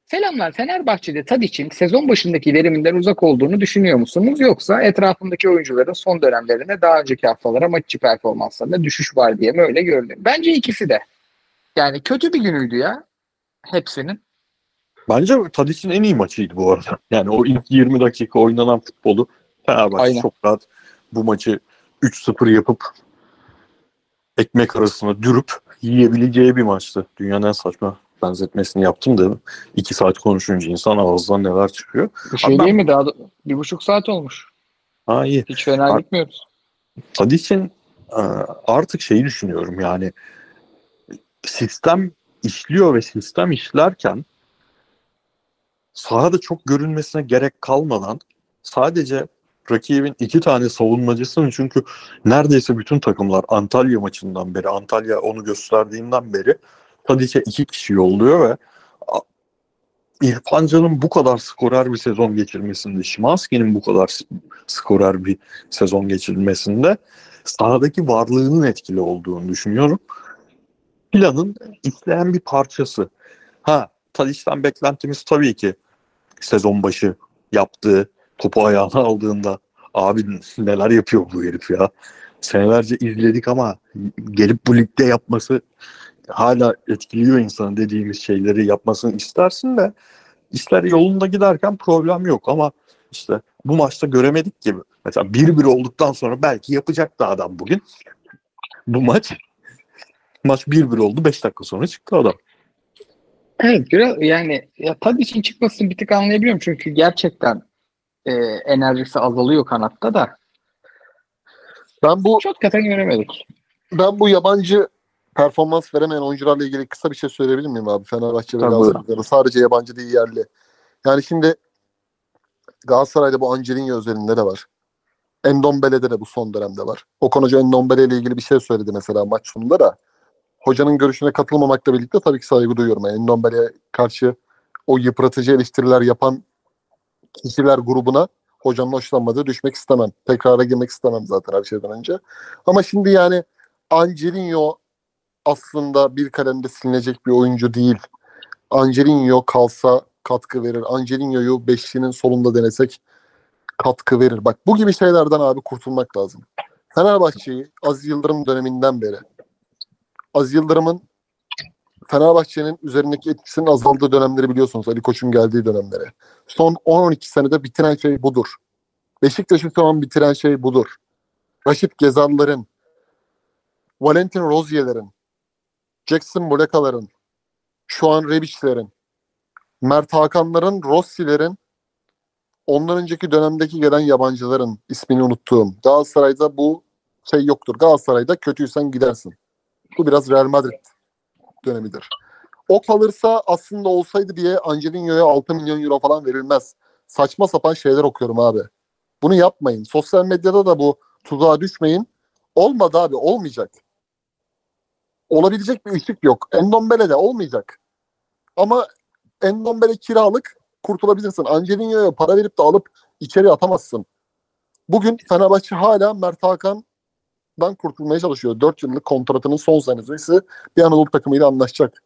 A: Selamlar Fenerbahçe'de Tadic'in sezon başındaki veriminden uzak olduğunu düşünüyor musunuz? Yoksa etrafındaki oyuncuların son dönemlerine daha önceki haftalara maç içi performanslarında düşüş var diye mi öyle gördüm? Bence ikisi de. Yani kötü bir günüydü ya hepsinin.
C: Bence Tadic'in en iyi maçıydı bu arada. Yani o ilk 20 dakika oynanan futbolu Fenerbahçe
A: Aynen.
C: çok rahat bu maçı 3-0 yapıp ekmek arasına dürüp yiyebileceği bir maçtı. Dünyanın en saçma benzetmesini yaptım da 2 saat konuşunca insan ağzından neler çıkıyor.
A: Bir şey
C: Abi ben-
A: değil mi? Daha da, bir buçuk saat olmuş.
C: Ha iyi.
A: Hiç fena
C: Abi-
A: gitmiyoruz.
C: Tadic'in e, artık şeyi düşünüyorum yani sistem işliyor ve sistem işlerken sahada çok görünmesine gerek kalmadan sadece rakibin iki tane savunmacısının çünkü neredeyse bütün takımlar Antalya maçından beri Antalya onu gösterdiğinden beri Tadic'e iki kişi yolluyor ve a- İrfan Can'ın bu kadar skorer bir sezon geçirmesinde, Şimanski'nin bu kadar skorer bir sezon geçirmesinde sahadaki varlığının etkili olduğunu düşünüyorum. Planın işleyen bir parçası. Ha, Tadic'ten beklentimiz tabii ki sezon başı yaptığı topu ayağına aldığında abi neler yapıyor bu herif ya. Senelerce izledik ama gelip bu ligde yapması hala etkiliyor insanı dediğimiz şeyleri yapmasını istersin de işler yolunda giderken problem yok ama işte bu maçta göremedik gibi. Mesela 1-1 olduktan sonra belki yapacaktı adam bugün. Bu maç maç 1-1 oldu 5 dakika sonra çıktı adam.
A: Evet biraz yani ya tabii için çıkmasını bir tık anlayabiliyorum çünkü gerçekten e, enerjisi azalıyor kanatta da.
B: Ben bu
A: Çok hakikaten göremedik.
B: ben bu yabancı performans veremeyen oyuncularla ilgili kısa bir şey söyleyebilir miyim abi? Fenerbahçe ve. Galatasaray'da sadece yabancı değil yerli. Yani şimdi Galatasaray'da bu Angelino özelinde de var. Endombele'de de bu son dönemde var. Okan Hoca Endombele ile ilgili bir şey söyledi mesela maç sonunda da. Hocanın görüşüne katılmamakla birlikte tabii ki saygı duyuyorum. Yani Endombele'ye karşı o yıpratıcı eleştiriler yapan kişiler grubuna hocanın hoşlanmadığı düşmek istemem. Tekrara girmek istemem zaten her şeyden önce. Ama şimdi yani Angelino aslında bir kalemde silinecek bir oyuncu değil. Angelino kalsa katkı verir. Angelino'yu beşlinin solunda denesek katkı verir. Bak bu gibi şeylerden abi kurtulmak lazım. Fenerbahçe'yi Aziz Yıldırım döneminden beri Aziz Yıldırım'ın Fenerbahçe'nin üzerindeki etkisinin azaldığı dönemleri biliyorsunuz. Ali Koç'un geldiği dönemleri. Son 10-12 senede bitiren şey budur. Beşiktaş'ı şu an bitiren şey budur. Raşit Gezal'ların, Valentin Rozier'lerin, Jackson Muleka'ların, şu an Rebic'lerin, Mert Hakan'ların, Rossi'lerin, ondan önceki dönemdeki gelen yabancıların ismini unuttuğum. Galatasaray'da bu şey yoktur. Galatasaray'da kötüysen gidersin. Bu biraz Real Madrid dönemidir. O kalırsa aslında olsaydı diye Angelino'ya 6 milyon euro falan verilmez. Saçma sapan şeyler okuyorum abi. Bunu yapmayın. Sosyal medyada da bu tuzağa düşmeyin. Olmadı abi olmayacak. Olabilecek bir ışık yok. Endombele de olmayacak. Ama Endombele kiralık kurtulabilirsin. Angelino'ya para verip de alıp içeri atamazsın. Bugün Fenerbahçe hala Mert Hakan'dan kurtulmaya çalışıyor. 4 yıllık kontratının son senesi bir Anadolu takımıyla anlaşacak.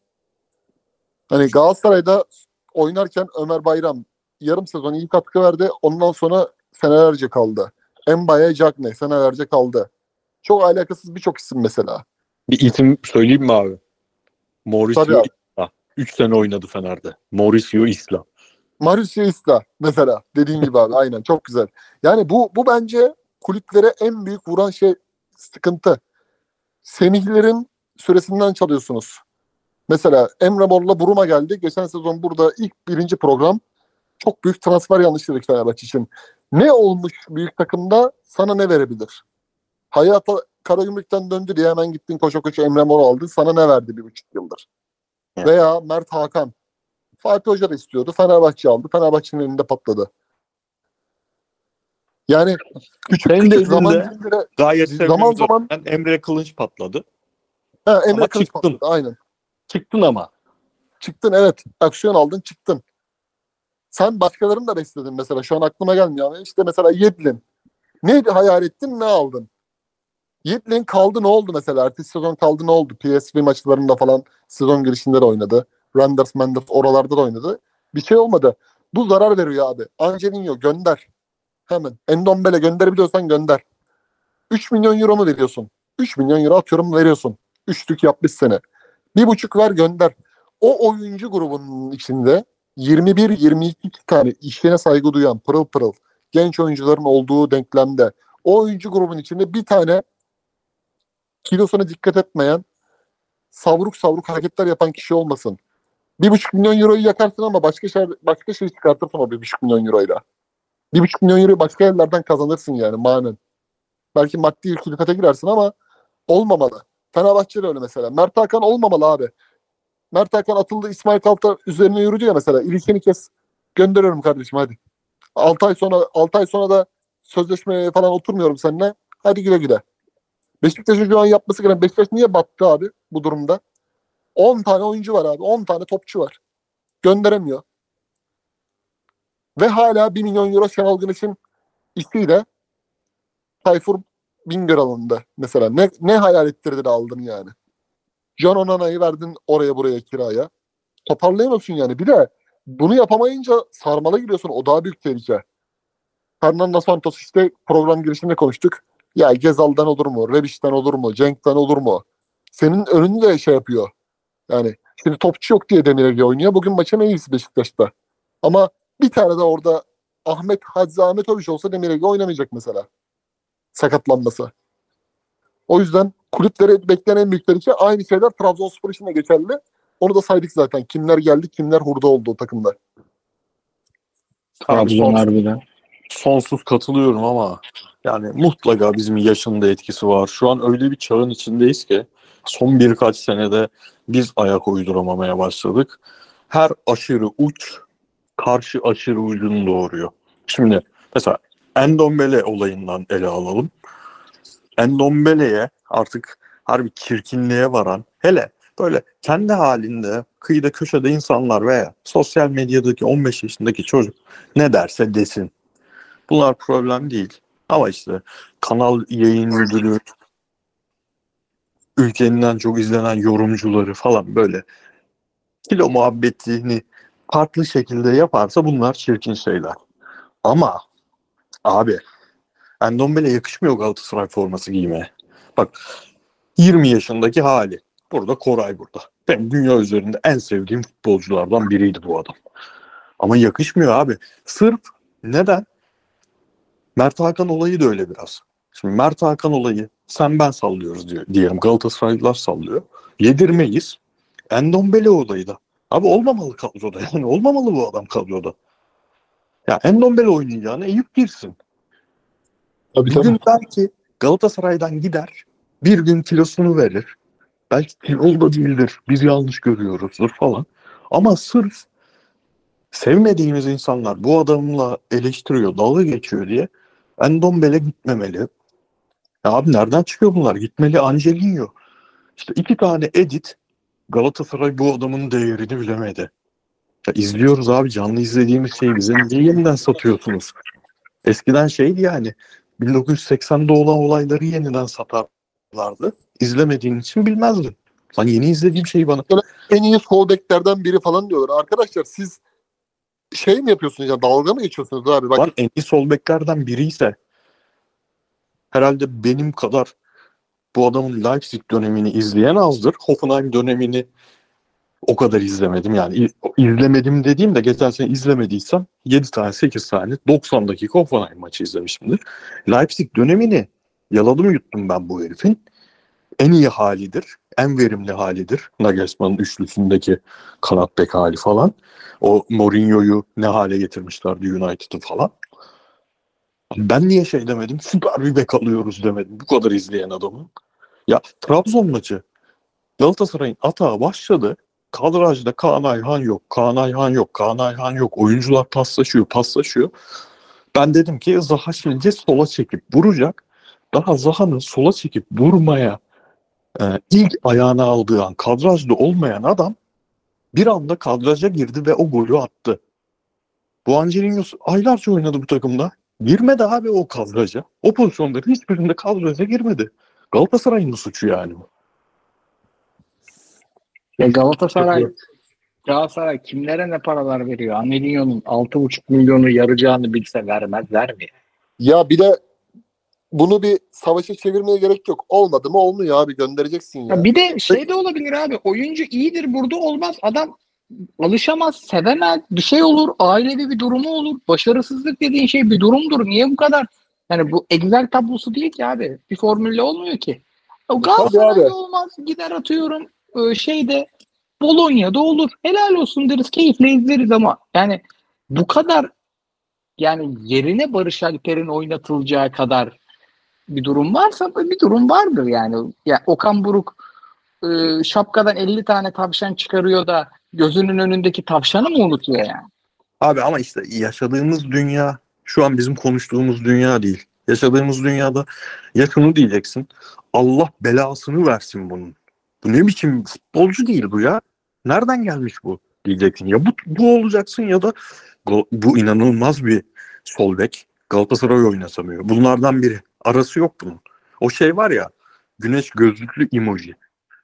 B: Hani Galatasaray'da oynarken Ömer Bayram yarım sezon iyi katkı verdi. Ondan sonra senelerce kaldı. Mbaye Cagney senelerce kaldı. Çok alakasız birçok isim mesela.
C: Bir isim söyleyeyim mi abi? Mauricio. Isla. 3 sene oynadı Fener'de. Mauricio Isla.
B: Mauricio Isla mesela dediğin gibi abi aynen çok güzel. Yani bu bu bence kulüplere en büyük vuran şey sıkıntı. Semihlerin süresinden çalıyorsunuz. Mesela Emre Mor'la Buruma geldi. Geçen sezon burada ilk birinci program çok büyük transfer yanlışları Fenerbahçe için. Ne olmuş büyük takımda sana ne verebilir? Hayata Karagümrük'ten döndü diye hemen gittin koşa koşa Emre Mor'u aldın. Sana ne verdi bir buçuk yıldır?
C: Evet.
B: Veya Mert Hakan. Fatih Hoca da istiyordu. Fenerbahçe aldı. Fenerbahçe'nin elinde patladı. Yani küçük
C: Senin de
B: küçük zaman dilimleri
C: Gayet
B: Zaman zaman-
C: zaman Emre Kılınç patladı.
B: ha, Emre
C: Ama
B: Kılıç
C: çıktın.
B: patladı. Aynen.
C: Çıktın ama.
B: Çıktın evet. Aksiyon aldın çıktın. Sen başkalarını da besledin mesela. Şu an aklıma gelmiyor ama işte mesela Yedlin. Neydi hayal ettin ne aldın? Yedlin kaldı ne oldu mesela? Ertesi sezon kaldı ne oldu? PSV maçlarında falan sezon girişinde de oynadı. Randers Menders oralarda da oynadı. Bir şey olmadı. Bu zarar veriyor abi. Angelino gönder. Hemen. Endombele gönderebiliyorsan gönder. 3 milyon euro mu veriyorsun? 3 milyon euro atıyorum veriyorsun. Üçlük yapmış sene. Bir buçuk ver gönder. O oyuncu grubunun içinde 21-22 tane işine saygı duyan pırıl pırıl genç oyuncuların olduğu denklemde o oyuncu grubun içinde bir tane kilosuna dikkat etmeyen savruk savruk hareketler yapan kişi olmasın. Bir buçuk milyon euroyu yakarsın ama başka şey, başka şey çıkartırsın o bir buçuk milyon euroyla. Bir buçuk milyon euroyu başka yerlerden kazanırsın yani manen. Belki maddi külfete girersin ama olmamalı. Fenerbahçe de öyle mesela. Mert Hakan olmamalı abi. Mert Hakan atıldı İsmail Kalta üzerine yürüdü ya mesela. İlişkini kes. Gönderiyorum kardeşim hadi. 6 ay sonra 6 ay sonra da sözleşmeye falan oturmuyorum seninle. Hadi güle güle. Beşiktaş'ın şu an yapması gereken Beşiktaş niye battı abi bu durumda? 10 tane oyuncu var abi. 10 tane topçu var. Gönderemiyor. Ve hala 1 milyon euro Şenol Güneş'in isteğiyle Tayfur Bingöl alındı mesela. Ne, ne hayal ettirdi de aldın yani. John Onana'yı verdin oraya buraya kiraya. Toparlayamıyorsun yani. Bir de bunu yapamayınca sarmala giriyorsun. O daha büyük tehlike. Fernando Santos işte program girişinde konuştuk. Ya Gezal'dan olur mu? Rebiş'ten olur mu? Cenk'ten olur mu? Senin önünü de şey yapıyor. Yani şimdi topçu yok diye Demir Ege oynuyor. Bugün maçın en iyisi Beşiktaş'ta. Ama bir tane de orada Ahmet Hacı Ahmetoviç olsa Demir Ege oynamayacak mesela. Sakatlanması. O yüzden kulüplere beklenen en büyük tehlike aynı şeyler Trabzonspor için de geçerli. Onu da saydık zaten. Kimler geldi, kimler hurda oldu o takımda.
A: Trabzon harbiden.
C: Sonsuz katılıyorum ama yani mutlaka bizim yaşın da etkisi var. Şu an öyle bir çağın içindeyiz ki son birkaç senede biz ayak uyduramamaya başladık. Her aşırı uç karşı aşırı ucunu doğuruyor. Şimdi mesela Endombele olayından ele alalım. Endombele'ye artık harbi çirkinliğe varan hele böyle kendi halinde kıyıda köşede insanlar veya sosyal medyadaki 15 yaşındaki çocuk ne derse desin. Bunlar problem değil. Ama işte kanal yayın müdürü, ülkenin en çok izlenen yorumcuları falan böyle kilo muhabbetini farklı şekilde yaparsa bunlar çirkin şeyler. Ama abi Endombele yakışmıyor Galatasaray forması giymeye. Bak 20 yaşındaki hali. Burada Koray burada. Benim dünya üzerinde en sevdiğim futbolculardan biriydi bu adam. Ama yakışmıyor abi. Sırf neden? Mert Hakan olayı da öyle biraz. Şimdi Mert Hakan olayı sen ben sallıyoruz diyor, diyelim. Galatasaraylılar sallıyor. Yedirmeyiz. Endombele olayı da. Abi olmamalı kadroda yani. Olmamalı bu adam kadroda. Ya Endombele oynayacağına Eyüp girsin.
B: Tabii
C: Bir gün belki Galatasaray'dan gider. Bir gün kilosunu verir. Belki kilolu da değildir. Biz yanlış görüyoruzdur falan. Ama sırf sevmediğimiz insanlar bu adamla eleştiriyor, dalga geçiyor diye Endombele gitmemeli. Ya abi nereden çıkıyor bunlar? Gitmeli Angelino. İşte iki tane edit Galatasaray bu adamın değerini bilemedi. Ya izliyoruz abi canlı izlediğimiz şeyi bize niye yeniden satıyorsunuz? Eskiden şeydi yani 1980'de olan olayları yeniden satarlardı. İzlemediğin için bilmezdin. Lan yeni izlediğim şeyi bana
B: en iyi sol beklerden biri falan diyorlar. Arkadaşlar siz şey mi yapıyorsunuz ya? Dalga mı geçiyorsunuz abi? Bak
C: Lan en iyi sol beklerden biri ise herhalde benim kadar bu adamın Leipzig dönemini izleyen azdır. Hoffenheim dönemini o kadar izlemedim. Yani izlemedim dediğim de geçen sene izlemediysem 7 tane 8 tane 90 dakika Hoffenheim maçı izlemişimdir. Leipzig dönemini yaladım yuttum ben bu herifin. En iyi halidir. En verimli halidir. Nagelsmann'ın üçlüsündeki kanat bek hali falan. O Mourinho'yu ne hale getirmişlerdi United'ı falan. Ben niye şey demedim? Süper bir bek alıyoruz demedim. Bu kadar izleyen adamı. Ya Trabzon maçı Galatasaray'ın atağı başladı. Kadrajda Kaan Ayhan yok, Kaan Ayhan yok, Kaan Ayhan yok. Oyuncular paslaşıyor, paslaşıyor. Ben dedim ki Zaha şimdi sola çekip vuracak. Daha Zaha'nın sola çekip vurmaya e, ilk ayağına aldığı an kadrajda olmayan adam bir anda kadraja girdi ve o golü attı. Bu Angelino aylarca oynadı bu takımda. Girmedi abi o kadraja. O pozisyonların hiçbirinde kadraja girmedi. Galatasaray'ın suçu yani bu.
A: Ya Galatasaray Galatasaray kimlere ne paralar veriyor? Anelino'nun 6,5 milyonu yarayacağını bilse vermez mi?
B: ya bir de bunu bir savaşa çevirmeye gerek yok. Olmadı mı olmuyor abi göndereceksin ya.
A: Ya bir de şey de olabilir abi. Oyuncu iyidir burada olmaz. Adam alışamaz, sevemez. Bir şey olur. Ailevi bir durumu olur. Başarısızlık dediğin şey bir durumdur. Niye bu kadar? Yani bu Excel tablosu değil ki abi. Bir formülle olmuyor ki. O Galatasaray'da olmaz. Gider atıyorum e, şeyde Bolonya'da olur. Helal olsun deriz. Keyifle izleriz ama yani bu kadar yani yerine Barış Alper'in oynatılacağı kadar bir durum varsa bir durum vardır yani. Ya Okan Buruk e, şapkadan 50 tane tavşan çıkarıyor da gözünün önündeki tavşanı mı unutuyor yani?
C: Abi ama işte yaşadığımız dünya şu an bizim konuştuğumuz dünya değil. Yaşadığımız dünyada ya diyeceksin. Allah belasını versin bunun. Bu ne biçim futbolcu değil bu ya. Nereden gelmiş bu diyeceksin. Ya bu, bu olacaksın ya da bu inanılmaz bir sol bek. Galatasaray oynatamıyor. Bunlardan biri. Arası yok bunun. O şey var ya güneş gözlüklü emoji.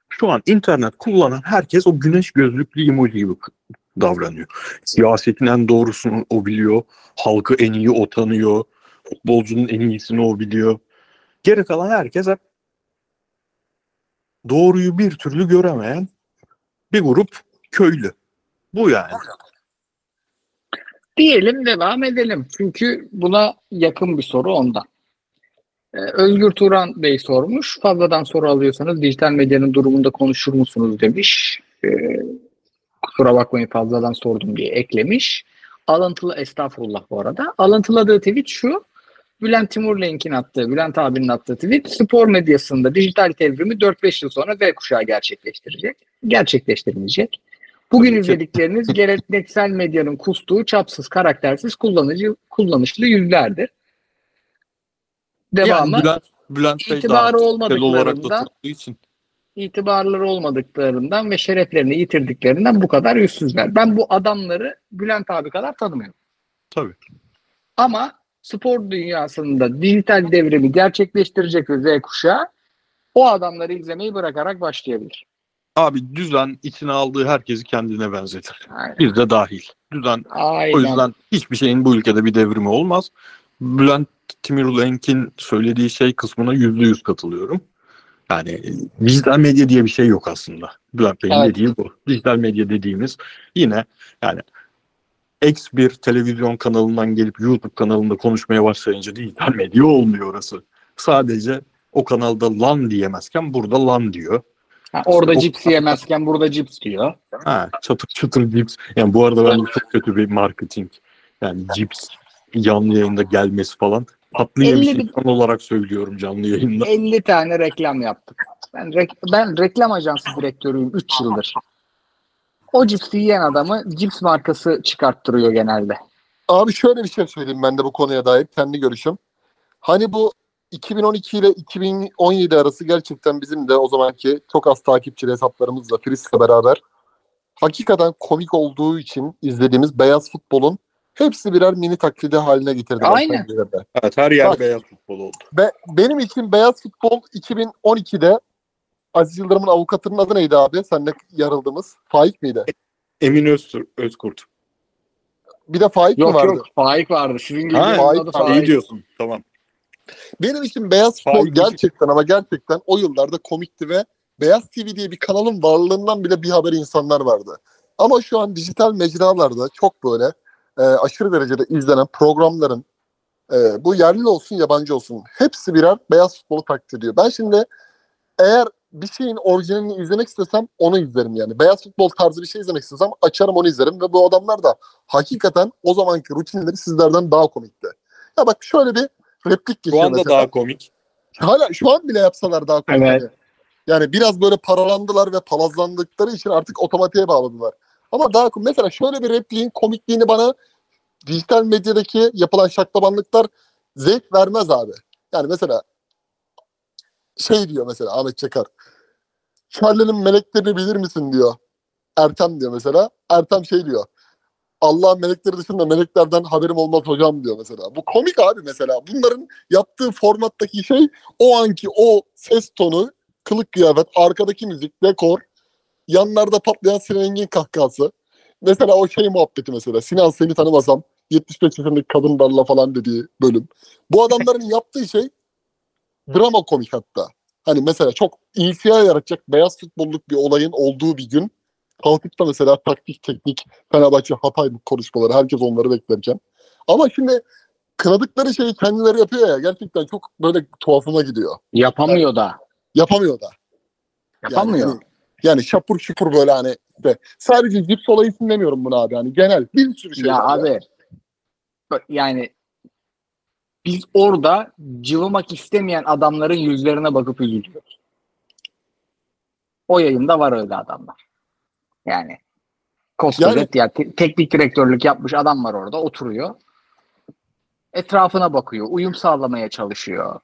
C: Şu an internet kullanan herkes o güneş gözlüklü emoji gibi davranıyor. Siyasetin en doğrusunu o biliyor. Halkı en iyi o tanıyor. Futbolcunun en iyisini o biliyor. Geri kalan herkes hep doğruyu bir türlü göremeyen bir grup köylü. Bu yani.
A: Diyelim devam edelim. Çünkü buna yakın bir soru ondan. Ee, Özgür Turan Bey sormuş. Fazladan soru alıyorsanız dijital medyanın durumunda konuşur musunuz demiş. Ee, kusura bakmayın fazladan sordum diye eklemiş. Alıntılı estağfurullah bu arada. Alıntıladığı tweet şu. Bülent Timur Lenk'in attığı, Bülent abinin attığı tweet spor medyasında dijital devrimi 4-5 yıl sonra Z kuşağı gerçekleştirecek. Gerçekleştirilecek. Bugün izledikleriniz geleneksel medyanın kustuğu çapsız, karaktersiz, kullanıcı, kullanışlı yüzlerdir. Devamı
C: Yani Bülent, Bülent Bey
A: itibarı olmadıklarından-
C: için.
A: itibarları olmadıklarından ve şereflerini yitirdiklerinden bu kadar yüzsüzler. Ben bu adamları Bülent abi kadar tanımıyorum.
C: Tabii.
A: Ama spor dünyasında dijital devrimi gerçekleştirecek Z kuşağı o adamları izlemeyi bırakarak başlayabilir.
C: Abi düzen içine aldığı herkesi kendine benzetir.
A: Aynen.
C: Biz de dahil. Düzen
A: Aynen.
C: o yüzden hiçbir şeyin bu ülkede bir devrimi olmaz. Bülent Timurlenk'in söylediği şey kısmına yüzde yüz katılıyorum. Yani e, dijital medya diye bir şey yok aslında. Bülent Bey'in
A: Evet.
C: dediği bu. Dijital medya dediğimiz yine yani X bir televizyon kanalından gelip YouTube kanalında konuşmaya başlayınca dijital medya olmuyor orası. Sadece o kanalda lan diyemezken burada lan diyor.
A: Ha, orada
C: O-
A: cips yemezken burada cips diyor.
C: Ha, çatır çatır cips. Yani bu arada bence çok kötü bir marketing. Yani cips canlı yayında gelmesi falan. Tatlı
A: 50
C: yemiş
A: bin-
C: olarak söylüyorum canlı yayında.
A: 50 tane reklam yaptık. Ben, rek- ben reklam ajansı direktörüyüm 3 yıldır. O cipsi yiyen adamı cips markası çıkarttırıyor genelde.
B: Abi şöyle bir şey söyleyeyim ben de bu konuya dair kendi görüşüm. Hani bu 2012 ile 2017 arası gerçekten bizim de o zamanki çok az takipçili hesaplarımızla Frisk'le beraber hakikaten komik olduğu için izlediğimiz beyaz futbolun hepsi birer mini taklidi haline getirdi.
A: Aynen.
C: Evet her yer
B: Bak.
C: beyaz futbol oldu.
B: Be- benim için beyaz futbol 2012'de Aziz Yıldırım'ın avukatının adı neydi abi? Seninle yarıldığımız. Faik miydi?
C: Emin Öztür, Özkurt.
B: Bir de Faik mi
A: Yok
B: vardı?
A: yok Faik vardı. Sizin gibi
C: Ha,
B: Faik
A: adı
B: vardı.
C: İyi
A: Faik.
C: diyorsun. Tamam.
B: Benim için Beyaz Futbol
C: Faik-
B: gerçekten ama gerçekten o yıllarda komikti ve Beyaz TV diye bir kanalın varlığından bile bir haber insanlar vardı. Ama şu an dijital mecralarda çok böyle e, aşırı derecede izlenen programların e, bu yerli olsun yabancı olsun hepsi birer beyaz futbolu taklit ediyor. Ben şimdi eğer bir şeyin orijinalini izlemek istesem onu izlerim yani. Beyaz futbol tarzı bir şey izlemek istesem açarım onu izlerim ve bu adamlar da hakikaten o zamanki rutinleri sizlerden daha komikti. Ya bak şöyle bir replik
C: Şu
B: geçiyor
C: anda
B: mesela.
C: daha komik.
B: Hala şu an bile yapsalar daha komik.
A: Evet.
B: Yani. Yani biraz böyle paralandılar ve palazlandıkları için artık otomatiğe bağladılar. Ama daha mesela şöyle bir repliğin komikliğini bana dijital medyadaki yapılan şaklabanlıklar zevk vermez abi. Yani mesela şey diyor mesela Ahmet Çakar. Charlie'nin meleklerini bilir misin diyor. Ertem diyor mesela. Ertem şey diyor. Allah'ın melekleri dışında meleklerden haberim olmaz hocam diyor mesela. Bu komik abi mesela. Bunların yaptığı formattaki şey o anki o ses tonu, kılık kıyafet, arkadaki müzik, dekor, yanlarda patlayan Sinan Engin kahkahası. Mesela o şey muhabbeti mesela. Sinan seni tanımasam 75 yaşındaki kadınlarla falan dediği bölüm. Bu adamların yaptığı şey drama komik hatta. Hani mesela çok infial yaratacak beyaz futbolluk bir olayın olduğu bir gün kalkıp da mesela taktik teknik Fenerbahçe Hatay konuşmaları herkes onları beklerken. Ama şimdi kınadıkları şeyi kendileri yapıyor ya gerçekten çok böyle tuhafıma gidiyor.
A: Yapamıyor da.
B: Yapamıyor da.
A: Yapamıyor.
B: Yani, yani şapur şupur böyle hani de. Sadece cips olayı için demiyorum bunu abi. Yani genel bir sürü şey.
A: ya
B: var
A: abi bak yani biz orada cıvımak istemeyen adamların yüzlerine bakıp üzülüyoruz. O yayında var öyle adamlar. Yani koskoca
B: Yani-
A: ya, te- teknik direktörlük yapmış adam var orada oturuyor. Etrafına bakıyor. Uyum sağlamaya çalışıyor.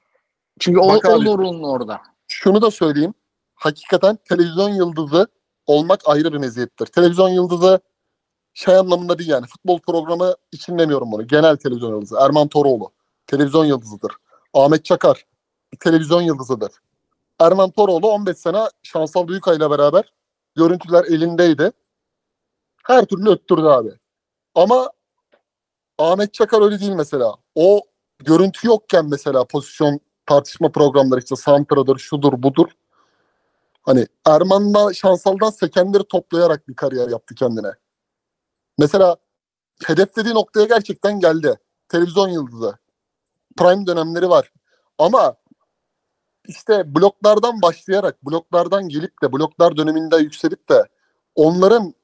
A: Çünkü o, o zorunlu orada.
B: Şunu da söyleyeyim. Hakikaten televizyon yıldızı olmak ayrı bir meziyettir. Televizyon yıldızı şey anlamında değil yani. Futbol programı için demiyorum bunu. Genel televizyon yıldızı. Erman Toroğlu. Televizyon yıldızıdır. Ahmet Çakar. televizyon yıldızıdır. Erman Toroğlu 15 sene Şansal Büyükay ile beraber görüntüler elindeydi. Her türlü öttürdü abi. Ama Ahmet Çakar öyle değil mesela. O görüntü yokken mesela pozisyon tartışma programları işte Santra'dır, şudur, budur. Hani Erman'la Şansal'dan sekenleri toplayarak bir kariyer yaptı kendine. Mesela hedeflediği noktaya gerçekten geldi. Televizyon yıldızı. Prime dönemleri var. Ama işte bloklardan başlayarak, bloklardan gelip de, bloklar döneminde yükselip de onların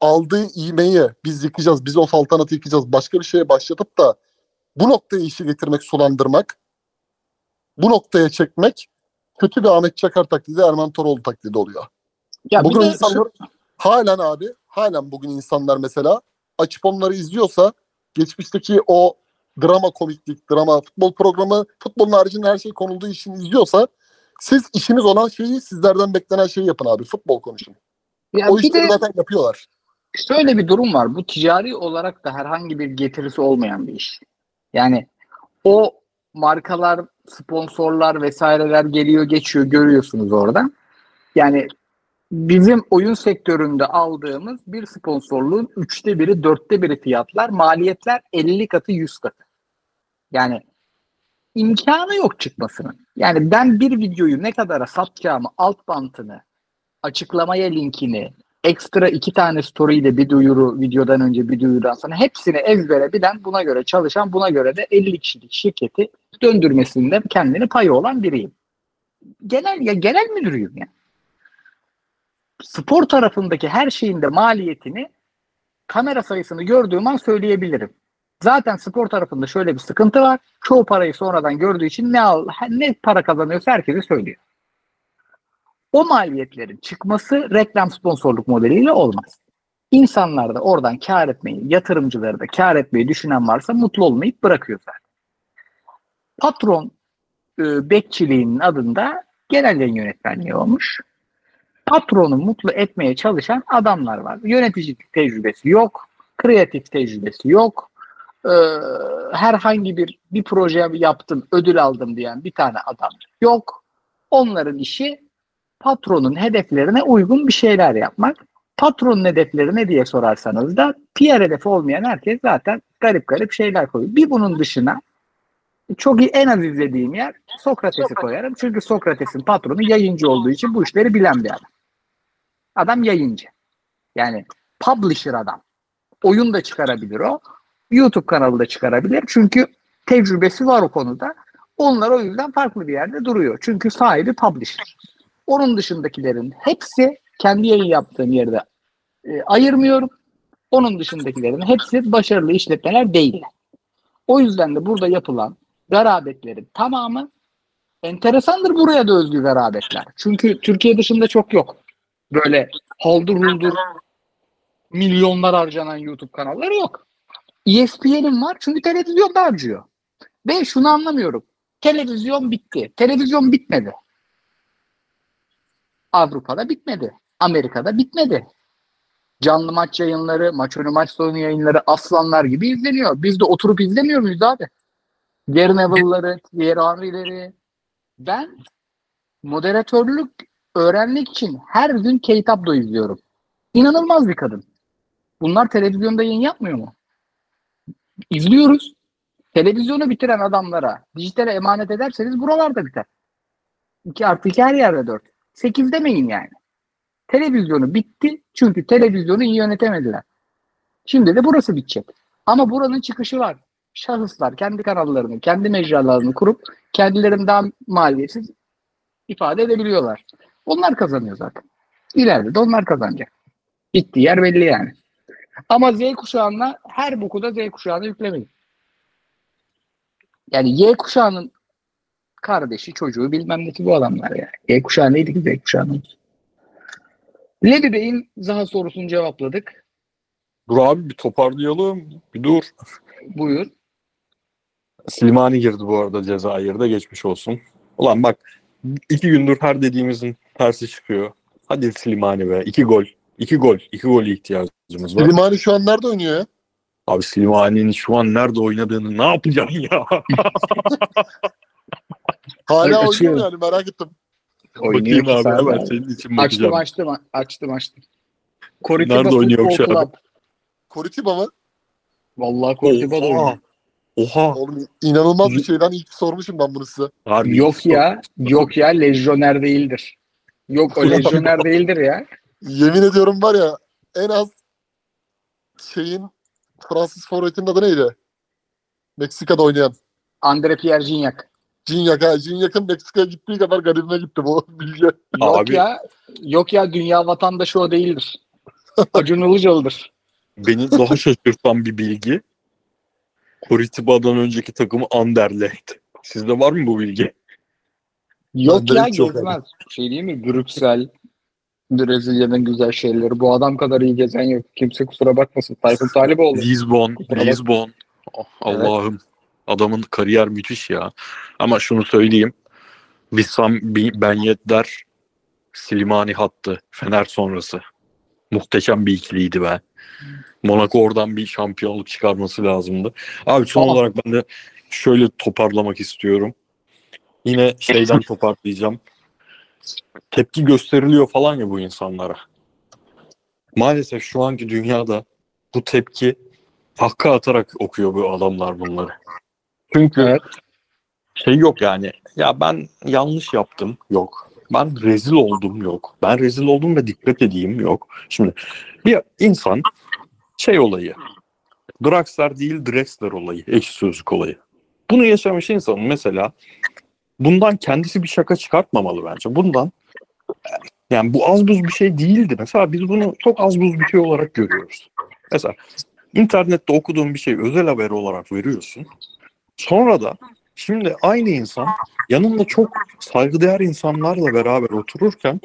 B: aldığı iğmeyi biz yıkacağız, biz o saltanatı yıkacağız, başka bir şeye başlatıp da bu noktaya işi getirmek, sulandırmak, bu noktaya çekmek kötü bir Ahmet Çakar taklidi, Erman Toroğlu taklidi oluyor.
A: Ya
B: bugün
A: de
B: insanlar halen abi, halen bugün insanlar mesela açıp onları izliyorsa geçmişteki o drama komiklik, drama futbol programı, futbolun haricinde her şey konulduğu için izliyorsa siz işiniz olan şeyi sizlerden beklenen şeyi yapın abi. Futbol konuşun.
A: ya
B: o işleri
A: de
B: zaten yapıyorlar.
A: şöyle bir durum var. Bu ticari olarak da herhangi bir getirisi olmayan bir iş. Yani o markalar, sponsorlar vesaireler geliyor geçiyor görüyorsunuz orada. Yani bizim oyun sektöründe aldığımız bir sponsorluğun üçte biri, dörtte biri fiyatlar, maliyetler 50 katı, 100 katı. Yani imkanı yok çıkmasının. Yani ben bir videoyu ne kadara satacağımı, alt bantını, açıklamaya linkini, ekstra iki tane story ile bir duyuru videodan önce bir duyurudan sonra hepsini ezbere bilen buna göre çalışan buna göre de 50 kişilik şirketi döndürmesinde kendini payı olan biriyim. Genel ya genel müdürüyüm ya. Spor tarafındaki her şeyin de maliyetini kamera sayısını gördüğüm an söyleyebilirim. Zaten spor tarafında şöyle bir sıkıntı var. Çoğu parayı sonradan gördüğü için ne al, ne para kazanıyorsa herkese söylüyor. O maliyetlerin çıkması reklam sponsorluk modeliyle olmaz. İnsanlar da oradan kar etmeyi, yatırımcıları da kar etmeyi düşünen varsa mutlu olmayıp bırakıyor zaten. Patron e, bekçiliğinin adında genel yayın yönetmenliği olmuş. Patronu mutlu etmeye çalışan adamlar var. Yöneticilik tecrübesi yok, kreatif tecrübesi yok. E, herhangi bir bir proje yaptım, ödül aldım diyen bir tane adam yok. Onların işi patronun hedeflerine uygun bir şeyler yapmak. Patronun hedefleri ne diye sorarsanız da PR hedefi olmayan herkes zaten garip garip şeyler koyuyor. Bir bunun dışına çok iyi en az izlediğim yer Sokrates'i koyarım. Çünkü Sokrates'in patronu yayıncı olduğu için bu işleri bilen bir adam. Adam yayıncı. Yani publisher adam. Oyun da çıkarabilir o. YouTube kanalı da çıkarabilir. Çünkü tecrübesi var o konuda. Onlar o yüzden farklı bir yerde duruyor. Çünkü sahibi publisher. Onun dışındakilerin hepsi kendi yayın yaptığım yerde e, ayırmıyorum. Onun dışındakilerin hepsi başarılı işletmeler değil. O yüzden de burada yapılan garabetlerin tamamı enteresandır buraya da özgü garabetler. Çünkü Türkiye dışında çok yok. Böyle haldır huldur milyonlar harcanan YouTube kanalları yok. ESPN'in var çünkü televizyon da harcıyor. Ve şunu anlamıyorum. Televizyon bitti. Televizyon bitmedi. Avrupa'da bitmedi. Amerika'da bitmedi. Canlı maç yayınları, maç önü maç sonu yayınları aslanlar gibi izleniyor. Biz de oturup izlemiyor muyuz abi? Gary Neville'ları, Thierry Henry'leri. Ben moderatörlük öğrenmek için her gün Kate Abdo izliyorum. İnanılmaz bir kadın. Bunlar televizyonda yayın yapmıyor mu? İzliyoruz. Televizyonu bitiren adamlara dijitale emanet ederseniz buralarda biter. 2 artı 2 her yerde 4. 8 demeyin yani. Televizyonu bitti çünkü televizyonu iyi yönetemediler. Şimdi de burası bitecek. Ama buranın çıkışı var. Şahıslar kendi kanallarını, kendi mecralarını kurup kendilerini daha maliyetsiz ifade edebiliyorlar. Onlar kazanıyor zaten. İleride de onlar kazanacak. Bittiği yer belli yani. Ama Z kuşağına her boku da Z kuşağına yüklemeyin. Yani Y kuşağının kardeşi, çocuğu bilmem ne ki bu adamlar ya. Y kuşağı neydi ki Z kuşağının? Levi Bey'in Zaha sorusunu cevapladık.
C: Dur abi bir toparlayalım. Bir dur.
A: Buyur.
C: Slimani girdi bu arada Cezayir'de geçmiş olsun. Ulan bak iki gündür her dediğimizin tersi çıkıyor. Hadi Slimani be. iki gol. İki gol. iki gol ihtiyacımız var.
B: Slimani şu an nerede oynuyor ya?
C: Abi Slimani'nin şu an nerede oynadığını ne yapacaksın ya?
B: Hala oynuyor yani merak ettim.
A: Oynuyor
C: Bakayım abi hemen senin için bakacağım.
A: Açtım açtım açtım açtım. Coritiba
C: Nerede oynuyor
A: Futbol
C: şu an?
A: Club.
B: Curitiba mı?
A: Vallahi Coritiba'da
C: Oha.
A: oynuyor.
C: Oha.
B: Oğlum inanılmaz bir şeyden ilk sormuşum ben bunu size.
C: Harbi.
A: Yok ya. Yok ya lejyoner değildir. Yok o lejyoner değildir ya.
B: Yemin ediyorum var ya en az şeyin Fransız forvetinin adı neydi? Meksika'da oynayan.
A: Andre Pierre Gignac.
B: Gignac ha. Gignac'ın Meksika'ya gittiği kadar garibime gitti bu bilgi.
A: Yok
C: Abi.
A: ya. Yok ya dünya vatandaşı o değildir. Acun Ilıcalı'dır.
C: Beni daha şaşırtan bir bilgi. Kuritiba'dan önceki takımı Anderlecht. Sizde var mı bu bilgi?
A: Yok ya gezmez. Şey değil mi? Brüksel, Brezilya'nın güzel şeyleri. Bu adam kadar iyi gezen yok. Kimse kusura bakmasın. Tayfun Taliboğlu.
C: Lisbon,
A: Kusura.
C: Lisbon. Oh, Allah'ım. Adamın kariyer müthiş ya. Ama şunu söyleyeyim. Bissam Bi- Ben Yedder Slimani hattı Fener sonrası. Muhteşem bir ikiliydi be. Monaco oradan bir şampiyonluk çıkarması lazımdı. Abi son
A: Aa.
C: olarak ben de şöyle toparlamak istiyorum. Yine şeyden toparlayacağım. Tepki gösteriliyor falan ya bu insanlara. Maalesef şu anki dünyada bu tepki hakka atarak okuyor bu adamlar bunları. Çünkü
A: Evet.
C: şey yok yani. Ya ben yanlış yaptım yok. Ben rezil oldum yok. Ben rezil oldum ve dikkat edeyim yok. Şimdi bir insan şey olayı. Draxler değil Drexler olayı. Ekşi sözlük olayı. Bunu yaşamış insanın mesela bundan kendisi bir şaka çıkartmamalı bence. Bundan yani bu az buz bir şey değildi. Mesela biz bunu çok az buz bir şey olarak görüyoruz. Mesela internette okuduğun bir şey özel haber olarak veriyorsun. Sonra da şimdi aynı insan yanında çok saygıdeğer insanlarla beraber otururken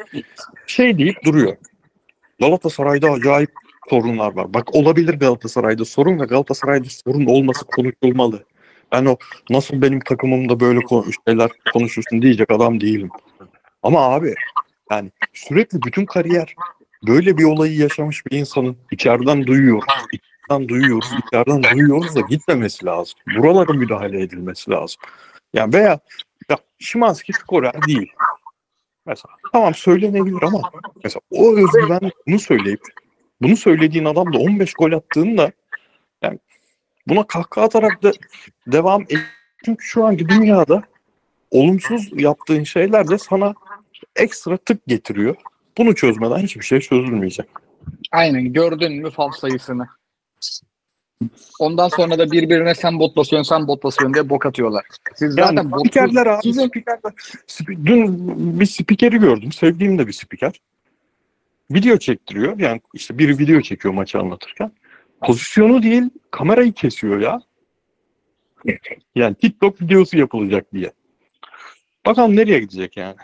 C: şey deyip duruyor. Galatasaray'da acayip sorunlar var. Bak olabilir Galatasaray'da sorun ve Galatasaray'da sorun olması konuşulmalı. Ben o nasıl benim takımımda böyle şeyler konuşursun diyecek adam değilim. Ama abi yani sürekli bütün kariyer böyle bir olayı yaşamış bir insanın içeriden duyuyor, içeriden duyuyoruz, içeriden duyuyoruz da gitmemesi lazım. Buralara müdahale edilmesi lazım. Yani veya ya Şimanski skorer değil. Mesela tamam söylenebilir ama mesela o özgüven bunu söyleyip bunu söylediğin adam da 15 gol attığında yani buna kahkaha atarak da devam et. Çünkü şu anki dünyada olumsuz yaptığın şeyler de sana ekstra tık getiriyor. Bunu çözmeden hiçbir şey çözülmeyecek.
A: Aynen gördün mü fav sayısını. Ondan sonra da birbirine sen bot basıyorsun sen bot basıyorsun diye bok atıyorlar. Siz zaten
C: Yani
A: botsuz-
C: spikerler abi.
A: Sizin-
C: Spikerler. Spi- Dün bir spikeri gördüm. Sevdiğim de bir spiker. Video çektiriyor. Yani işte biri video çekiyor maçı anlatırken. Pozisyonu değil kamerayı kesiyor ya. Yani TikTok videosu yapılacak diye. Bakalım nereye gidecek yani.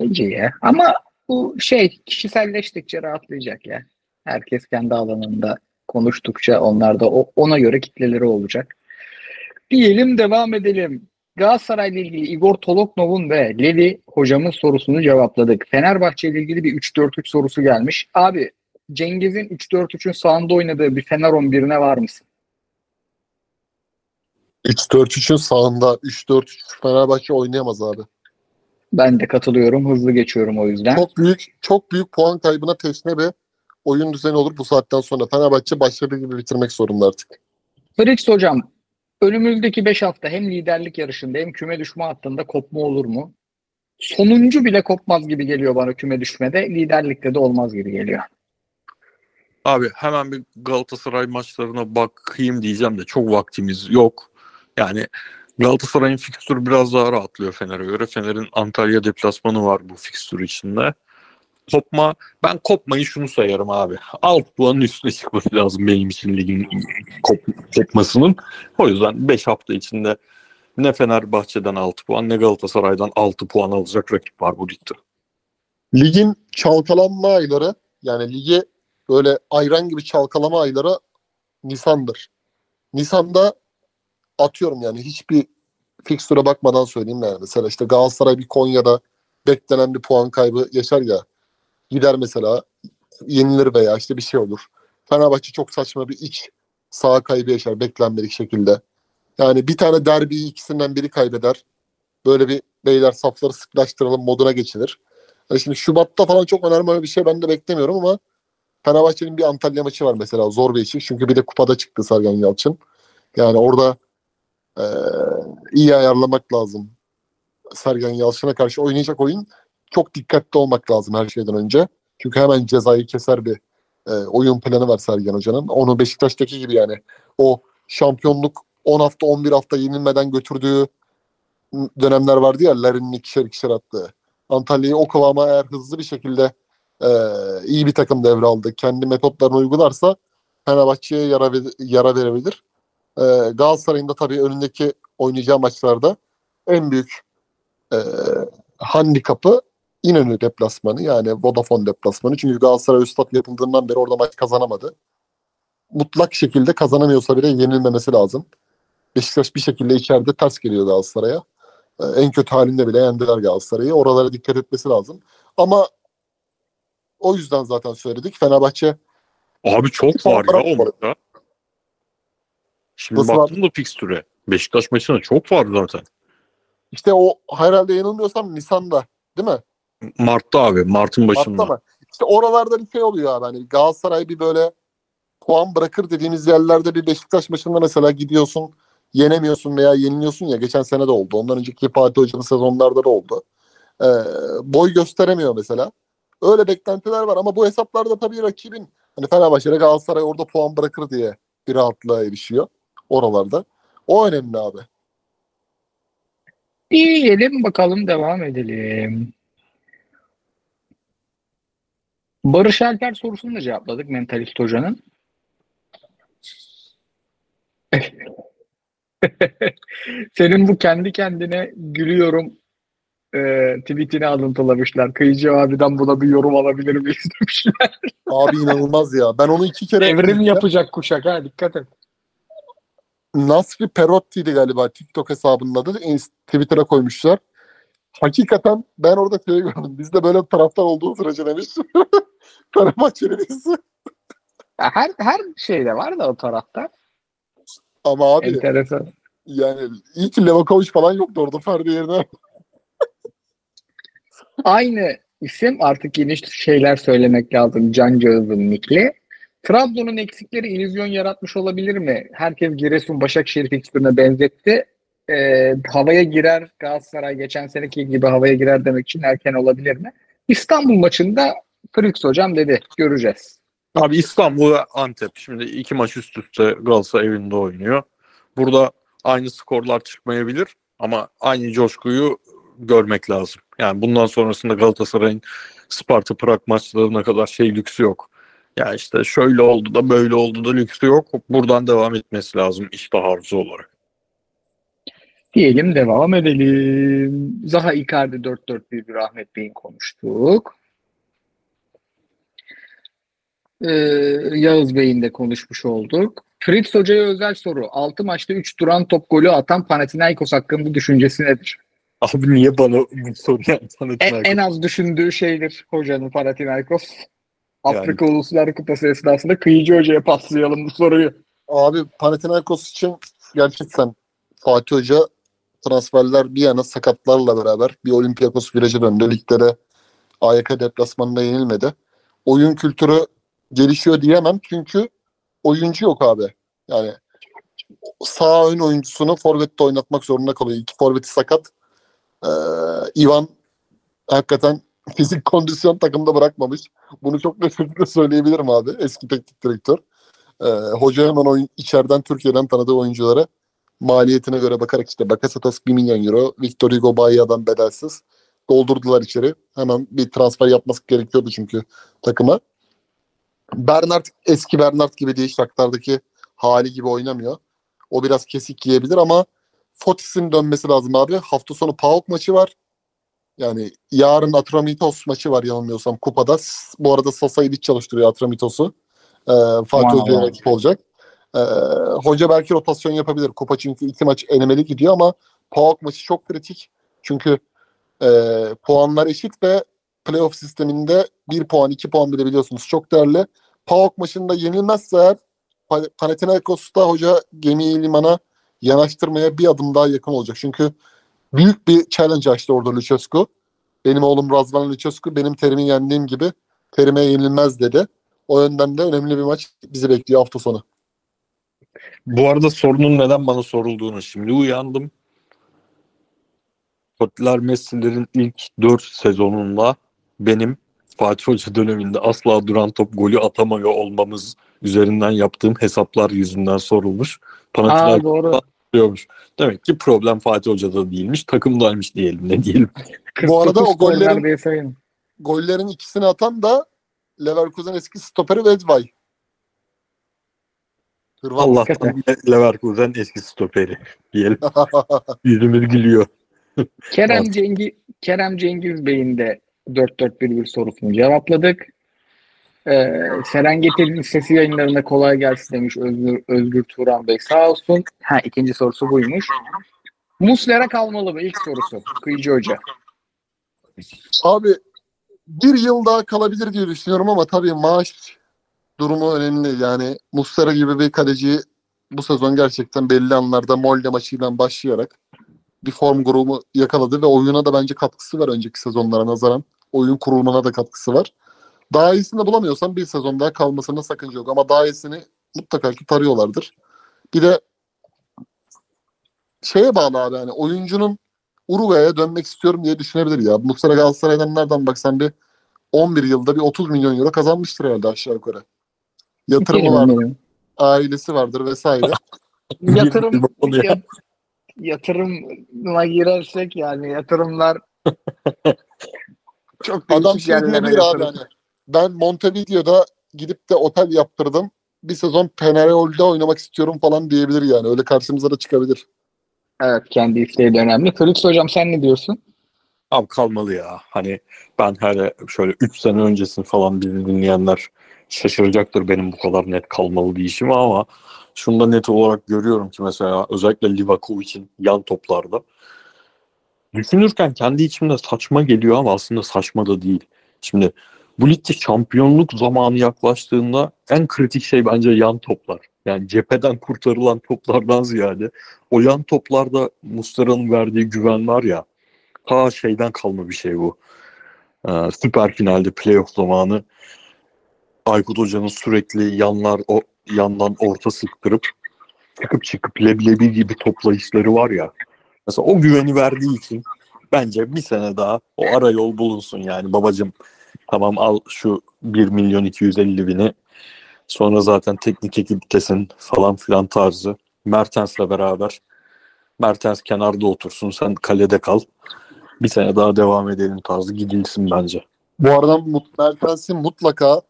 A: Bence ya. Ama bu şey kişiselleştikçe rahatlayacak ya. Herkes kendi alanında konuştukça onlar da o- ona göre kitleleri olacak. Diyelim devam edelim. Galatasaray'la ilgili Igor Toloknov'un ve Levi hocamın sorusunu cevapladık. Fenerbahçe ile ilgili bir 3-4-3 sorusu gelmiş. Abi Cengiz'in 3-4-3'ün sağında oynadığı bir Fener 11'ine var mısın?
B: 3-4-3'ün sağında 3-4-3 Fenerbahçe oynayamaz abi.
A: Ben de katılıyorum. Hızlı geçiyorum o yüzden.
B: Çok büyük çok büyük puan kaybına teşne bir oyun düzeni olur bu saatten sonra. Fenerbahçe başladığı gibi bitirmek zorunda artık.
A: Fritz hocam önümüzdeki 5 hafta hem liderlik yarışında hem küme düşme hattında kopma olur mu? Sonuncu bile kopmaz gibi geliyor bana küme düşmede. Liderlikte de olmaz gibi geliyor.
C: Abi hemen bir Galatasaray maçlarına bakayım diyeceğim de çok vaktimiz yok. Yani Galatasaray'ın fikstürü biraz daha rahatlıyor Fener'e göre. Fener'in Antalya deplasmanı var bu fikstür içinde. Kopma, ben kopmayı şunu sayarım abi. Alt puanın üstüne çıkması lazım benim için ligin kop, kopmasının. O yüzden 5 hafta içinde ne Fenerbahçe'den 6 puan ne Galatasaray'dan 6 puan alacak rakip var bu ligde.
B: Ligin çalkalanma ayları yani ligi böyle ayran gibi çalkalama ayları Nisan'dır. Nisan'da atıyorum yani hiçbir fikstüre bakmadan söyleyeyim yani. Mesela işte Galatasaray bir Konya'da beklenen bir puan kaybı yaşar ya. Gider mesela yenilir veya işte bir şey olur. Fenerbahçe çok saçma bir iç sağ kaybı yaşar beklenmedik şekilde. Yani bir tane derbiyi ikisinden biri kaybeder. Böyle bir beyler safları sıklaştıralım moduna geçilir. Yani şimdi Şubat'ta falan çok önemli bir şey ben de beklemiyorum ama Fenerbahçe'nin bir Antalya maçı var mesela zor bir işi. Çünkü bir de kupada çıktı Sergen Yalçın. Yani orada eee, iyi ayarlamak lazım. Sergen Yalçın'a karşı oynayacak oyun çok dikkatli olmak lazım her şeyden önce. Çünkü hemen cezayı keser bir e, oyun planı var Sergen Hoca'nın. Onu Beşiktaş'taki gibi yani o şampiyonluk 10 hafta 11 hafta yenilmeden götürdüğü dönemler vardı ya Larin'in ikişer ikişer attığı. Antalya'yı o kıvama eğer hızlı bir şekilde e, iyi bir takım devraldı. Kendi metotlarını uygularsa Fenerbahçe'ye yara, yara verebilir. E, Galatasaray'ın da tabii önündeki oynayacağı maçlarda en büyük e, handikapı İnönü deplasmanı yani Vodafone deplasmanı. Çünkü Galatasaray Üstad yapıldığından beri orada maç kazanamadı. Mutlak şekilde kazanamıyorsa bile yenilmemesi lazım. Beşiktaş bir şekilde içeride ters geliyor Galatasaray'a. Ee, en kötü halinde bile yendiler Galatasaray'ı. Oralara dikkat etmesi lazım. Ama o yüzden zaten söyledik. Fenerbahçe
C: Abi çok var ya
B: bırak
C: o
B: var.
C: maçta. Şimdi
B: Nasıl
C: baktım da fikstüre. Beşiktaş maçına çok var zaten.
B: işte o herhalde yanılmıyorsam Nisan'da değil mi?
C: Mart'ta abi. Mart'ın başında.
B: Mart'ta mı? İşte oralarda bir şey oluyor abi. Hani Galatasaray bir böyle puan bırakır dediğimiz yerlerde bir Beşiktaş maçında mesela gidiyorsun yenemiyorsun veya yeniliyorsun ya geçen sene de oldu. Ondan önceki Fatih Hoca'nın sezonlarda da oldu. Ee, boy gösteremiyor mesela. Öyle beklentiler var ama bu hesaplarda tabii rakibin hani Fenerbahçe'de Galatasaray orada puan bırakır diye bir rahatlığa erişiyor oralarda. O önemli abi.
A: Diyelim bakalım devam edelim. Barış Alper sorusunu da cevapladık Mentalist Hoca'nın. Senin bu kendi kendine gülüyorum e, tweetini alıntılamışlar. Kıyıcı abiden buna bir yorum alabilir miyiz demişler.
B: Abi inanılmaz ya. Ben onu iki kere
A: Evrim yapacak kuşak ha dikkat et.
B: Nasri Perotti'ydi galiba TikTok hesabının adı. Twitter'a koymuşlar. Hakikaten ben orada şey gördüm. Biz de böyle taraftar olduğu sürece demiş. Fenerbahçeliyiz.
A: Ya Her her şeyde var da o tarafta.
B: Ama abi
A: Enteresan.
B: yani iyi ki Levakovic falan yoktu orada Ferdi yerine.
A: Aynı isim artık yeni şeyler söylemek lazım. Can Cağız'ın nikli. Trabzon'un eksikleri illüzyon yaratmış olabilir mi? Herkes Giresun Başakşehir fikstürüne benzetti. Ee, havaya girer Galatasaray geçen seneki gibi havaya girer demek için erken olabilir mi? İstanbul maçında Frix hocam dedi. Göreceğiz.
C: Abi İstanbul ve Antep. Şimdi iki maç üst üste Galatasaray evinde oynuyor. Burada aynı skorlar çıkmayabilir ama aynı coşkuyu görmek lazım. Yani bundan sonrasında Galatasaray'ın Sparta Prag maçlarına kadar şey lüksü yok. Ya işte şöyle oldu da böyle oldu da lüksü yok. Buradan devam etmesi lazım işte arzu olarak.
A: Diyelim devam edelim. Zaha Icardi 4-4-1 bir Ahmet Bey'in konuştuk. Ee, Yağız Bey'in de konuşmuş olduk. Fritz Hoca'ya özel soru. 6 maçta 3 duran top golü atan Panathinaikos hakkında düşüncesi nedir?
C: Abi niye bana bu soruyu
A: En, en az düşündüğü şeydir hocanın Panathinaikos. Afrika Uluslar Kupası esnasında Kıyıcı Hoca'ya paslayalım bu soruyu.
B: Abi Panathinaikos için gerçekten Fatih Hoca transferler bir yana sakatlarla beraber bir Olympiakos virajı döndü. Liglere AYK deplasmanında yenilmedi. Oyun kültürü gelişiyor diyemem çünkü oyuncu yok abi. Yani sağ ön oyuncusunu forvette oynatmak zorunda kalıyor. İki forveti sakat. Ee, Ivan hakikaten fizik kondisyon takımda bırakmamış. Bunu çok net söyleyebilirim abi. Eski teknik direktör. Ee, hoca hemen oyun, içeriden Türkiye'den tanıdığı oyunculara maliyetine göre bakarak işte Bakasetas 1 milyon euro, Victor Hugo Bahia'dan bedelsiz doldurdular içeri. Hemen bir transfer yapması gerekiyordu çünkü takıma. Bernard eski Bernard gibi değil. Shakhtar'daki hali gibi oynamıyor. O biraz kesik yiyebilir ama Fotis'in dönmesi lazım abi. Hafta sonu PAOK maçı var. Yani yarın Atramitos maçı var yanılmıyorsam kupada. Bu arada Sasa'yı bir çalıştırıyor Atramitos'u. Ee, Fatih. Hoca'ya rakip olacak. Ee, hoca belki rotasyon yapabilir. Kupa çünkü iki maç enemeli gidiyor ama PAOK maçı çok kritik. Çünkü e, puanlar eşit ve playoff sisteminde bir puan, iki puan bile biliyorsunuz çok değerli. PAOK maçında yenilmezse eğer Pa- Panathinaikos'ta hoca gemiyi limana yanaştırmaya bir adım daha yakın olacak. Çünkü büyük bir challenge açtı orada Lucescu. Benim oğlum Razvan Lucescu benim terimi yendiğim gibi terime yenilmez dedi. O yönden de önemli bir maç bizi bekliyor hafta sonu.
C: Bu arada sorunun neden bana sorulduğunu şimdi uyandım. Tottiler Messi'lerin ilk 4 sezonunda benim Fatih Hoca döneminde asla duran top golü atamıyor olmamız üzerinden yaptığım hesaplar yüzünden sorulmuş.
A: Aa
C: Panathinaikos
A: doğru.
C: diyormuş. Demek ki problem Fatih Hoca'da değilmiş, takımdaymış diyelim ne diyelim.
B: Bu arada
A: 49
B: o gollerin-. Gollerin ikisini atan da Leverkusen eski stoperi Vedvay. Hırvat.
C: Allah'tan Leverkusen eski stoperi diyelim. Yüzümüz gülüyor.
A: Kerem. Cengiz Kerem Cengiz Bey'in de 4-4-1-1 sorusunu cevapladık. Ee, Serengeti sesi yayınlarına kolay gelsin demiş Özgür, Özgür Turan Bey sağ olsun. Ha ikinci sorusu buymuş. Muslera kalmalı mı? İlk sorusu. Kıyıcı Hoca.
B: Abi bir yıl daha kalabilir diye düşünüyorum ama tabii maaş durumu önemli. Yani Muslera gibi bir kaleciyi bu sezon gerçekten belli anlarda Molde maçıyla başlayarak bir form grubu yakaladı ve oyuna da bence katkısı var önceki sezonlara nazaran. Oyun kurulumuna da katkısı var. Daha iyisini de bulamıyorsan bir sezon daha kalmasına sakınca yok ama daha iyisini mutlaka ki tarıyorlardır. Bir de şeye bağlı abi yani oyuncunun Uruguay'a dönmek istiyorum diye düşünebilir ya. Muslera Galatasaray'dan nereden baksan bir 11 yılda bir 30 milyon euro kazanmıştır herhalde aşağı yukarı. Yatırımı vardır, ailesi vardır vesaire.
A: Yatırım ya- yatırıma girersek yani yatırımlar çok
B: Adam
A: değişik
B: şey diyebilir abi hani ben Montevideo'da gidip de otel yaptırdım. Bir sezon Peñarol'de oynamak istiyorum falan diyebilir yani. Öyle karşımıza da çıkabilir.
A: Evet kendi isteği de önemli. Felix hocam sen ne diyorsun?
C: Abi kalmalı ya. Hani ben hele şöyle 3 sene öncesini falan bizi dinleyenler şaşıracaktır benim bu kadar net kalmalı diyişim ama şunu da net olarak görüyorum ki mesela özellikle Livakovic'in yan toplarda düşünürken kendi içimde saçma geliyor ama aslında saçma da değil. Şimdi bu ligde şampiyonluk zamanı yaklaştığında en kritik şey bence yan toplar. Yani cepheden kurtarılan toplardan ziyade o yan toplarda Muslera'nın verdiği güven var ya ta şeyden kalma bir şey bu. Ee, süper finalde playoff zamanı Aykut Hoca'nın sürekli yanlar o yandan orta sıktırıp çıkıp çıkıp leblebi gibi toplayışları var ya. Mesela o güveni verdiği için bence bir sene daha o ara yol bulunsun yani babacım tamam al şu 1 milyon 250 bini sonra zaten teknik ekiptesin falan filan tarzı Mertens'le beraber Mertens kenarda otursun sen kalede kal bir sene daha devam edelim tarzı gidilsin bence.
B: Bu arada Mertens'in mutlaka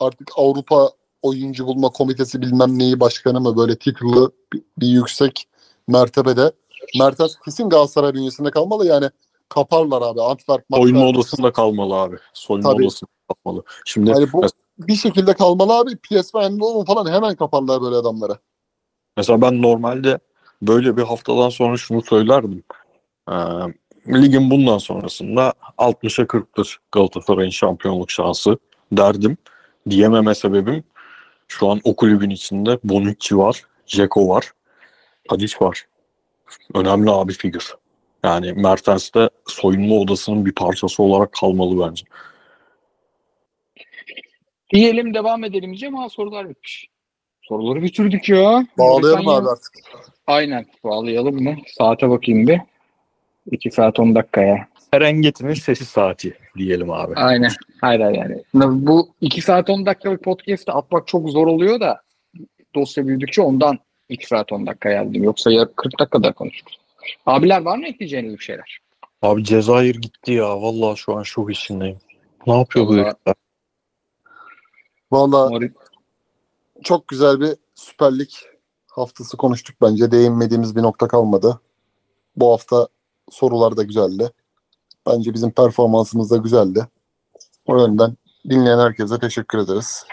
B: artık Avrupa Oyuncu Bulma Komitesi bilmem neyi başkanı mı böyle bir, bir yüksek mertebede. Mertens kesin Galatasaray bünyesinde kalmalı yani kaparlar abi. Antwerp,
C: Soyunma
B: Antwerp.
C: odasında kalmalı abi. Soyunma
B: Tabii.
C: odasında kalmalı. Şimdi
B: Yani bu bir şekilde kalmalı abi. PSV Eindhoven falan hemen kaparlar böyle adamlara.
C: mesela ben normalde böyle bir haftadan sonra şunu söylerdim. Ee, ligin bundan sonrasında 60'a 40'tır Galatasaray'ın şampiyonluk şansı derdim. Diyememe sebebim şu an o kulübün içinde Bonucci var, Dzeko var, Tadic var. Önemli abi figür. Yani Mertens de soyunma odasının bir parçası olarak kalmalı bence.
A: Diyelim devam edelim diyeceğim ama sorular bitmiş. Soruları bitirdik ya.
B: Bağlayalım
A: Britanya-
B: abi artık.
A: Aynen. Bağlayalım mı? Saate bakayım bir. 2 saat 10 dakikaya.
C: Serengeti'nin sesi saati diyelim abi.
A: Aynen. Hayır hayır yani. Bu 2 saat 10 dakikalık podcast'ı atmak çok zor oluyor da dosya büyüdükçe ondan 2 saat 10 dakika yazdım. Yoksa ya 40 dakikada konuşuruz. Abiler var mı ekleyeceğiniz bir şeyler?
C: Abi Cezayir gitti ya. Vallahi şu an şok içindeyim. Ne yapıyor bu
A: Vallahi-
C: herifler?
B: Valla çok güzel bir Süper Lig haftası konuştuk bence. Değinmediğimiz bir nokta kalmadı. Bu hafta sorular da güzeldi. Bence bizim performansımız da güzeldi. O yönden dinleyen herkese teşekkür ederiz.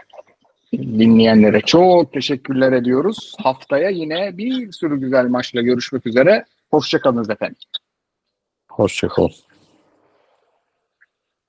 A: Dinleyenlere çok teşekkürler ediyoruz. Haftaya yine bir sürü güzel maçla görüşmek üzere. Hoşçakalınız efendim.
C: Hoşçakalın.